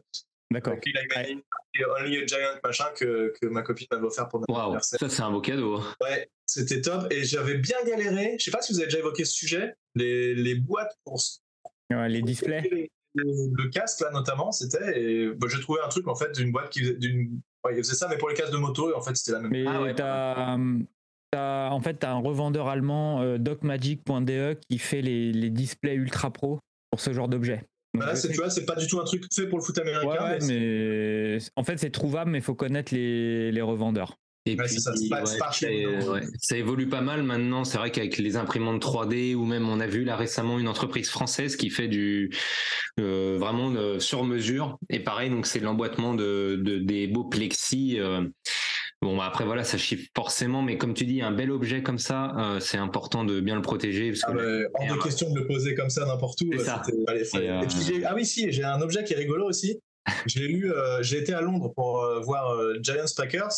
D'accord. Eli Manning et Only a Giant machin que, que ma copine m'avait offert pour mon Waouh, anniversaire. ça c'est un beau cadeau. hein. Ouais, c'était top et j'avais bien galéré. Je sais pas si vous avez déjà évoqué ce sujet, les, les boîtes pour Ouais, les displays. Le, casque là notamment, c'était et bah, j'ai trouvé un truc en fait d'une boîte qui faisait d'une ouais, il faisait ça mais pour les casques de moto et en fait c'était la même. Mais Ah ouais, t'as, t'as- en fait, tu as un revendeur allemand, euh, docmagic.de, qui fait les, les displays ultra pro pour ce genre d'objet. Donc, Bah là, tu vois, c'est pas du tout un truc fait pour le foot américain. Ouais, ouais, mais mais en fait, c'est trouvable, mais il faut connaître les, les revendeurs. Et Ouais, puis, c'est ça, ouais, évolue pas mal maintenant. C'est vrai qu'avec les imprimantes 3D ou même on a vu là récemment une entreprise française qui fait du euh, vraiment de- sur mesure. Et pareil, donc c'est l'emboîtement de, de- des beaux plexis. euh. Bon, bah, après voilà, ça chiffre forcément, mais comme tu dis, un bel objet comme ça, euh, c'est important de bien le protéger parce Ah, que hors de question de le poser comme ça n'importe où. Euh, ça. Et, euh, Et puis, ah oui, si, j'ai un objet qui est rigolo aussi. J'ai lu, euh, j'ai été à Londres pour euh, voir euh, Giants Packers.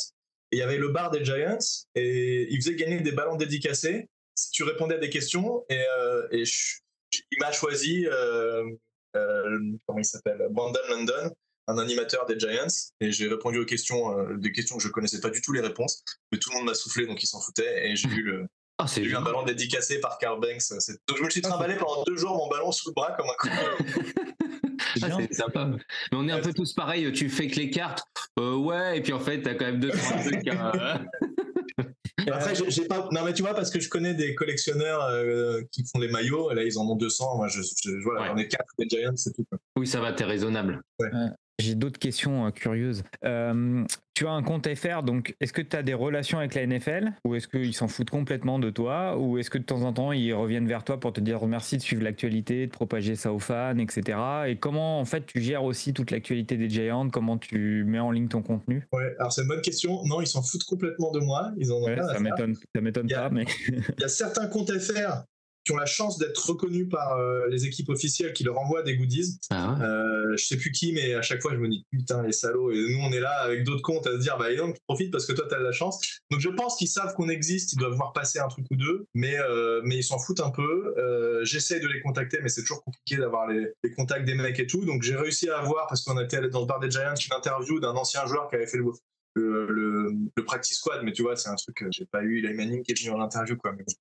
Il y avait le bar des Giants et il faisait gagner des ballons dédicacés si tu répondais à des questions. Et, euh, il m'a choisi, euh, euh, comment il s'appelle Brandon London, un animateur des Giants. Et j'ai répondu aux questions, des questions que je connaissais pas du tout les réponses. Mais tout le monde m'a soufflé, donc il s'en foutait. Et j'ai eu le, ah, c'est j'ai eu un ballon dédicacé par Carl Banks. Donc je me suis trimballé pendant deux jours mon ballon sous le bras comme un con. Ah, c'est sympa. Mais on est un peu tous pareils. Tu fais que les cartes, euh, ouais, et puis en fait, t'as quand même deux trois trucs. euh, Après, j'ai- pas. Non, mais tu vois, parce que je connais des collectionneurs euh, qui font les maillots. Et là, ils en ont 200. Moi, je, je, voilà, Ouais. ai 4 des Giants, c'est tout. Oui, ça va, t'es raisonnable. J'ai d'autres questions euh, curieuses. Euh, tu as un compte FR, donc est-ce que tu as des relations avec la NFL ou est-ce qu'ils s'en foutent complètement de toi ou est-ce que de temps en temps ils reviennent vers toi pour te dire merci de suivre l'actualité, de propager ça aux fans, etc. Et comment en fait tu gères aussi toute l'actualité des Giants, comment tu mets en ligne ton contenu? Ouais, alors c'est une bonne question. Non, ils s'en foutent complètement de moi. Ils en ont Ouais, Ça m'étonne, ça m'étonne pas, mais Il y a certains comptes FR qui ont la chance d'être reconnus par euh, les équipes officielles qui leur envoient des goodies. Ah ouais. Euh, je sais plus qui, mais à chaque fois, je me dis putain, les salauds. Et nous, on est là avec d'autres comptes à se dire, bah, et donc, profite parce que toi, t'as de la chance. Donc, je pense qu'ils savent qu'on existe, ils doivent voir passer un truc ou deux, mais, euh, mais ils s'en foutent un peu. J'essaie de les contacter, mais c'est toujours compliqué d'avoir les, les contacts des mecs et tout. Donc, j'ai réussi à avoir, parce qu'on était allé dans le bar des Giants, une interview d'un ancien joueur qui avait fait le, le, le, le practice squad, mais tu vois, c'est un truc que j'ai pas eu. Eli Manning qui est venu en interview, quoi. Mais bon.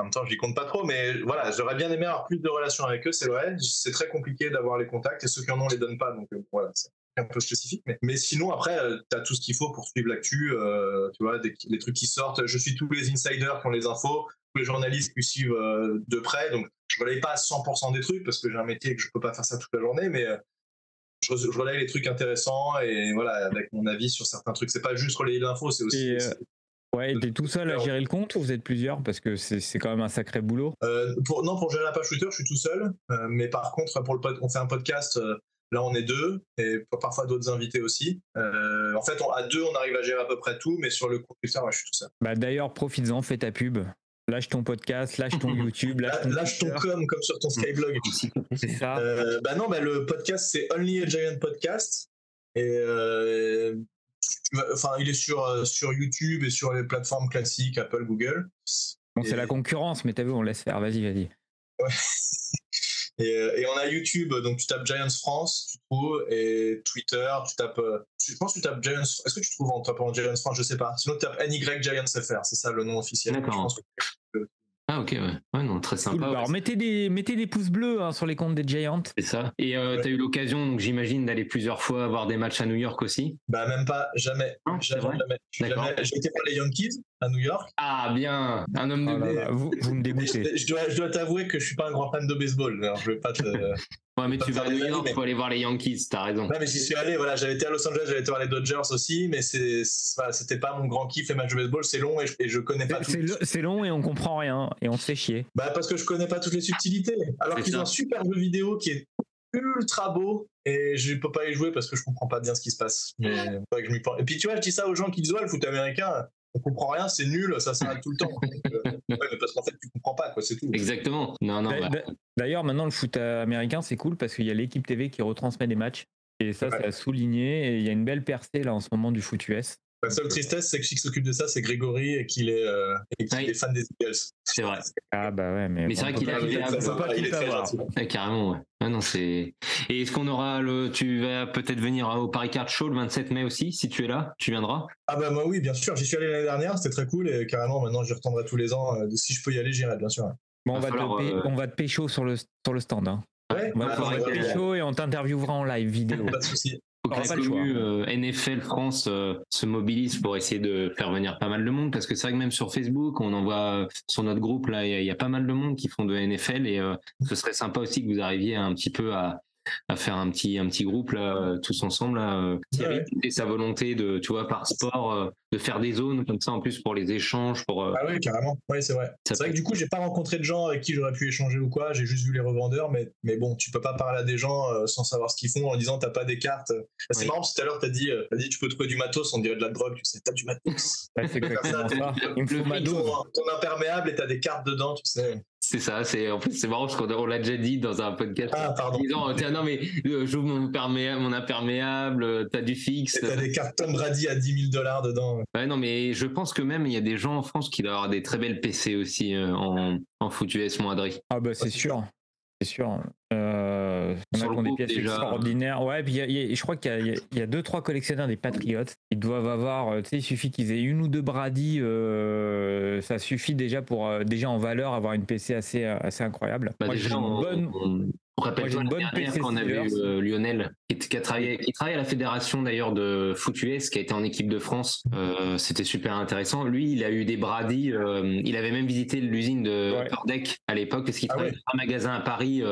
En même temps, je n'y compte pas trop, mais voilà, j'aurais bien aimé avoir plus de relations avec eux, c'est vrai. C'est très compliqué d'avoir les contacts et ceux qui en ont les donnent pas, donc euh, voilà, c'est un peu spécifique. Mais, mais sinon, après, tu as tout ce qu'il faut pour suivre l'actu, euh, tu vois, des, les trucs qui sortent. Je suis tous les insiders qui ont les infos, tous les journalistes qui suivent euh, de près, donc je ne relaye pas à 100% des trucs parce que j'ai un métier et que je peux pas faire ça toute la journée, mais, euh, je, je relaye les trucs intéressants et voilà, avec mon avis sur certains trucs. C'est pas juste relayer l'info, c'est aussi. Et, Ouais, t'es tout seul à gérer le compte ou vous êtes plusieurs Parce que c'est c'est quand même un sacré boulot? Euh, pour, non, pour gérer la page Twitter, je suis tout seul. Euh, mais par contre, pour le pod, on fait un podcast. euh, là, on est deux et parfois d'autres invités aussi. Euh, en fait, on- à deux, on arrive à gérer à peu près tout, mais sur le compte Twitter, ouais, je suis tout seul. Bah D'ailleurs, profites-en, fais ta pub. Lâche ton podcast, lâche ton YouTube, lâche ton Lâche ton Twitter. com comme sur ton Skyblog. C'est ça. Euh, bah non, bah le podcast c'est Only a Giant Podcast et euh, enfin il est sur euh, sur YouTube et sur les plateformes classiques Apple, Google. Bon, c'est et- la concurrence, mais t'as vu, on laisse faire. Vas-y, vas-y. Et, euh, et on a YouTube, donc tu tapes Giants France, tu trouves, et Twitter, tu tapes. euh, je pense que tu tapes Giants. Est-ce que tu trouves en tapant Giants France Je sais pas. Sinon, tu tapes NY Giants FR, c'est ça le nom officiel. D'accord. Je pense que- Ah ok, ouais. Ouais, non, très Cool. sympa. Bah, ouais, Alors, mettez des, mettez des pouces bleus hein, sur les comptes des Giants. c'est ça. Et euh, Ouais. t'as eu l'occasion, donc j'imagine, d'aller plusieurs fois voir des matchs à New York aussi? Bah même pas, jamais. Non, c'est jamais, vrai jamais. Été voir les Yankees à New York. Ah bien, un homme de Oh là goût. là, vous, vous me Mais dégoûtez. je, dois, je dois t'avouer que je suis pas un grand fan de baseball. Alors je vais pas te. Ouais, mais tu vas à New York, amis, faut aller voir les Yankees, t'as raison. Non, mais j'y suis allé, voilà, j'avais été à Los Angeles, j'avais été voir les Dodgers aussi, mais c'est, voilà, c'était pas mon grand kiff les matchs de baseball, c'est long et je, et je connais pas. C'est lo- c'est long et on comprend rien et on se fait chier. Bah, parce que je connais pas toutes les subtilités. Alors C'est qu'ils ça. ont un super jeu vidéo qui est ultra beau et je peux pas y jouer parce que je comprends pas bien ce qui se passe. Mais faudrait que je m'y pense. Et puis tu vois, je dis ça aux gens qui disent ouais, le foot américain, on comprend rien, c'est nul, ça s'arrête tout le temps. Donc, euh, ouais, mais parce qu'en fait, tu comprends pas, quoi, c'est tout. Exactement. Non, non, bah, d'a- D'ailleurs, maintenant, le foot américain, c'est cool parce qu'il y a l'équipe TV qui retransmet des matchs. Et ça, Ouais. c'est à souligner. Et il y a une belle percée là en ce moment du foot US. La seule tristesse, c'est que qui s'occupe de ça, c'est Grégory et qu'il est, euh, et qu'il est fan des Eagles. c'est vrai. Ah bah ouais, mais. Mais c'est vrai qu'il peut est pas- agréable. on peut pas il tout est très avoir. gentil. Ouais, carrément, ouais. Ouais, non, c'est. Et est-ce qu'on aura le. Tu vas peut-être venir au Paris Card Show le 27 mai aussi, si tu es là, tu viendras? Ah bah moi oui, bien sûr, j'y suis allé l'année dernière, c'était très cool et carrément maintenant j'y retournerai tous les ans. Euh, Si je peux y aller, j'irai bien sûr. Bon, on Va te euh, on va te pécho sur le, sur le stand. hein. Ouais, On va, bah, on va te pécho et on t'interviewera en live vidéo. pas de souci. Faut que la commu euh, NFL France euh, se mobilise pour essayer de faire venir pas mal de monde parce que c'est vrai que même sur Facebook, on en voit euh, sur notre groupe là, il y, a- il y a pas mal de monde qui font de NFL et euh, ce serait sympa aussi que vous arriviez un petit peu à, à faire un petit un petit groupe là euh, tous ensemble là. euh, Thierry Ouais. et sa volonté de tu vois par sport euh, de faire des zones comme ça en plus pour les échanges pour Ah oui, carrément. Oui, c'est vrai. Ça C'est vrai que du coup, j'ai pas rencontré de gens avec qui j'aurais pu échanger ou quoi. J'ai juste vu les revendeurs, mais, mais bon, tu peux pas parler à des gens sans savoir ce qu'ils font en disant t'as pas des cartes. Bah, c'est Oui. marrant parce que tout à l'heure t'as dit, t'as dit tu peux trouver du matos, on dirait de la drogue. Tu sais, t'as du matos. Ouais, c'est exactement ça. Il me Le ton imperméable et t'as des cartes dedans, tu sais. C'est ça c'est en plus c'est marrant parce qu'on l'a déjà dit dans un podcast Ah, pardon. en disant tiens non mais euh, j'ouvre mon imperméable mon imperméable euh, t'as du fixe t'as des cartes Tom Brady à 10 000 dollars dedans. Ouais, non, mais je pense que même il y a des gens en France qui doivent avoir des très belles PC aussi euh, en, en foot US, Adri. Ah bah c'est sûr. C'est sûr. Euh, on a qui ont des pièces déjà. extraordinaires. Ouais, puis il y a- il y a- je crois qu'il y a- y, deux, trois collectionneurs des Patriots. Ils doivent avoir, euh, tu sais, il suffit qu'ils aient une ou deux Brady. euh, ça suffit déjà pour, euh, déjà en valeur, avoir une PC assez, euh, assez incroyable. Bah, Moi, déjà, une on, bonne. on- on rappelle moi, une bonne PC quand on avait eu Lionel, qui, qui a travaillé, qui travaille à la fédération d'ailleurs de foot US, qui a été en équipe de France. C'était super intéressant. Lui, il a eu des Brady. il avait même visité l'usine de Ouais. À l'époque, parce qu'il Ah travaillait ouais. dans un magasin à Paris,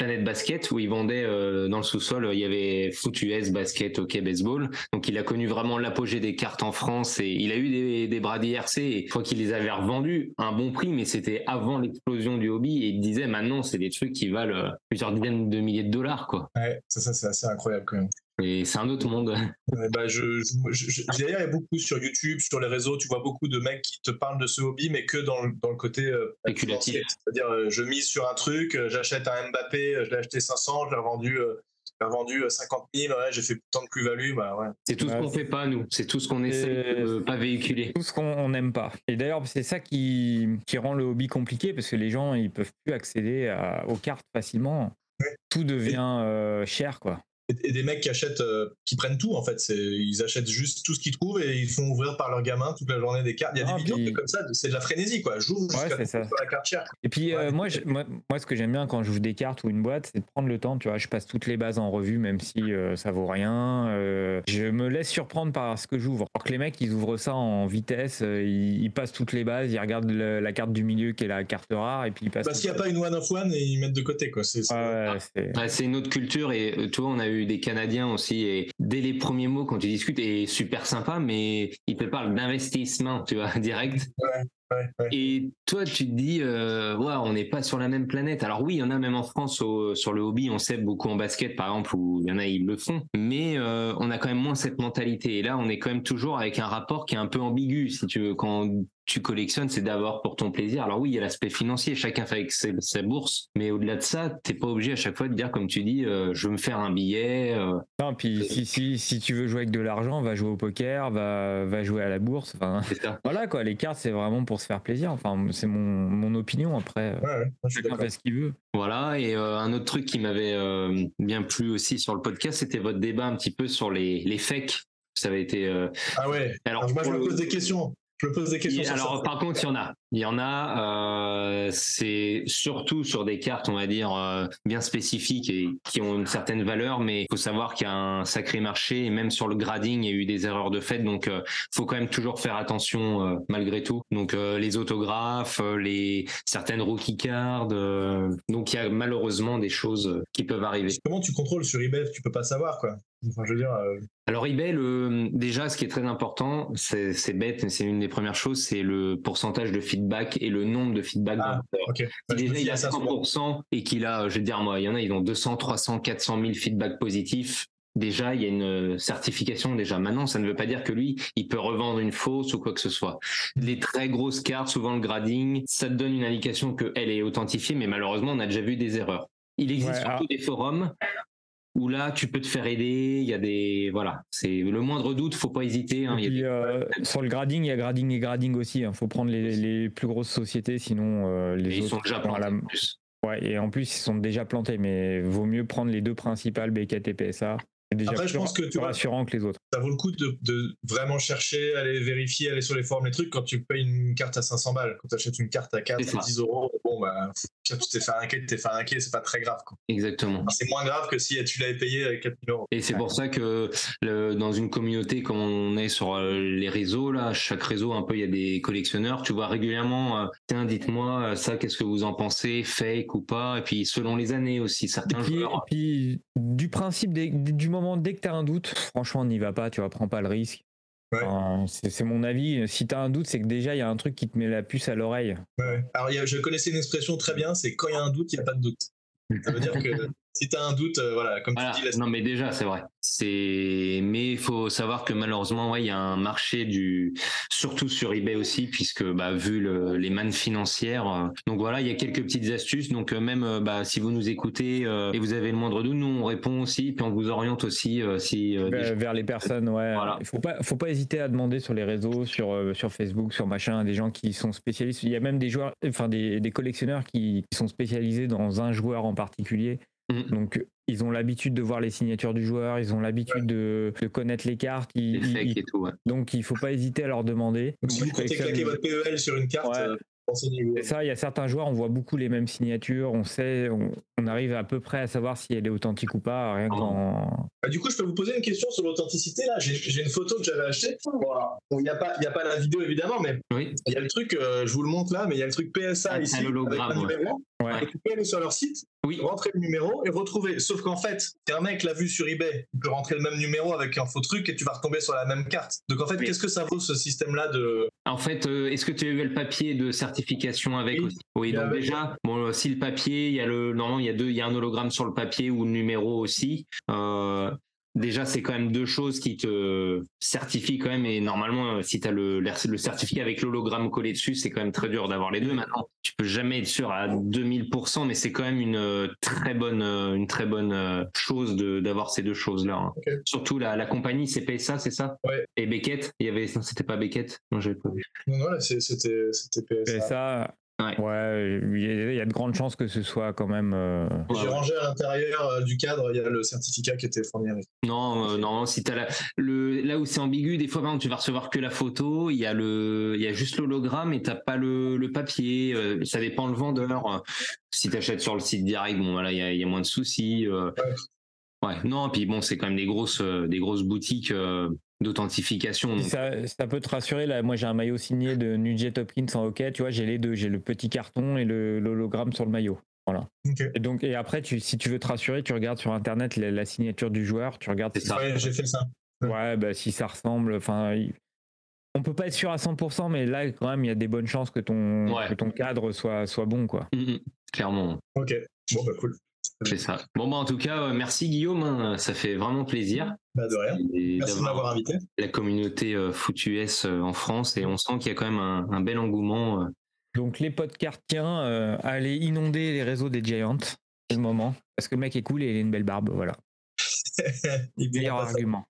Planète Basket, où il vendait euh, dans le sous-sol. Il y avait foot US, basket, hockey, baseball. Donc il a connu vraiment l'apogée des cartes en France et il a eu des, des Brady RC et je crois qu'il les avait revendus à un bon prix, mais c'était avant l'explosion du hobby et il disait maintenant c'est des trucs qui valent euh, plusieurs dizaines de milliers de dollars quoi. Ouais, ça, ça c'est assez incroyable quand même. Et c'est un autre monde. Bah, je, je- je- je- D'ailleurs, il y a beaucoup sur YouTube, sur les réseaux, tu vois beaucoup de mecs qui te parlent de ce hobby, mais que dans, le- dans le côté euh, Spéculatif. financier. C'est-à-dire, euh, je mise sur un truc, euh, j'achète un Mbappé, euh, je l'ai acheté 500, je l'ai revendu, euh, euh, 50 000, ouais, j'ai fait tant de plus-value, bah ouais. C'est tout ce qu'on fait pas nous, c'est tout ce qu'on essaie de pas véhiculer. Tout ce qu'on n'aime pas. Et d'ailleurs, c'est ça qui, qui rend le hobby compliqué parce que les gens ils peuvent plus accéder à- aux cartes facilement. Ouais. Tout devient euh, cher, quoi. Et, des mecs qui achètent, euh, qui prennent tout en fait, ils achètent juste tout ce qu'ils trouvent et ils font ouvrir par leurs gamins toute la journée des cartes. Il y a Ah, des vidéos puis- comme ça, c'est de la frénésie quoi. J'ouvre jusqu'à c'est ça. sur la carte chère. Et puis euh, Ouais. moi, je- moi, moi, ce que j'aime bien quand je joue des cartes ou une boîte, c'est de prendre le temps. Tu vois, je passe toutes les bases en revue, même si euh, ça vaut rien. Euh, je me laisse surprendre par ce que j'ouvre. Alors que les mecs, ils ouvrent ça en vitesse. ils, ils passent toutes les bases, ils regardent le- la carte du milieu qui est la carte rare, et puis ils passent. Parce qu'il n'y a pas une one of one et ils mettent de côté quoi. C'est, Ouais, ouais, Ouais, une autre culture et euh, vois, on a eu des Canadiens aussi, et dès les premiers mots, quand tu discutes, est super sympa, mais il te parle d'investissement, tu vois, direct. Ouais, ouais. Et toi, tu te dis, euh, ouais, on n'est pas sur la même planète. Alors oui, il y en a même en France au- sur le hobby, on sait beaucoup en basket, par exemple, où il y en a, ils le font. Mais euh, on a quand même moins cette mentalité. Et là, on est quand même toujours avec un rapport qui est un peu ambigu, si tu veux. Quand tu collectionnes, c'est d'abord pour ton plaisir. Alors oui, il y a l'aspect financier, chacun fait avec ses- sa bourse. Mais au-delà de ça, t'es pas obligé à chaque fois de dire, comme tu dis, euh, je veux me faire un billet. euh, Non, puis si, si, si tu veux jouer avec de l'argent, va jouer au poker, va, va jouer à la bourse. Enfin, voilà quoi, les cartes c'est vraiment pour se faire plaisir. Enfin, c'est mon, mon opinion après. Ouais, ouais, Chacun fait ce qu'il veut. Voilà, et euh, un autre truc qui m'avait euh, bien plu aussi sur le podcast, c'était votre débat un petit peu sur les, les fakes. Ça avait été. euh, Ah ouais. Alors, Alors, moi, je me le- pose des questions. Je me pose des questions. sur alors, ça. par contre, il y en a. Il y en a. euh, c'est surtout sur des cartes, on va dire, euh, bien spécifiques et qui ont une certaine valeur, mais il faut savoir qu'il y a un sacré marché et même sur le grading, il y a eu des erreurs de fait. Donc, il faut quand même toujours faire attention euh, malgré tout. Donc, euh, les autographes, euh, les certaines rookie cards. euh, donc, il y a malheureusement des choses euh, qui peuvent arriver. Comment tu contrôles sur eBay? Tu peux pas savoir, quoi. Enfin, je veux dire. euh, Alors eBay, le, déjà, ce qui est très important, c'est c'est bête, mais c'est une des premières choses, c'est le pourcentage de feedback et le nombre de feedback. Ah. Si déjà il à a ça souvent. 100% et qu'il a, je vais te dire moi, il y en a, ils ont 200, 300, 400 000 feedbacks positifs. Déjà, il y a une certification déjà. Maintenant, ça ne veut pas dire que lui, il peut revendre une fausse ou quoi que ce soit. Les très grosses cartes, souvent le grading, ça te donne une indication qu'elle est authentifiée, mais malheureusement, on a déjà vu des erreurs. Il existe Ouais, surtout des forums où là, tu peux te faire aider. Il y a des, voilà, c'est le moindre doute, faut pas hésiter. hein. Et Il y a puis, des- euh, sur le grading, il y a grading et grading aussi. Il faut prendre les, les plus grosses sociétés, sinon euh, les et ils autres sont déjà plantés la- en plus. Ouais, et en plus, ils sont déjà plantés, mais vaut mieux prendre les deux principales, BKT et PSA. C'est déjà Après, je plus, pense que tu vois- rassurant que les autres. ça vaut le coup de, de vraiment chercher, aller vérifier, aller sur les forums, les trucs quand tu payes une carte à 500 balles. Quand tu achètes une carte à 4 C'est ça. ou 10 euros, bon, bah, tu t'es fait arnaquer, tu t'es fait arnaquer, c'est pas très grave. quoi. Exactement. Enfin, C'est moins grave que si tu l'avais payé avec 4000 euros. Et c'est pour ça que le- dans une communauté comme on est sur euh, les réseaux, là, chaque réseau, un peu, il y a des collectionneurs. Tu vois régulièrement, euh, tiens, dites-moi euh, ça, qu'est-ce que vous en pensez, fake ou pas? Et puis selon les années aussi, Et certains puis, joueurs. et puis, du principe, des- du moment, dès que tu as un doute, franchement, n'y va pas, tu vois, prends pas le risque. Ouais. Enfin, c'est mon avis. Si tu as un doute, c'est que déjà, il y a un truc qui te met la puce à l'oreille. Ouais. Alors, il y a- je connaissais une expression très bien, c'est quand il y a un doute, il n'y a pas de doute. Ça veut dire que si tu as un doute, euh, voilà, comme Voilà. tu dis, laisse Non, mais déjà, c'est vrai. C'est, mais il faut savoir que malheureusement, ouais, il y a un marché du, surtout sur eBay aussi, puisque bah, vu le- les mannes financières. euh, donc voilà, il y a quelques petites astuces. Donc euh, même, euh, bah, si vous nous écoutez euh, et vous avez le moindre doute, nous on répond aussi, puis on vous oriente aussi euh, si. euh, vers, vers les personnes, ouais. Voilà. Il faut pas, faut pas hésiter à demander sur les réseaux, sur, euh, sur Facebook, sur machin, des gens qui sont spécialistes. Il y a même des joueurs, enfin des, des collectionneurs qui, qui sont spécialisés dans un joueur en particulier. Mhm. Donc ils ont l'habitude de voir les signatures du joueur, ils ont l'habitude de, de connaître les cartes. ils- fakes ils- et tout. ouais. donc il faut pas hésiter à leur demander. Donc, si vous comptez claquer votre PEL sur une carte, Ouais. euh, c'est ça, il y a certains joueurs, on voit beaucoup les mêmes signatures, on sait, on, on arrive à peu près à savoir si elle est authentique ou pas, rien Ah. qu'en. Bah, du coup, je peux vous poser une question sur l'authenticité. Là, j'ai une photo que j'avais achetée. Voilà. Bon, il n'y a, pas- il y a pas la vidéo, évidemment, mais Oui. il y a le truc, euh, je vous le montre là, mais il y a le truc PSA Ah, ici. c'est l'hologramme, avec un ouais. numéro. Ouais. Et tu peux aller sur leur site, Oui. rentrer le numéro et retrouver. Sauf qu'en fait, si un mec l'a vu sur eBay, il peut rentrer le même numéro avec un faux truc et tu vas retomber sur la même carte. Donc en fait, Oui. qu'est-ce que ça vaut ce système-là de. En fait, euh, est-ce que tu as eu le papier de certification avec Oui. aussi? Oui, donc déjà, bon, si le papier, il y a le, normalement, il y a deux, il y a un hologramme sur le papier ou le numéro aussi. Euh, déjà, c'est quand même deux choses qui te certifient quand même. Et normalement, euh, si tu as le, le certificat avec l'hologramme collé dessus, c'est quand même très dur d'avoir les deux. Maintenant, tu peux jamais être sûr à 2000%, mais c'est quand même une euh, très bonne, euh, une très bonne chose de d'avoir ces deux choses-là. hein. Surtout la, la compagnie, c'est PSA, c'est ça? Ouais. Et Beckett, il y avait, non, c'était pas Beckett? Non, j'avais pas vu. Non, non, là, c'est- c'était c'était PSA. Ouais. ouais, il y, a- il y a de grandes chances que ce soit quand même. euh, J'ai Ouais, ouais. rangé à l'intérieur euh, du cadre, il y a le certificat qui était fourni avec. Non, euh, non, si t'as la, le, là où c'est ambigu, des fois, par exemple, tu vas recevoir que la photo, il y a le, il y a juste l'hologramme et t'as pas le, le papier. euh, ça dépend le vendeur. Euh, Si t'achètes sur le site direct, bon, voilà, il y a, il y a moins de soucis. euh. Ouais, non, puis bon, c'est quand même des grosses, euh, des grosses boutiques euh, d'authentification. Ça, ça peut te rassurer, là, moi j'ai un maillot signé de Nugent Hopkins en hockey, tu vois, j'ai les deux, j'ai le petit carton et le- l'hologramme sur le maillot. Voilà. Et donc, et après, tu, si tu veux te rassurer, tu regardes sur internet la, la signature du joueur, tu regardes. Si- ça. Ouais, j'ai fait ça. Ouais, bah si ça ressemble. Enfin, il- on peut pas être sûr à 100%, mais là, quand même, il y a des bonnes chances que ton, Ouais. que ton cadre soit, soit bon, quoi. Mm, mm. Clairement. Ok. Bon, bah cool. C'est ça. Bon, bah, en tout cas, euh, merci Guillaume. hein. Ça fait vraiment plaisir. Bah, de rien. Et Merci de m'avoir invité. la communauté euh, foot US euh, en France et on sent qu'il y a quand même un, un bel engouement. euh. Donc, les podcartiens, euh, allez inonder les réseaux des Giants. C'est le moment. Parce que le mec est cool et il a une belle barbe. Voilà. Il Meilleur argument.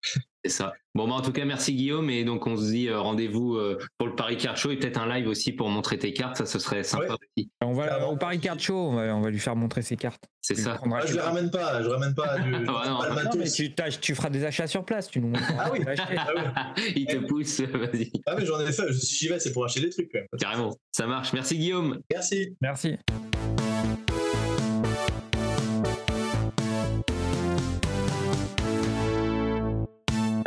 C'est ça. Bon, bah, en tout cas, merci Guillaume. Et donc, on se dit euh, rendez-vous euh, pour le Paris Card Show et peut-être un live aussi pour montrer tes cartes. Ça, ce serait sympa aussi. On va au Paris Card Show, on va, on va lui faire montrer ses cartes. C'est ça. Ah, je chez les ramène pas, je ramène pas du. Ouais, non. pas Non, mais tu, feras des achats sur place, tu nous montres. Ah oui. Ah oui. Il te pousse, vas-y. Ah mais j'en ai fait, si j'y vais, c'est pour acheter des trucs quand même. Carrément. Ça marche. Merci Guillaume. Merci. Merci.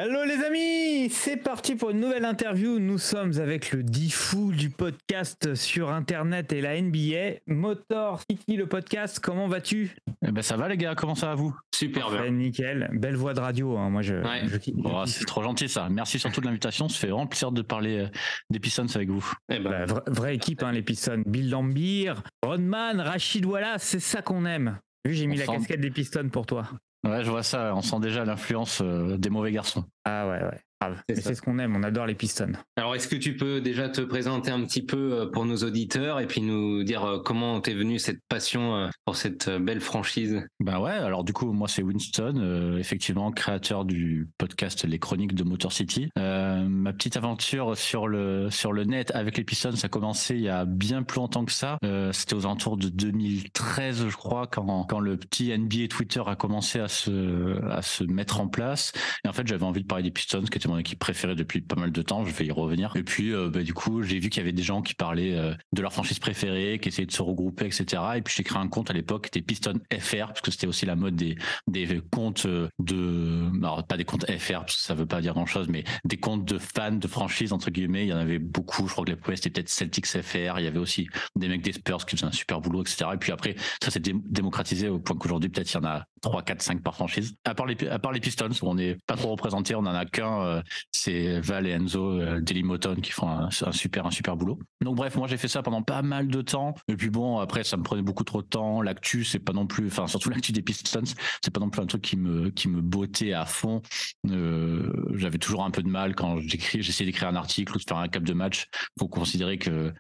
Hello les amis, c'est parti pour une nouvelle interview. Nous sommes avec le diffou du podcast sur internet et la NBA. Motor City le podcast, comment vas-tu? Eh ben ça va les gars, comment ça va vous? Super bien. Nickel, belle voix de radio. hein. Moi je, Ouais. je C'est trop gentil ça. Merci surtout de l'invitation. Ça fait vraiment plaisir de parler euh, des Pistons avec vous. Eh ben, Bah, vra- vraie équipe, hein, les Pistons. Bill Lambier, Rodman, Rachid Wallace, c'est ça qu'on aime. Vu, j'ai mis la casquette des Pistons pour toi. Ouais, je vois ça. On sent déjà l'influence euh, des mauvais garçons. Ah ouais, ouais. Grave. C'est ce qu'on aime, on adore les Pistons. Alors, est-ce que tu peux déjà te présenter un petit peu euh, pour nos auditeurs et puis nous dire euh, comment t'es venu cette passion euh, pour cette belle franchise? Bah ouais, alors du coup, moi c'est Winston, euh, effectivement créateur du podcast Les Chroniques de Motor City. Euh, ma petite aventure sur le sur le net avec les Pistons, ça a commencé il y a bien plus longtemps que ça. Euh, C'était aux alentours de 2013, je crois, quand quand le petit NBA Twitter a commencé à se à se mettre en place. Et en fait, j'avais envie de parler des Pistons, qui était mon équipe préférée depuis pas mal de temps. Je vais y revenir. Et puis, euh, bah, du coup, j'ai vu qu'il y avait des gens qui parlaient euh, de leur franchise préférée, qui essayaient de se regrouper, etc. Et puis, j'ai créé un compte à l'époque, qui était Piston FR, parce que c'était aussi la mode des, des comptes euh, de, alors pas des comptes FR, parce que ça veut pas dire grand chose, mais des comptes de fans de franchise, entre guillemets. Il y en avait beaucoup. Je crois que les premiers, c'était peut-être Celtics FR. Il y avait aussi des mecs des Spurs qui faisaient un super boulot, etc. Et puis après, ça s'est dé- démocratisé au point qu'aujourd'hui, peut-être il y en a 3, 4, 5 par franchise. À part les, à part les Pistons, où on n'est pas trop représentés, on en a qu'un, c'est Val et Enzo euh, Dailymoton qui font un, super, boulot. Donc bref, moi j'ai fait ça pendant pas mal de temps. Et puis bon, après ça me prenait beaucoup trop de temps. L'actu, c'est pas non plus, enfin surtout l'actu des Pistons, c'est pas non plus un truc qui me, qui bottait à fond. Euh, J'avais toujours un peu de mal quand j'écris, j'essayais d'écrire un article ou de faire un cap de match. Faut considérer que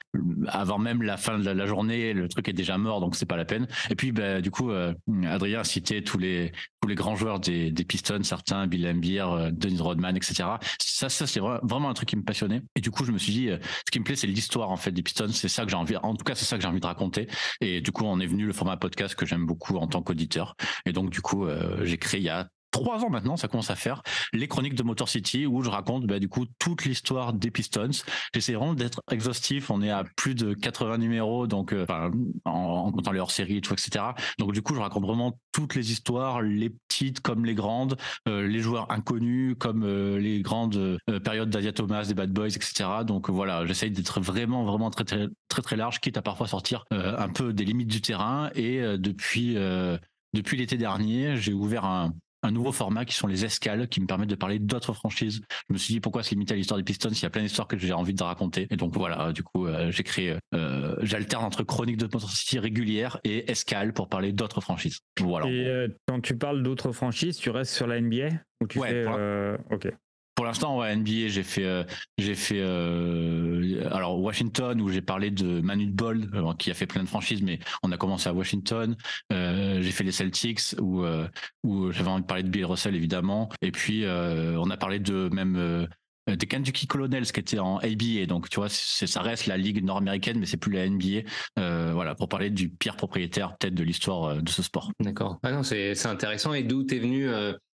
avant même la fin de la, journée, le truc est déjà mort, donc c'est pas la peine. Et puis bah, du coup, euh, Adrien a cité tous les tous les grands joueurs des, Pistons, certains, Bill Laimbeer, euh, Dennis Rodman, etc. Ça, ça c'est vra- vraiment un truc qui me passionnait. Et du coup, je me suis dit, euh, ce qui me plaît, c'est l'histoire en fait des. C'est ça que j'ai envie. En tout cas, c'est ça que j'ai envie de raconter. Et du coup, on est venu le format podcast que j'aime beaucoup en tant qu'auditeur. Et donc, du coup, euh, j'ai créé il trois ans maintenant, ça commence à faire, les chroniques de Motor City où je raconte bah, du coup toute l'histoire des Pistons. J'essaie vraiment d'être exhaustif. On est à plus de 80 numéros, donc euh, en, comptant les hors-séries et tout, etc. Donc du coup, je raconte vraiment toutes les histoires, les petites comme les grandes, euh, les joueurs inconnus comme euh, les grandes euh, périodes d'Asia Thomas, des Bad Boys, etc. Donc voilà, j'essaye d'être vraiment, vraiment très, très, très, très large, quitte à parfois sortir un peu des limites du terrain. Et depuis, depuis l'été dernier, j'ai ouvert un un nouveau format qui sont les escales qui me permettent de parler d'autres franchises. Je me suis dit pourquoi se limiter à l'histoire des Pistons? Il y a plein d'histoires que j'ai envie de raconter. Et donc voilà, du coup, euh, j'ai créé, euh, j'alterne entre chroniques de Motor City régulières et escales pour parler d'autres franchises. Voilà. Et euh, quand tu parles d'autres franchises, tu restes sur la NBA ou tu Ouais, fais, euh, Ok. Pour l'instant, ouais, NBA, j'ai fait, euh, fait, euh, alors Washington où j'ai parlé de Manu Ball euh, qui a fait plein de franchises, mais on a commencé à Washington. J'ai fait les Celtics où où j'avais envie de parler de Bill Russell évidemment, et puis on a parlé de même des Kentucky Colonels qui étaient en ABA, donc tu vois, ça reste la ligue nord-américaine, mais c'est plus la NBA. Voilà, pour parler du pire propriétaire peut-être de l'histoire de ce sport. D'accord. Ah non, c'est intéressant. Et d'où t'es venu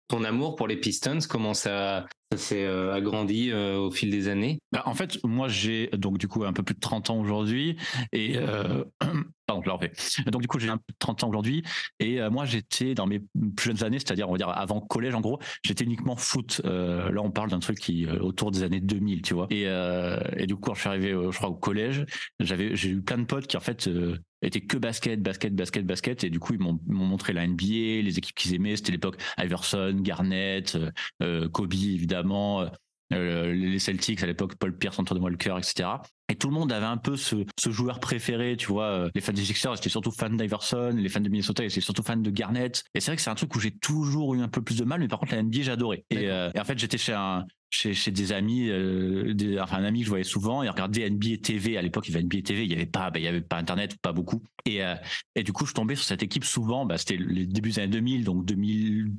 ton amour pour les Pistons? Comment ça, Ça s'est euh, agrandi euh, au fil des années. Bah, en fait, moi, j'ai donc du coup un peu plus de 30 ans aujourd'hui et euh, pardon, je. Donc du coup, j'ai un peu de 30 ans aujourd'hui et euh, moi, j'étais dans mes plus jeunes années, c'est-à-dire on va dire avant collège en gros, j'étais uniquement foot. Là, on parle d'un truc qui autour des années 2000, tu vois. Et, du coup, quand je suis arrivé, je crois au collège, j'avais j'ai eu plein de potes qui en fait étaient que basket, basket, basket, basket et du coup, ils m'ont montré la NBA, les équipes qu'ils aimaient, c'était l'époque Iverson, Garnett, Kobe évidemment. Euh, euh, les Celtics à l'époque, Paul Pierce, Antoine Walker, etc. Et tout le monde avait un peu ce, ce joueur préféré, tu vois. euh, Les fans des Sixers étaient surtout fans d'Iverson, les fans de Minnesota étaient surtout fans de Garnett. Et c'est vrai que c'est un truc où j'ai toujours eu un peu plus de mal, mais par contre la NBA adoré. Et, euh, et en fait j'étais chez un chez, chez des amis, euh, des- enfin un ami que je voyais souvent, et regardait NBA TV. À l'époque, il y avait NBA TV, il y avait pas, bah, il y avait pas Internet, pas beaucoup. Et, euh, et du coup, je tombais sur cette équipe souvent. Bah, c'était les débuts des années 2000, donc 2001,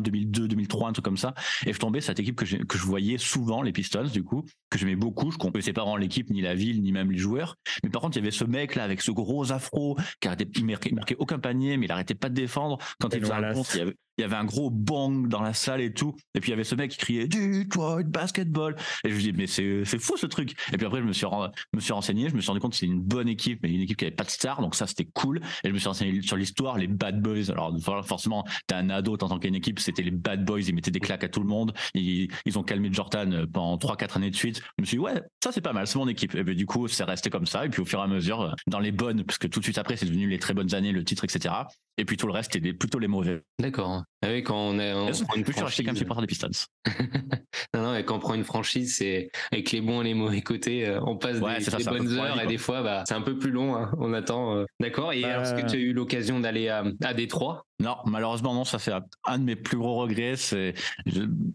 2002, 2003, un truc comme ça. Et je tombais sur cette équipe que, j'ai- que je voyais souvent, les Pistons, du coup, que j'aimais beaucoup. Je connaissais pas vraiment l'équipe, ni la ville, ni même les joueurs. Mais par contre, il y avait ce mec là avec ce gros afro qui arrêtait, il marquait, il marquait aucun panier, mais il arrêtait pas de défendre. Quand il Et faisait un il y avait, il y avait un gros bang dans la salle et tout. Et puis il y avait ce mec qui criait Detroit basketball. Et je me dis mais c'est fou ce truc. Et puis après je me suis me suis renseigné, je me suis rendu compte que c'est une bonne équipe, mais une équipe qui avait pas de star, donc ça c'était cool. Et je me suis renseigné sur l'histoire, les Bad Boys. Alors forcément, t'es un ado, t'entends qu'il y équipe, c'était les Bad Boys, ils mettaient des claques à tout le monde. Ils, ils ont calmé Jordan pendant 3-4 années de suite. Je me suis dit ouais, ça c'est pas mal, c'est mon équipe. Et puis du coup c'est resté comme ça. Et puis au fur et à mesure, dans les bonnes, parce que tout de suite après c'est devenu les très bonnes années, le titre, etc. Et puis tout le reste c'était plutôt les mauvais. D'accord. Ah oui, quand on, est, on prend une suis racheté comme franchise. supporter des Pistons. non, non, et quand on prend une franchise, c'est avec les bons et les mauvais côtés, euh, on passe Ouais, des, ça, bonnes heures et des fois, bah, c'est un peu plus long. hein, on attend. euh. D'accord. Et Bah, alors, est-ce que tu as eu l'occasion d'aller à, à Détroit? Non, malheureusement non, ça c'est un- de mes plus gros regrets. C'est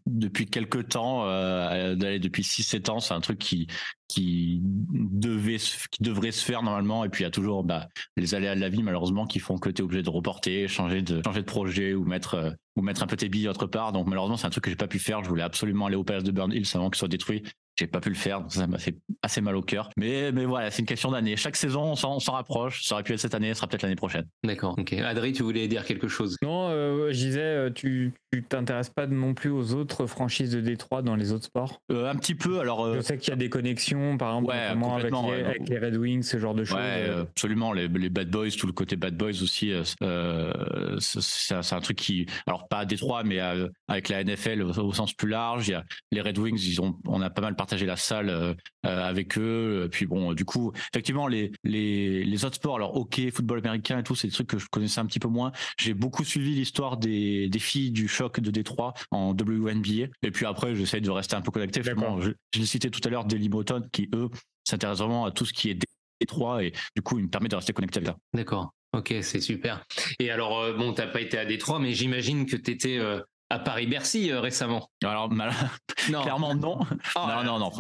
depuis quelques temps, euh, d'aller depuis 6-7 ans, c'est un truc qui qui devait qui devrait se faire normalement. Et puis il y a toujours bah, les aléas de la vie malheureusement qui font que tu es obligé de reporter, changer de changer de projet ou mettre euh, ou mettre un peu tes billes autre part. Donc malheureusement c'est un truc que j'ai pas pu faire. Je voulais absolument aller au Palace de Burn Hills avant qu'il soit détruit. J'ai pas pu le faire, donc ça m'a fait assez mal au cœur. Mais mais voilà, c'est une question d'année. Chaque saison, on s'en rapproche. Ça aurait pu être cette année, ça sera peut-être l'année prochaine. D'accord. Ok. Adri, tu voulais dire quelque chose? Non, euh, je disais, euh, tu tu t'intéresses pas non plus aux autres franchises de Détroit dans les autres sports? Euh, un petit peu. Alors euh, Je sais qu'il y a des connexions, par exemple, Ouais, notamment avec, les, ouais. avec les Red Wings, ce genre de choses. Ouais, absolument. Les, les Bad Boys, tout le côté Bad Boys aussi, c'est un truc qui, alors pas à Détroit, mais euh, avec la NFL au, au sens plus large. Il y a les Red Wings, ils ont, on a pas mal partagé la salle euh, euh, avec eux. Puis bon, du coup, effectivement, les les les autres sports, alors hockey, football américain et tout, c'est des trucs que je connaissais un petit peu moins. J'ai beaucoup suivi l'histoire des des filles du choc de Détroit en WNBA. Et puis après, j'essaie de rester un peu connecté. Je, je l'ai cité tout à l'heure, Dailymotion, qui eux s'intéressent vraiment à tout ce qui est Détroit et du coup, il me permet de rester connecté avec ça. D'accord. Ok, c'est super. Et alors, euh, bon, t'as pas été à Détroit, mais j'imagine que t'étais euh, à Paris-Bercy euh, récemment. Alors, mal- Non. clairement, non. Oh, non, non, non.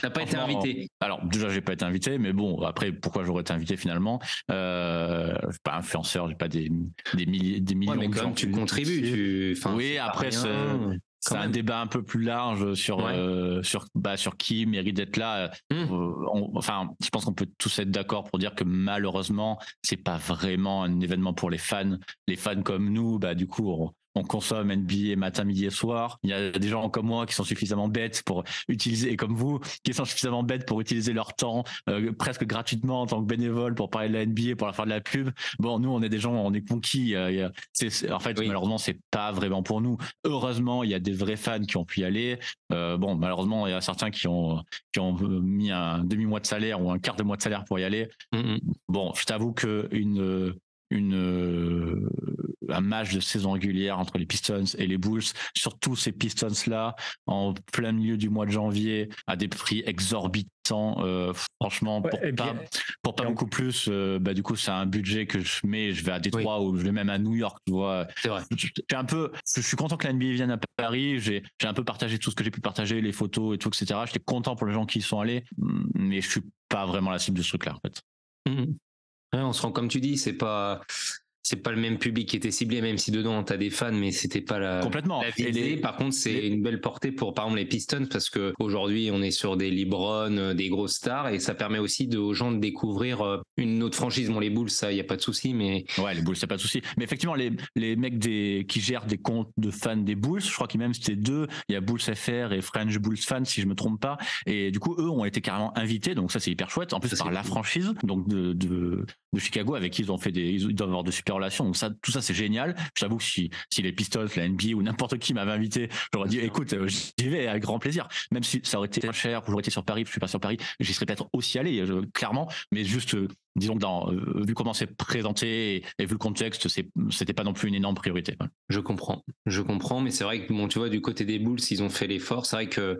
T'as pas été invité. Alors, déjà, j'ai pas été invité, mais bon, après, pourquoi j'aurais été invité finalement? Euh, Je suis pas influenceur, j'ai pas des, des milliers, des millions Ouais, mais de gens tu contribues. Tu... Enfin, oui, après, rien, c'est un débat un peu plus large sur Ouais. euh, sur bah, sur qui mérite d'être là. Hmm. Euh, on- enfin, je pense qu'on peut tous être d'accord pour dire que malheureusement, c'est pas vraiment un événement pour les fans. Les fans comme nous, bah du coup, on, on consomme NBA matin, midi et soir. Il y a des gens comme moi qui sont suffisamment bêtes pour utiliser, et comme vous, qui sont suffisamment bêtes pour utiliser leur temps euh, presque gratuitement en tant que bénévole pour parler de la NBA, pour la faire de la pub. Bon, nous, on est des gens, on est conquis. euh, a- c'est- en fait, Oui. malheureusement, c'est pas vraiment pour nous. Heureusement, il y a des vrais fans qui ont pu y aller. Euh, bon, malheureusement, il y a certains qui ont qui ont mis un demi mois de salaire ou un quart de mois de salaire pour y aller. Mhm. Bon, je t'avoue que une une un match de saison régulière entre les Pistons et les Bulls, surtout ces Pistons là en plein milieu du mois de janvier à des prix exorbitants. euh, franchement, Ouais, pour puis- pas pour pas beaucoup plus, euh, bah du coup c'est un budget que je mets. Je vais à Détroit ou je vais même à New York, tu vois. C'est vrai. Un peu, je suis content que la NBA vienne à Paris. J'ai, un peu partagé tout ce que j'ai pu partager, les photos et tout, etc. J'étais content pour les gens qui y sont allés, mais je suis pas vraiment la cible de ce truc-là, en fait. Mhm. On se rend comme tu dis, c'est pas c'est pas le même public qui était ciblé, même si dedans t'as des fans, mais c'était pas la complètement. La visée. Par contre, c'est une belle portée pour par exemple les Pistons parce que aujourd'hui on est sur des LeBron, euh, des grosses stars et ça permet aussi de, aux gens de découvrir euh, une autre franchise. Bon les Bulls, ça y a pas de souci, mais ouais les Bulls, c'est pas de souci. Mais effectivement les les mecs des qui gèrent des comptes de fans des Bulls, je crois qu'il même c'était deux. Il y a Bulls FR et French Bulls fans si je me trompe pas. Et du coup eux ont été carrément invités, donc ça c'est hyper chouette. En plus c'est par la franchise donc de, de de Chicago avec qui ils ont fait des ils doivent avoir de super relations. Donc ça tout ça c'est génial. J'avoue que si si les Pistons, la NBA ou n'importe qui m'avait invité, j'aurais dit écoute euh, j'y vais avec grand plaisir. Même si ça aurait été cher, j'aurais été sur Paris, je suis pas sur Paris, j'y serais peut-être aussi allé clairement. Mais juste euh, disons que dans, euh, vu comment c'est présenté et, vu le contexte, c'était pas non plus une énorme priorité. Je comprends, je comprends, mais c'est vrai que bon, tu vois, du côté des Bulls, ils ont fait l'effort. C'est vrai que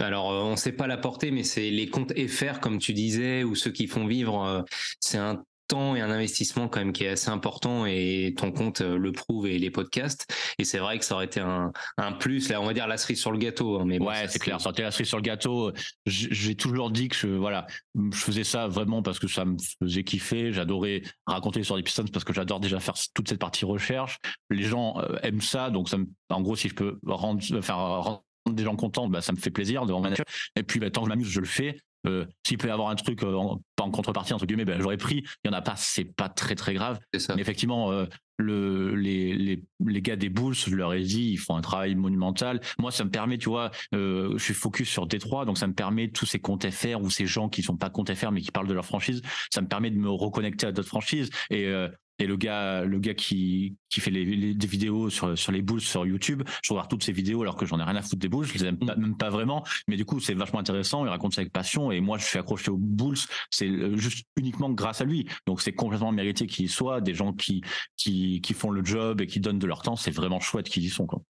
alors, on ne sait pas la portée, mais c'est les comptes FR, comme tu disais, ou ceux qui font vivre. C'est un temps et un investissement quand même qui est assez important et ton compte euh, le prouve et les podcasts. Et c'est vrai que ça aurait été un, un plus. Là on va dire la cerise sur le gâteau hein, mais ouais c'est clair. Ça aurait été la cerise sur le gâteau j'ai toujours dit que je, voilà je faisais ça vraiment parce que ça me faisait kiffer. J'adorais raconter sur des pistons parce que j'adore déjà faire toute cette partie recherche. Les gens euh, aiment ça donc ça me, en gros si je peux rendre faire rendre des gens contents, bah, ça me fait plaisir devant manager. Et puis, bah, tant que je m'amuse, je le fais. Euh, S'il peut y avoir un truc euh, en, pas en contrepartie entre guillemets, ben, j'aurais pris. Il y en a pas, c'est pas très très grave. Mais effectivement, euh, le, les, les, les, gars des Bulls, je leur ai dit, ils font un travail monumental. Moi, ça me permet, tu vois, je suis focus sur Détroit, donc ça me permet tous ces comptes FR ou ces gens qui sont pas comptes FR mais qui parlent de leur franchise, ça me permet de me reconnecter à d'autres franchises. Et et le gars, le gars qui, qui fait les, les, des vidéos sur, sur les Bulls sur YouTube, je regarde toutes ces vidéos alors que j'en ai rien à foutre des Bulls, je les aime pas, même pas vraiment. Mais du coup, c'est vachement intéressant. Il raconte ça avec passion. Et moi, je suis accroché aux Bulls. C'est euh, juste uniquement grâce à lui. Donc, c'est complètement mérité qu'il y soit. Des gens qui, qui, qui font le job et qui donnent de leur temps. C'est vraiment chouette qu'ils y sont, quoi.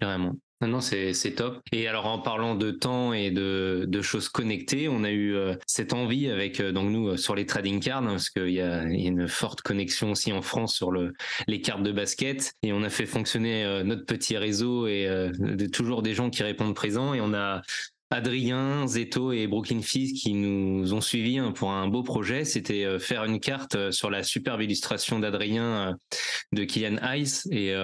Carrément. Non, c'est top. Et alors en parlant de temps et de, de choses connectées, on a eu euh, cette envie avec euh, donc nous euh, sur les trading cards, hein, parce qu'il y, a une forte connexion aussi en France sur le, les cartes de basket, et on a fait fonctionner notre petit réseau et toujours des gens qui répondent présents, et on a Adrien, Zeto et Brooklyn Fizz qui nous ont suivis hein, pour un beau projet. C'était euh, faire une carte euh, sur la superbe illustration d'Adrien euh, de Kylian Ice et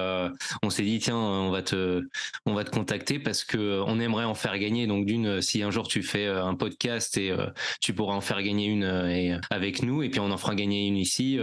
on s'est dit tiens on va te on va te contacter parce que on aimerait en faire gagner. Donc d'une si un jour tu fais un podcast et tu pourras en faire gagner une avec nous et puis on en fera gagner une ici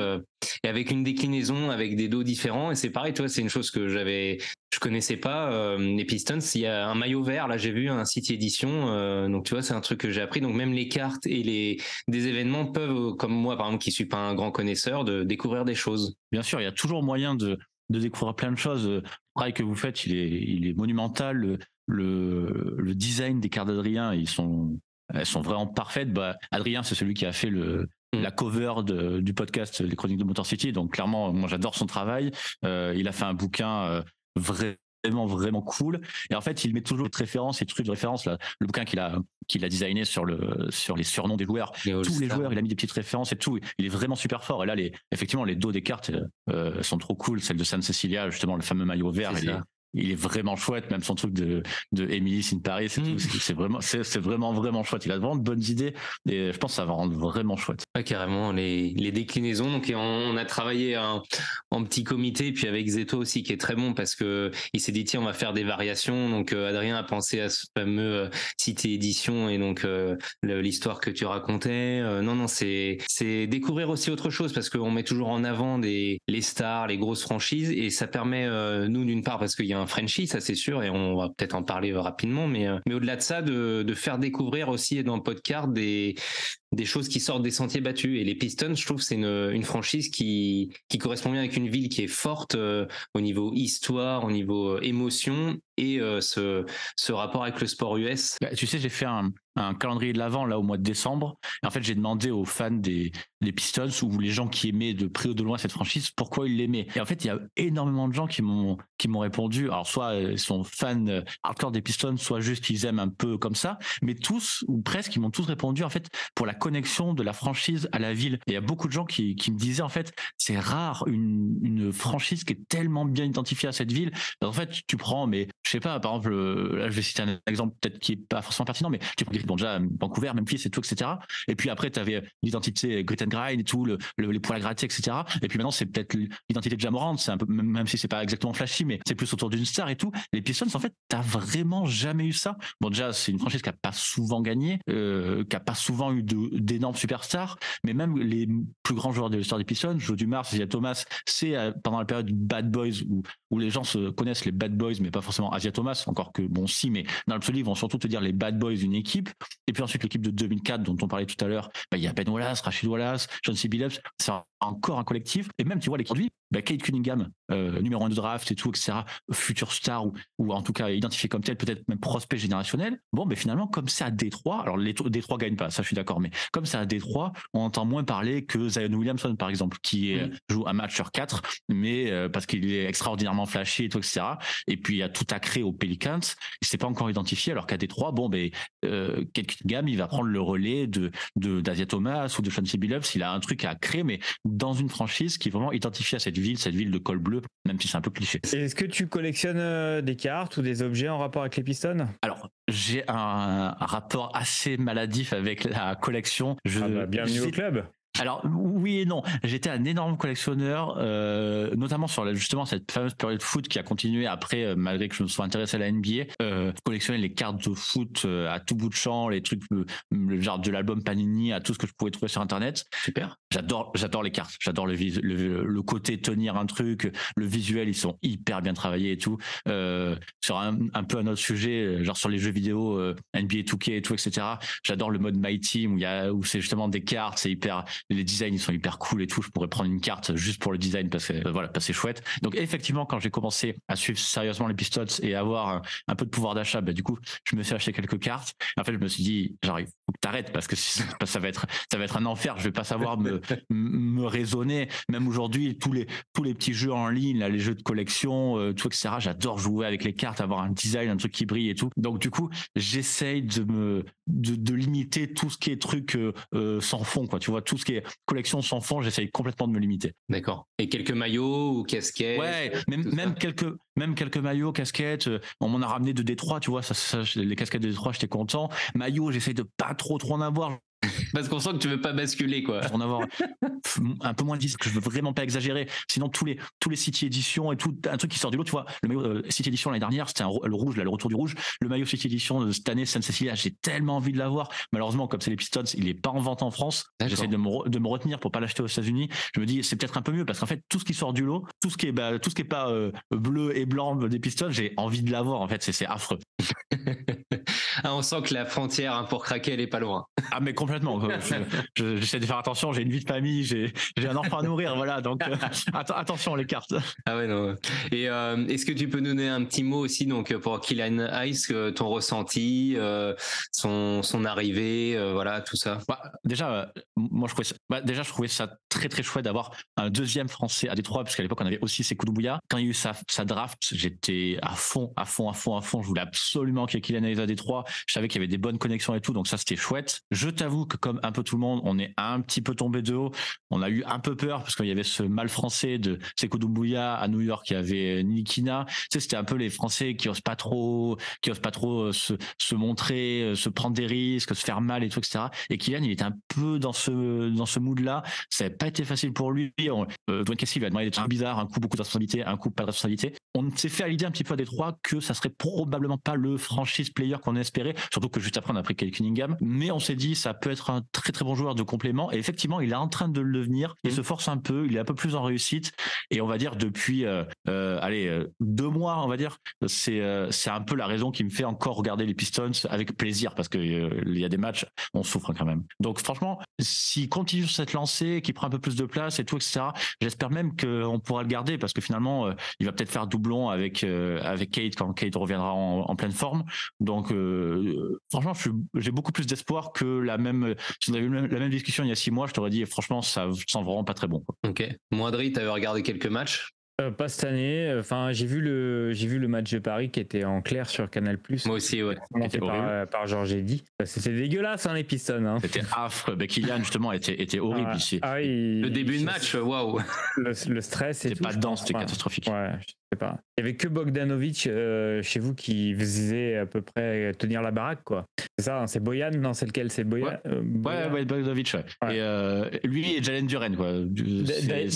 et avec une déclinaison avec des dos différents et c'est pareil toi c'est une chose que j'avais je connaissais pas euh, les Pistons. Il y a un maillot vert, là j'ai vu un site édition, euh, donc tu vois c'est un truc que j'ai appris. Donc même les cartes et les des événements peuvent, comme moi par exemple qui suis pas un grand connaisseur, de découvrir des choses. Bien sûr, il y a toujours moyen de, de découvrir plein de choses. Le travail que vous faites, il est, il est monumental. Le, le, le design des cartes d'Adrien, ils sont, elles sont vraiment parfaites. Bah, Adrien, c'est celui qui a fait le, mm. la cover de, du podcast Les Chroniques de Motor City. Donc clairement, moi j'adore son travail. Euh, il a fait un bouquin vraiment vraiment cool. Et en fait il met toujours des références et trucs de référence là. Le bouquin qu'il a qu'il a designé sur le sur les surnoms des joueurs. Tous les joueurs il a mis des petites références et tout. Il est vraiment super fort. Et là les effectivement les dos des cartes euh, sont trop cool. Celle de San Cecilia justement le fameux maillot vert il est vraiment chouette, même son truc de, de Emily in Paris, mm. c'est vraiment, c'est vraiment, vraiment chouette. Il a vraiment de bonnes idées et je pense que ça va rendre vraiment chouette. carrément, les, les déclinaisons. Donc, on, a travaillé en, en, petit comité, puis avec Zeto aussi, qui est très bon parce que il s'est dit, tiens, on va faire des variations. Donc, euh, Adrien a pensé à ce fameux euh, édition et donc euh, l'histoire que tu racontais. non, non, c'est, c'est découvrir aussi autre chose parce qu'on met toujours en avant des, les stars, les grosses franchises et ça permet, nous, d'une part, parce qu'il y a un Frenchie, ça c'est sûr, et on va peut-être en parler rapidement, mais, euh, mais au-delà de ça, de, de, faire découvrir aussi dans le podcast des, des choses qui sortent des sentiers battus. Et les Pistons, je trouve, c'est une, franchise qui, qui correspond bien avec une ville qui est forte euh, au niveau histoire, au niveau émotion et ce, ce rapport avec le sport US. Bah, tu sais, j'ai fait un, calendrier de l'avant là au mois de décembre. Et en fait, j'ai demandé aux fans des, des Pistons ou les gens qui aimaient de près ou de loin cette franchise pourquoi ils l'aimaient. Et en fait, il y a énormément de gens qui m'ont qui m'ont répondu. Alors soit euh, ils sont fans euh, hardcore des Pistons, soit juste ils aiment un peu comme ça. Mais tous ou presque, ils m'ont tous répondu en fait pour la de la franchise à la ville. Et il y a beaucoup de gens qui, me disaient en fait, c'est rare une, franchise qui est tellement bien identifiée à cette ville. En fait, tu prends, mais je sais pas, par exemple, euh, là je vais citer un exemple peut-être qui est pas forcément pertinent, mais tu prends bon, déjà Vancouver, Memphis et tout, etc. Et puis après, tu avais l'identité Grit and Grind et tout, le, le- les poils à etc. Et puis maintenant, c'est peut-être l'identité de Jamorant, c'est un peu, même si c'est pas exactement flashy, mais c'est plus autour d'une star et tout. Les Pistons, en fait, t'as vraiment jamais eu ça. Bon, déjà, c'est une franchise qui a pas souvent gagné, euh, qui a pas souvent eu de- d'énormes superstars, mais même les plus grands joueurs de l'histoire des Pistons, Joe Dumars, Isaiah Thomas, c'est euh, pendant la période Bad Boys où, où les gens se connaissent les Bad Boys, mais pas forcément Asia Thomas, encore que bon, si, mais dans l'absolu, ils vont surtout te dire les Bad Boys d'une équipe. Et puis ensuite, l'équipe de 2004 dont on parlait tout à l'heure, bah, il y a Ben Wallace, Rachid Wallace, John C. Billups, c'est encore un collectif. Et même, tu vois, l'équipe aujourd'hui, bah, Kate Cunningham, euh, numéro un de draft et tout, etc., futur star ou, ou en tout cas identifié comme tel, peut-être même prospect générationnel. Bon, mais finalement, comme c'est à Détroit, alors les Détroit gagnent pas, ça je suis d'accord, mais comme c'est à Détroit, on entend moins parler que Zion Williamson, par exemple, qui est, joue un match sur quatre, mais euh, parce qu'il est extraordinairement flashy et tout, etc. Et puis il y a tout à créer aux Pelicans, il s'est pas encore identifié, alors qu'à Détroit, bon, ben, euh, Kate Cunningham, il va prendre le relais de de d'Asia Thomas ou de Chauncey Billups, il a un truc à créer, mais dans une franchise qui est vraiment identifiée à cette ville, cette ville de col bleu, même si c'est un peu cliché. Est-ce que tu collectionnes euh, des cartes ou des objets en rapport avec les Pistons Alors, j'ai un, rapport assez maladif avec la collection. Je, Ah bah, bienvenue au club. Alors oui et non. J'étais un énorme collectionneur, euh, notamment sur justement cette fameuse période foot qui a continué après, euh, malgré que je me sois intéressé à la NBA. Euh, collectionner les cartes de foot euh, à tout bout de champ, les trucs, euh, le genre de l'album Panini, à tout ce que je pouvais trouver sur Internet. Super. J'adore, j'adore les cartes. J'adore le, le côté tenir un truc, le visuel, ils sont hyper bien travaillés et tout. Euh, sur un, peu un autre sujet, euh, genre sur les jeux vidéo, euh, NBA 2K et tout, etc. J'adore le mode My Team où il y a, où c'est justement des cartes, c'est hyper, les designs ils sont hyper cool et tout. Je pourrais prendre une carte juste pour le design parce que voilà, c'est chouette. Donc effectivement, quand j'ai commencé à suivre sérieusement les Pistons et avoir un, peu de pouvoir d'achat, bah, du coup, je me suis acheté quelques cartes. En fait, je me suis dit, que t'arrêtes parce que ça va être, ça va être un enfer. Je vais pas savoir me, me raisonner. Même aujourd'hui, tous les, tous les petits jeux en ligne, là, les jeux de collection, euh, tout, etc. J'adore jouer avec les cartes, avoir un design, un truc qui brille et tout. Donc, du coup, j'essaye de me, de, de limiter tout ce qui est truc euh, euh, sans fond, quoi. Tu vois, tout ce qui est collection sans fond, j'essaye complètement de me limiter. D'accord. Et quelques maillots ou casquettes Ouais, même, même quelques, même quelques maillots, casquettes. On m'en a ramené de Détroit, tu vois. Ça, ça, les casquettes de Détroit, j'étais content. Maillots, j'essaye de pas trop, trop en avoir. Parce qu'on sent que tu veux pas basculer, quoi. Pour en avoir un peu moins de 10, que je veux vraiment pas exagérer. Sinon, tous les, tous les City Edition et tout, un truc qui sort du lot, tu vois. Le maillot euh, City Edition l'année dernière, c'était le rouge, là, le retour du rouge. Le maillot City Edition de cette année, San Cecilia, j'ai tellement envie de l'avoir. Malheureusement, comme c'est les Pistons, il est pas en vente en France. J'essaie de me, de me retenir pour pas l'acheter aux États-Unis. Je me dis, c'est peut-être un peu mieux parce qu'en fait, tout ce qui sort du lot, tout ce qui est, bah, tout ce qui est pas euh, bleu et blanc des Pistons, j'ai envie de l'avoir. En fait, c'est affreux. On sent que la frontière hein, pour craquer, elle est pas loin. Ah mais complètement. Euh, je- je- J'essaie de faire attention. J'ai une vie de famille, j'ai un enfant à nourrir, voilà. Donc euh, atten- attention les cartes. Ah ouais, non. Et euh, est-ce que tu peux nous donner un petit mot aussi donc pour Killian Ice, euh, ton ressenti, euh, son, son arrivée, voilà, tout ça? Bah, déjà, moi je trouvais ça, bah, déjà je trouvais ça très très chouette d'avoir un deuxième français à Détroit parce qu'à l'époque on avait aussi Sekou Doumbouya. Quand il y a eu sa, sa draft, j'étais à fond, à fond, à fond, à fond. Je voulais absolument qu'il y ait Kylian Hayes à Détroit. Je savais qu'il y avait des bonnes connexions et tout, donc ça c'était chouette. Je t'avoue que comme un peu tout le monde, on est un petit peu tombé de haut. On a eu un peu peur parce qu'il y avait ce mal français de Sekou Doumbouya à New York, il y avait Nikina. Tu sais, c'était un peu les Français qui osent pas trop, qui osent pas trop euh, se, montrer, euh, se prendre des risques, se faire mal et tout, etc. Et Kylian, il était un peu dans ce, dans ce mood-là. Ça n'a pas été facile pour lui. On, euh, Dwayne Casey lui a demandé des trucs bizarres, un coup beaucoup de responsabilité, un coup pas de responsabilité. On s'est fait à l'idée un petit peu à Détroit que ça serait probablement pas le franchise player qu'on espérait, surtout que juste après on a pris Kyle Cunningham. Mais on s'est dit ça peut être un très très bon joueur de complément. Et effectivement, il est en train de le devenir. Il se force un peu, il est un peu plus en réussite. Et on va dire depuis, euh, euh, allez, euh, deux mois, on va dire, c'est euh, c'est un peu la raison qui me fait encore regarder les Pistons avec plaisir parce que il y a des matchs, on souffre quand même. Donc franchement, s'il continue sur cette lancée, qu'il prend un peu plus de place et tout, etc. J'espère même qu'on pourra le garder parce que finalement, il va peut-être faire doublon avec avec Kate quand Kate reviendra en, en pleine forme. Donc euh, franchement, je suis- j'ai beaucoup plus d'espoir que la même. Si on avait eu la même discussion il y a six mois, je t'aurais dit franchement, ça sent vraiment pas très bon. quoi. Ok. Moindry, t'avais regardé quelques matchs? Euh, pas cette année. Enfin, j'ai vu le j'ai vu le match de Paris qui était en clair sur Canal+. Moi aussi, ouais. Par, euh, par Georges Eddy. Bah, C'était dégueulasse, hein, les Pistons. Hein. C'était affreux. Ben, Kylian, justement, était, était horrible Ah, ici. ah Le début de match, waouh. Le, le stress et tout. pas dedans, c'était catastrophique. Ouais, sais pas. Il y avait que Bogdanovic euh, chez vous qui faisait à peu près tenir la baraque, quoi. C'est ça, hein, c'est Boyan Non, c'est lequel C'est Boyan Ouais. euh, Ouais, Boyan ouais, Bogdanovic, ouais. Ouais. Et euh, lui et Jalen Duren, quoi.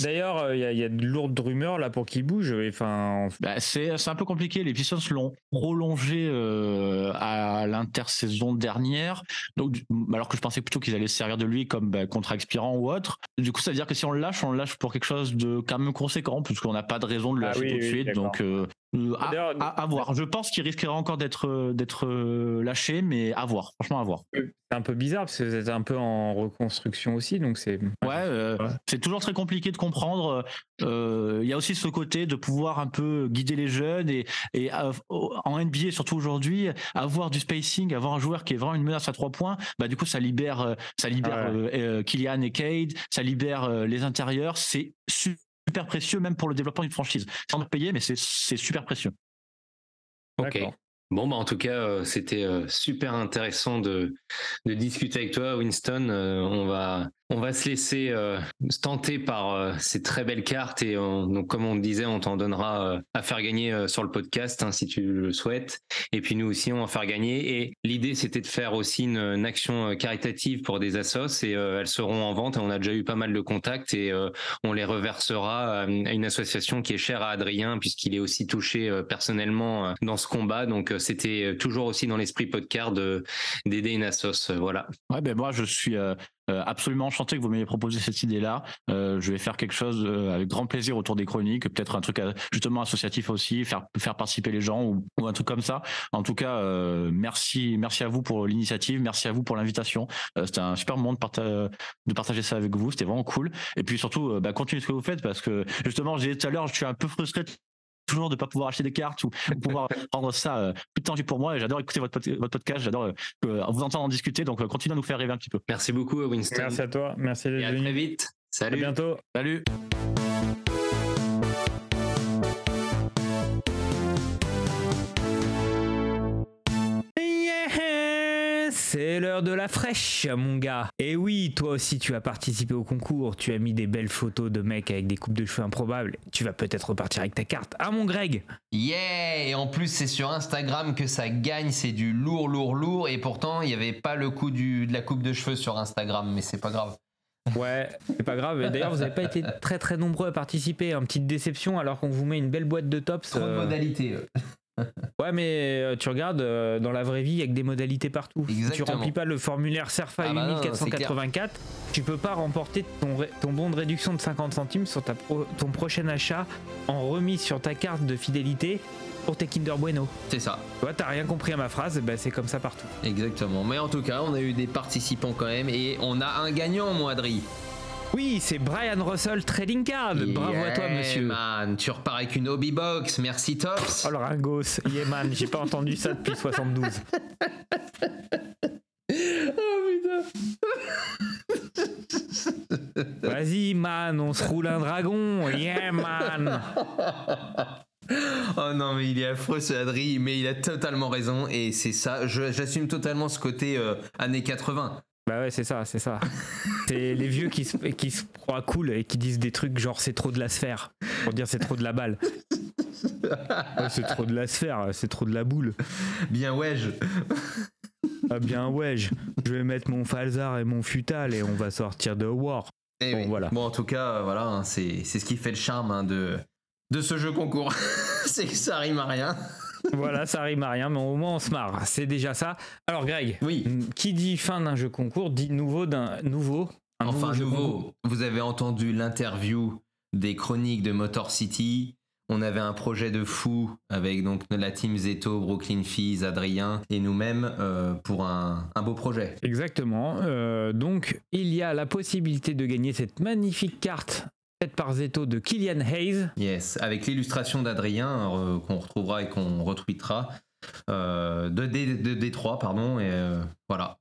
D'ailleurs, il y, a- il y a de lourdes rumeurs là pour qu'il bouge. Enfin, Bah, c'est un peu compliqué. Les Pistons l'ont prolongé à l'intersaison dernière, donc alors que je pensais plutôt qu'ils allaient se servir de lui comme bah, contrat expirant ou autre. Du coup, ça veut dire que si on le lâche, on le lâche pour quelque chose de quand même conséquent, puisqu'on n'a pas de raison de le Ah lâcher oui, tout de oui, suite. Donc, euh, euh, à, D'ailleurs, à- à voir. Je pense qu'il risquera encore d'être euh, d'être lâché, mais à voir. Franchement, à voir. c'est un peu bizarre parce que vous êtes un peu en reconstruction aussi, donc c'est. Ouais, euh, Ouais. c'est toujours très compliqué de comprendre. Euh, Il y a aussi ce côté de pouvoir un peu guider les jeunes et, et en NBA, surtout aujourd'hui, avoir du spacing, avoir un joueur qui est vraiment une menace à trois points, bah du coup ça libère, ça libère Ouais. Kylian et Cade, ça libère euh, les intérieurs. C'est super précieux même pour le développement d'une franchise. Sans payer, mais c'est c'est super précieux. Ok. Bon, bah, en tout cas, euh, c'était euh, super intéressant de, de discuter avec toi, Winston. Euh, on, va, on va se laisser euh, tenter par euh, ces très belles cartes. Et on- donc, comme on disait, on t'en donnera euh, à faire gagner sur le podcast hein, si tu le souhaites. Et puis, nous aussi, on va en faire gagner. Et l'idée, c'était de faire aussi une, action caritative pour des assos. Et elles seront en vente. On a déjà eu pas mal de contacts. Et on les reversera à une association qui est chère à Adrien, puisqu'il est aussi touché personnellement dans ce combat. Donc, c'était toujours aussi dans l'esprit podcast de- d'aider une assos. Voilà. Ouais, ben moi je suis absolument enchanté que vous m'ayez proposé cette idée-là. Euh, je vais faire quelque chose euh, avec grand plaisir autour des chroniques, peut-être un truc euh, justement associatif aussi, faire participer les gens ou, un truc comme ça. En tout cas, euh, merci merci à vous pour l'initiative, merci à vous pour l'invitation. Euh, C'était un super moment de, parta- de partager ça avec vous, c'était vraiment cool. Et puis surtout, euh, bah, continuez ce que vous faites parce que justement, j'ai dit tout à l'heure, je suis un peu frustré toujours de pas pouvoir acheter des cartes ou pouvoir rendre ça euh, plus tangible pour moi et j'adore écouter votre, pod- votre podcast j'adore euh, euh, vous entendre en discuter donc euh, continuez à nous faire rêver un petit peu Merci beaucoup, Winston. Merci à toi, merci Et d'être à très vite. À Salut. bientôt. salut C'est l'heure de la fraîche, mon gars. Et oui, toi aussi, tu as participé au concours. Tu as mis des belles photos de mecs avec des coupes de cheveux improbables. Tu vas peut-être repartir avec ta carte. Ah, mon Greg Yeah Et en plus, c'est sur Instagram que ça gagne, c'est du lourd, lourd, lourd. Et pourtant, il n'y avait pas le coup du, de la coupe de cheveux sur Instagram, mais c'est pas grave. Ouais, c'est pas grave. D'ailleurs, vous n'avez pas été très très nombreux à participer. Une petite déception alors qu'on vous met une belle boîte de tops. Trop de euh, modalités. Ouais, mais euh, tu regardes euh, dans la vraie vie, il y a que des modalités partout. Si tu Exactement. remplis pas le formulaire SERFA Ah bah non, 8484, tu peux pas remporter ton, ré- ton bon de réduction de 50 centimes sur ta pro- ton prochain achat en remise sur ta carte de fidélité pour tes Kinder Bueno. C'est ça, Tu vois, t'as rien compris à ma phrase, bah c'est comme ça partout. exactement. Mais en tout cas, on a eu des participants quand même. Et on a un gagnant, mon Adri. Oui, c'est Brian Russell Trading Card. Bravo à toi, Yeah, monsieur. man, tu repars avec une hobby box. Merci, Tops. Oh le ringos, yeah man, j'ai pas entendu ça depuis 72. Vas-y man, on se roule un dragon, yeah man. Oh non, mais il est affreux ce Adri, mais il a totalement raison. Et c'est ça, j'assume totalement ce côté euh, années 80. Bah ouais, c'est ça, c'est ça. C'est les vieux qui se, qui se croient cool et qui disent des trucs genre c'est trop de la sphère. Pour dire c'est trop de la balle. Ouais, c'est trop de la sphère, c'est trop de la boule. Bien ouais, je- Ah bien ouais, je, je vais mettre mon falzar et mon futal et on va sortir de War. Eh Bon, oui. voilà. Bon, en tout cas, euh, voilà, hein, c'est c'est ce qui fait le charme hein, de, de ce jeu concours. c'est que ça rime à rien. Voilà, ça rime à rien, mais au moins on se marre. C'est déjà ça. Alors Greg, Oui. qui dit fin d'un jeu concours dit nouveau d'un nouveau. un Enfin, nouveau, vous avez entendu l'interview des chroniques de Motor City. On avait un projet de fou avec donc la team Zeto, Brooklyn Fizz, Adrien et nous-mêmes euh, pour un, un beau projet. Exactement. Euh, donc, il y a la possibilité de gagner cette magnifique carte faite par Zeto de Killian Hayes. Yes, avec l'illustration d'Adrien euh, qu'on retrouvera et qu'on retweetera euh, de, D, de D3, pardon. Et euh, voilà.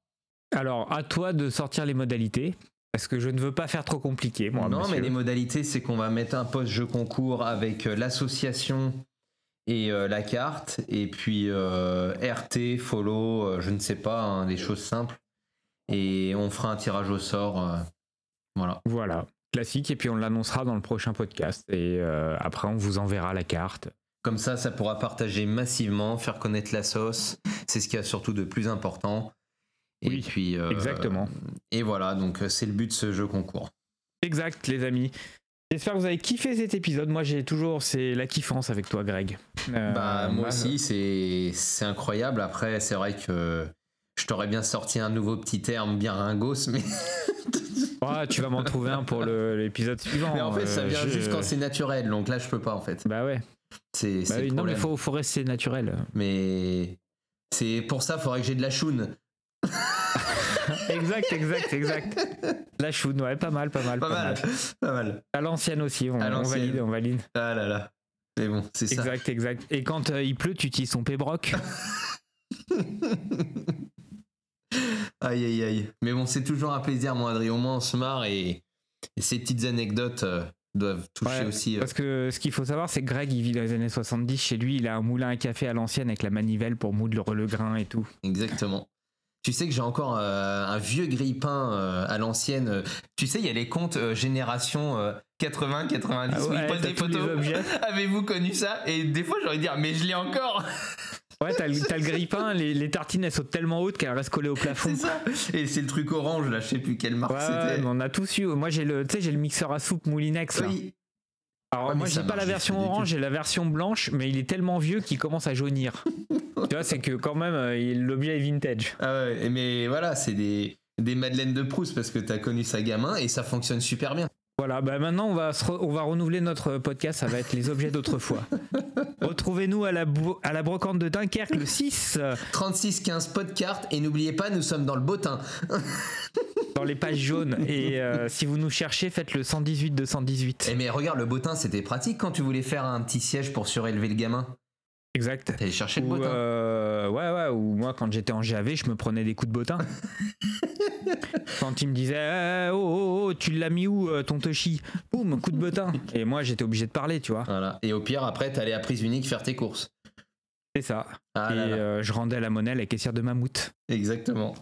Alors, à toi de sortir les modalités. Parce que je ne veux pas faire trop compliqué, moi. non, monsieur. mais les modalités, c'est qu'on va mettre un post jeu concours avec l'association et la carte, et puis RT, follow, je ne sais pas, hein, des choses simples. Et on fera un tirage au sort. voilà. Voilà, classique. Et puis on l'annoncera dans le prochain podcast. Et euh, après, on vous enverra la carte. Comme ça, ça pourra partager massivement, faire connaître la sauce. C'est ce qu'il y a surtout de plus important. Et Oui, puis, euh, exactement. Et voilà, donc euh, c'est le but de ce jeu concours. Exact, les amis. J'espère que vous avez kiffé cet épisode. Moi, j'ai toujours, c'est la kiffance avec toi, Greg. Euh, Bah, moi moi, aussi, c'est c'est incroyable. Après, c'est vrai que je t'aurais bien sorti un nouveau petit terme bien ringos, mais, tu vas m'en trouver un pour l'épisode suivant. mais en fait, ça Euh, vient je- juste quand c'est naturel. Donc là, je peux pas, en fait. Bah ouais. C'est Bah oui, non, mais faut, faut rester naturel. Mais c'est pour ça, il faudrait que j'ai de la choune. exact, exact, exact. La choune, ouais, pas mal, pas mal. Pas mal, pas mal. À l'ancienne aussi, on, on valide, on valide. Ah là là. Mais bon, c'est ça. Exact, exact. Et quand euh, il pleut, tu utilises ton pébroc. Aïe aïe aïe. Mais bon, c'est toujours un plaisir, mon Adrien. Au moins, on se marre et, et ces petites anecdotes euh, doivent toucher Ouais, aussi. euh, Parce que ce qu'il faut savoir, c'est que Greg, il vit dans les années 70. Chez lui, il a un moulin à café à l'ancienne avec la manivelle pour moudre le grain et tout. Exactement. Tu sais que j'ai encore euh, un vieux grille-pain euh, à l'ancienne. Tu sais, il y a les comptes euh, génération euh, 80, 90 Ah où ils posent des photos. Avez-vous connu ça? Et des fois, de dire, mais je l'ai encore Ouais, t'as le, t'as le grille-pain, les, les tartines, elles sautent tellement hautes qu'elles restent collées au plafond. C'est ça Et c'est le truc orange, là, je sais plus quelle marque Ouais, c'était. on a tous eu. Moi, j'ai le, j'ai le mixeur à soupe Moulinex. Là. Oui. Alors, Ouais, moi, j'ai pas la version orange, j'ai la version blanche, mais il est tellement vieux qu'il commence à jaunir. tu vois, c'est que quand même, euh, l'objet est vintage. Ah ouais, mais voilà, c'est des, des Madeleines de Proust parce que t'as connu ça gamin et ça fonctionne super bien. Voilà, bah maintenant on va, se re- on va renouveler notre podcast, ça va être les objets d'autrefois. Retrouvez-nous à la, bo- à la brocante de Dunkerque le 6 euh, 36 15 podcasts et n'oubliez pas, nous sommes dans le bottin. dans les pages jaunes. Et euh, si vous nous cherchez, faites le 118 218. Eh mais regarde, le bottin c'était pratique quand tu voulais faire un petit siège pour surélever le gamin. Exact. T'allais chercher le Ou, bottin. euh, ouais, ouais, ou moi quand j'étais en GAV, je me prenais des coups de bottin. quand il me disait Eh, oh, oh, oh, tu l'as mis où euh, ton Toshi? Boum, coup de bottin. Et moi j'étais obligé de parler, tu vois. Voilà. Et au pire, après, t'allais à prise unique faire tes courses. C'est ça. Ah Et là là. euh, je rendais la monnaie à la caissière de mammouth. Exactement.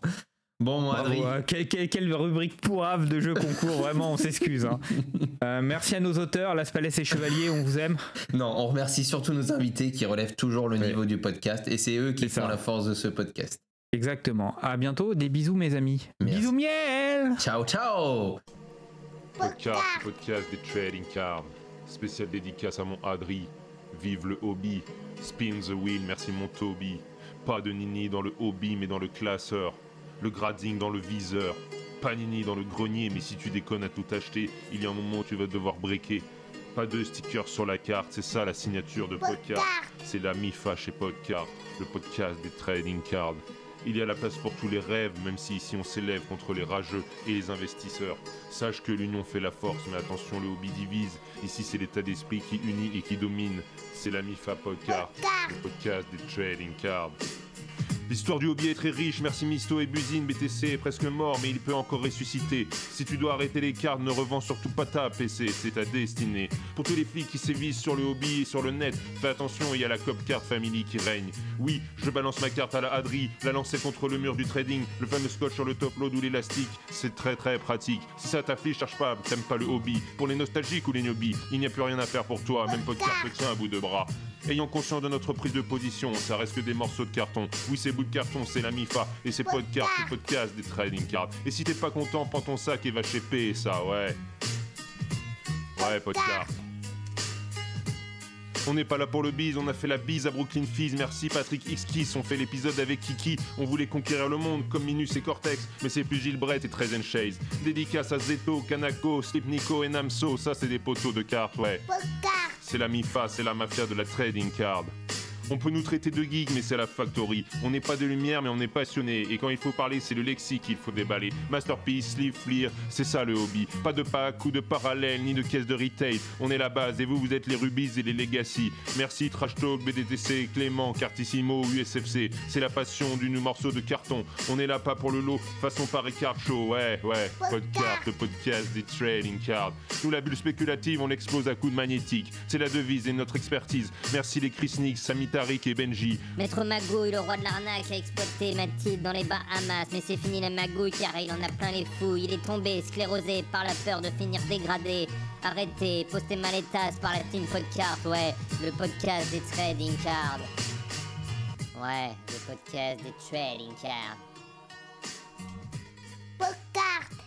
Bon, mon Bravo, Adri. euh, quelle, quelle- quelle rubrique pourrave de jeu concours, vraiment, on s'excuse. hein. Euh, merci à nos auteurs, Las Palais et Chevalier, on vous aime. Non, on remercie surtout nos invités qui relèvent toujours le Ouais. niveau du podcast et c'est eux qui font ça. la force de ce podcast. Exactement. À bientôt, des bisous, mes amis. Merci. Bisous, miel Ciao, ciao Podcast, podcast des trading cards. Spécial dédicace à mon Adri. Vive le hobby. Spin the wheel, merci mon Toby. Pas de Nini dans le hobby, mais dans le classeur. Le grading dans le viseur. Pas Nini dans le grenier, mais si tu déconnes à tout acheter, il y a un moment où tu vas devoir breaker. Pas de stickers sur la carte, c'est ça la signature de podcast. C'est la MIFA chez Podcard, le podcast des trading cards. Il y a la place pour tous les rêves, même si ici on s'élève contre les rageux et les investisseurs. Sache que l'union fait la force, mais attention, le hobby divise. Ici, c'est l'état d'esprit qui unit et qui domine. C'est la MIFA Podcast, le podcast des trading cards. L'histoire du hobby est très riche, merci Misto et Buzine, BTC est presque mort, mais il peut encore ressusciter. Si tu dois arrêter les cartes, ne revends surtout pas ta PC, c'est ta destinée. Pour tous les flics qui sévissent sur le hobby et sur le net, fais attention, il y a la Cop Card Family qui règne. Oui, je balance ma carte à la Adri, la lancer contre le mur du trading, le fameux scotch sur le top load ou l'élastique, c'est très très pratique. Si ça t'afflige, cherche pas, t'aimes pas le hobby. Pour les nostalgiques ou les newbies, il n'y a plus rien à faire pour toi, même podcast te tient à bout de bras. Ayons conscience de notre prise de position, ça reste que des morceaux de carton. Oui, c'est de carton, c'est la MIFA, et c'est podcast, c'est podcast des trading cards. Et si t'es pas content, prends ton sac et va chez PSA, ouais. Ouais, podcast. On n'est pas là pour le bise, on a fait la bise à Brooklyn Fizz. Merci Patrick X-Kiss, on fait l'épisode avec Kiki. On voulait conquérir le monde comme Minus et Cortex, mais c'est plus Gilbreth et Trezen Chase. Dédicace à Zeto, Kanako, Slip Nico et Namso, ça c'est des poteaux de cartes, ouais. C'est la MIFA, c'est la mafia de la trading card. On peut nous traiter de geek, mais c'est la factory. On n'est pas de lumière, mais on est passionné. Et quand il faut parler, c'est le lexique qu'il faut déballer. Masterpiece, sleeve, fleer, c'est ça le hobby. Pas de pack ou de parallèle, ni de caisse de retail. On est la base, et vous, vous êtes les rubies et les legacy. Merci Trash Talk, BDTC, Clément, Cartissimo, USFC. C'est la passion d'une morceau de carton. On est là pas pour le lot, façon Paris Card Show. Ouais, ouais, podcast, le podcast des trading cards. Nous, la bulle spéculative, on l'explose à coups de magnétique. C'est la devise et notre expertise. Merci les Chris Nix, Sami et Benji. Maître Magouille, le roi de l'arnaque, a exploité Mathilde dans les Bahamas, mais c'est fini la magouille car il en a plein les fouilles. Il est tombé, sclérosé par la peur de finir dégradé. Arrêté, posté maletas par la team podcast, ouais, le podcast des trading cards. Ouais, le podcast des trading cards. Podcast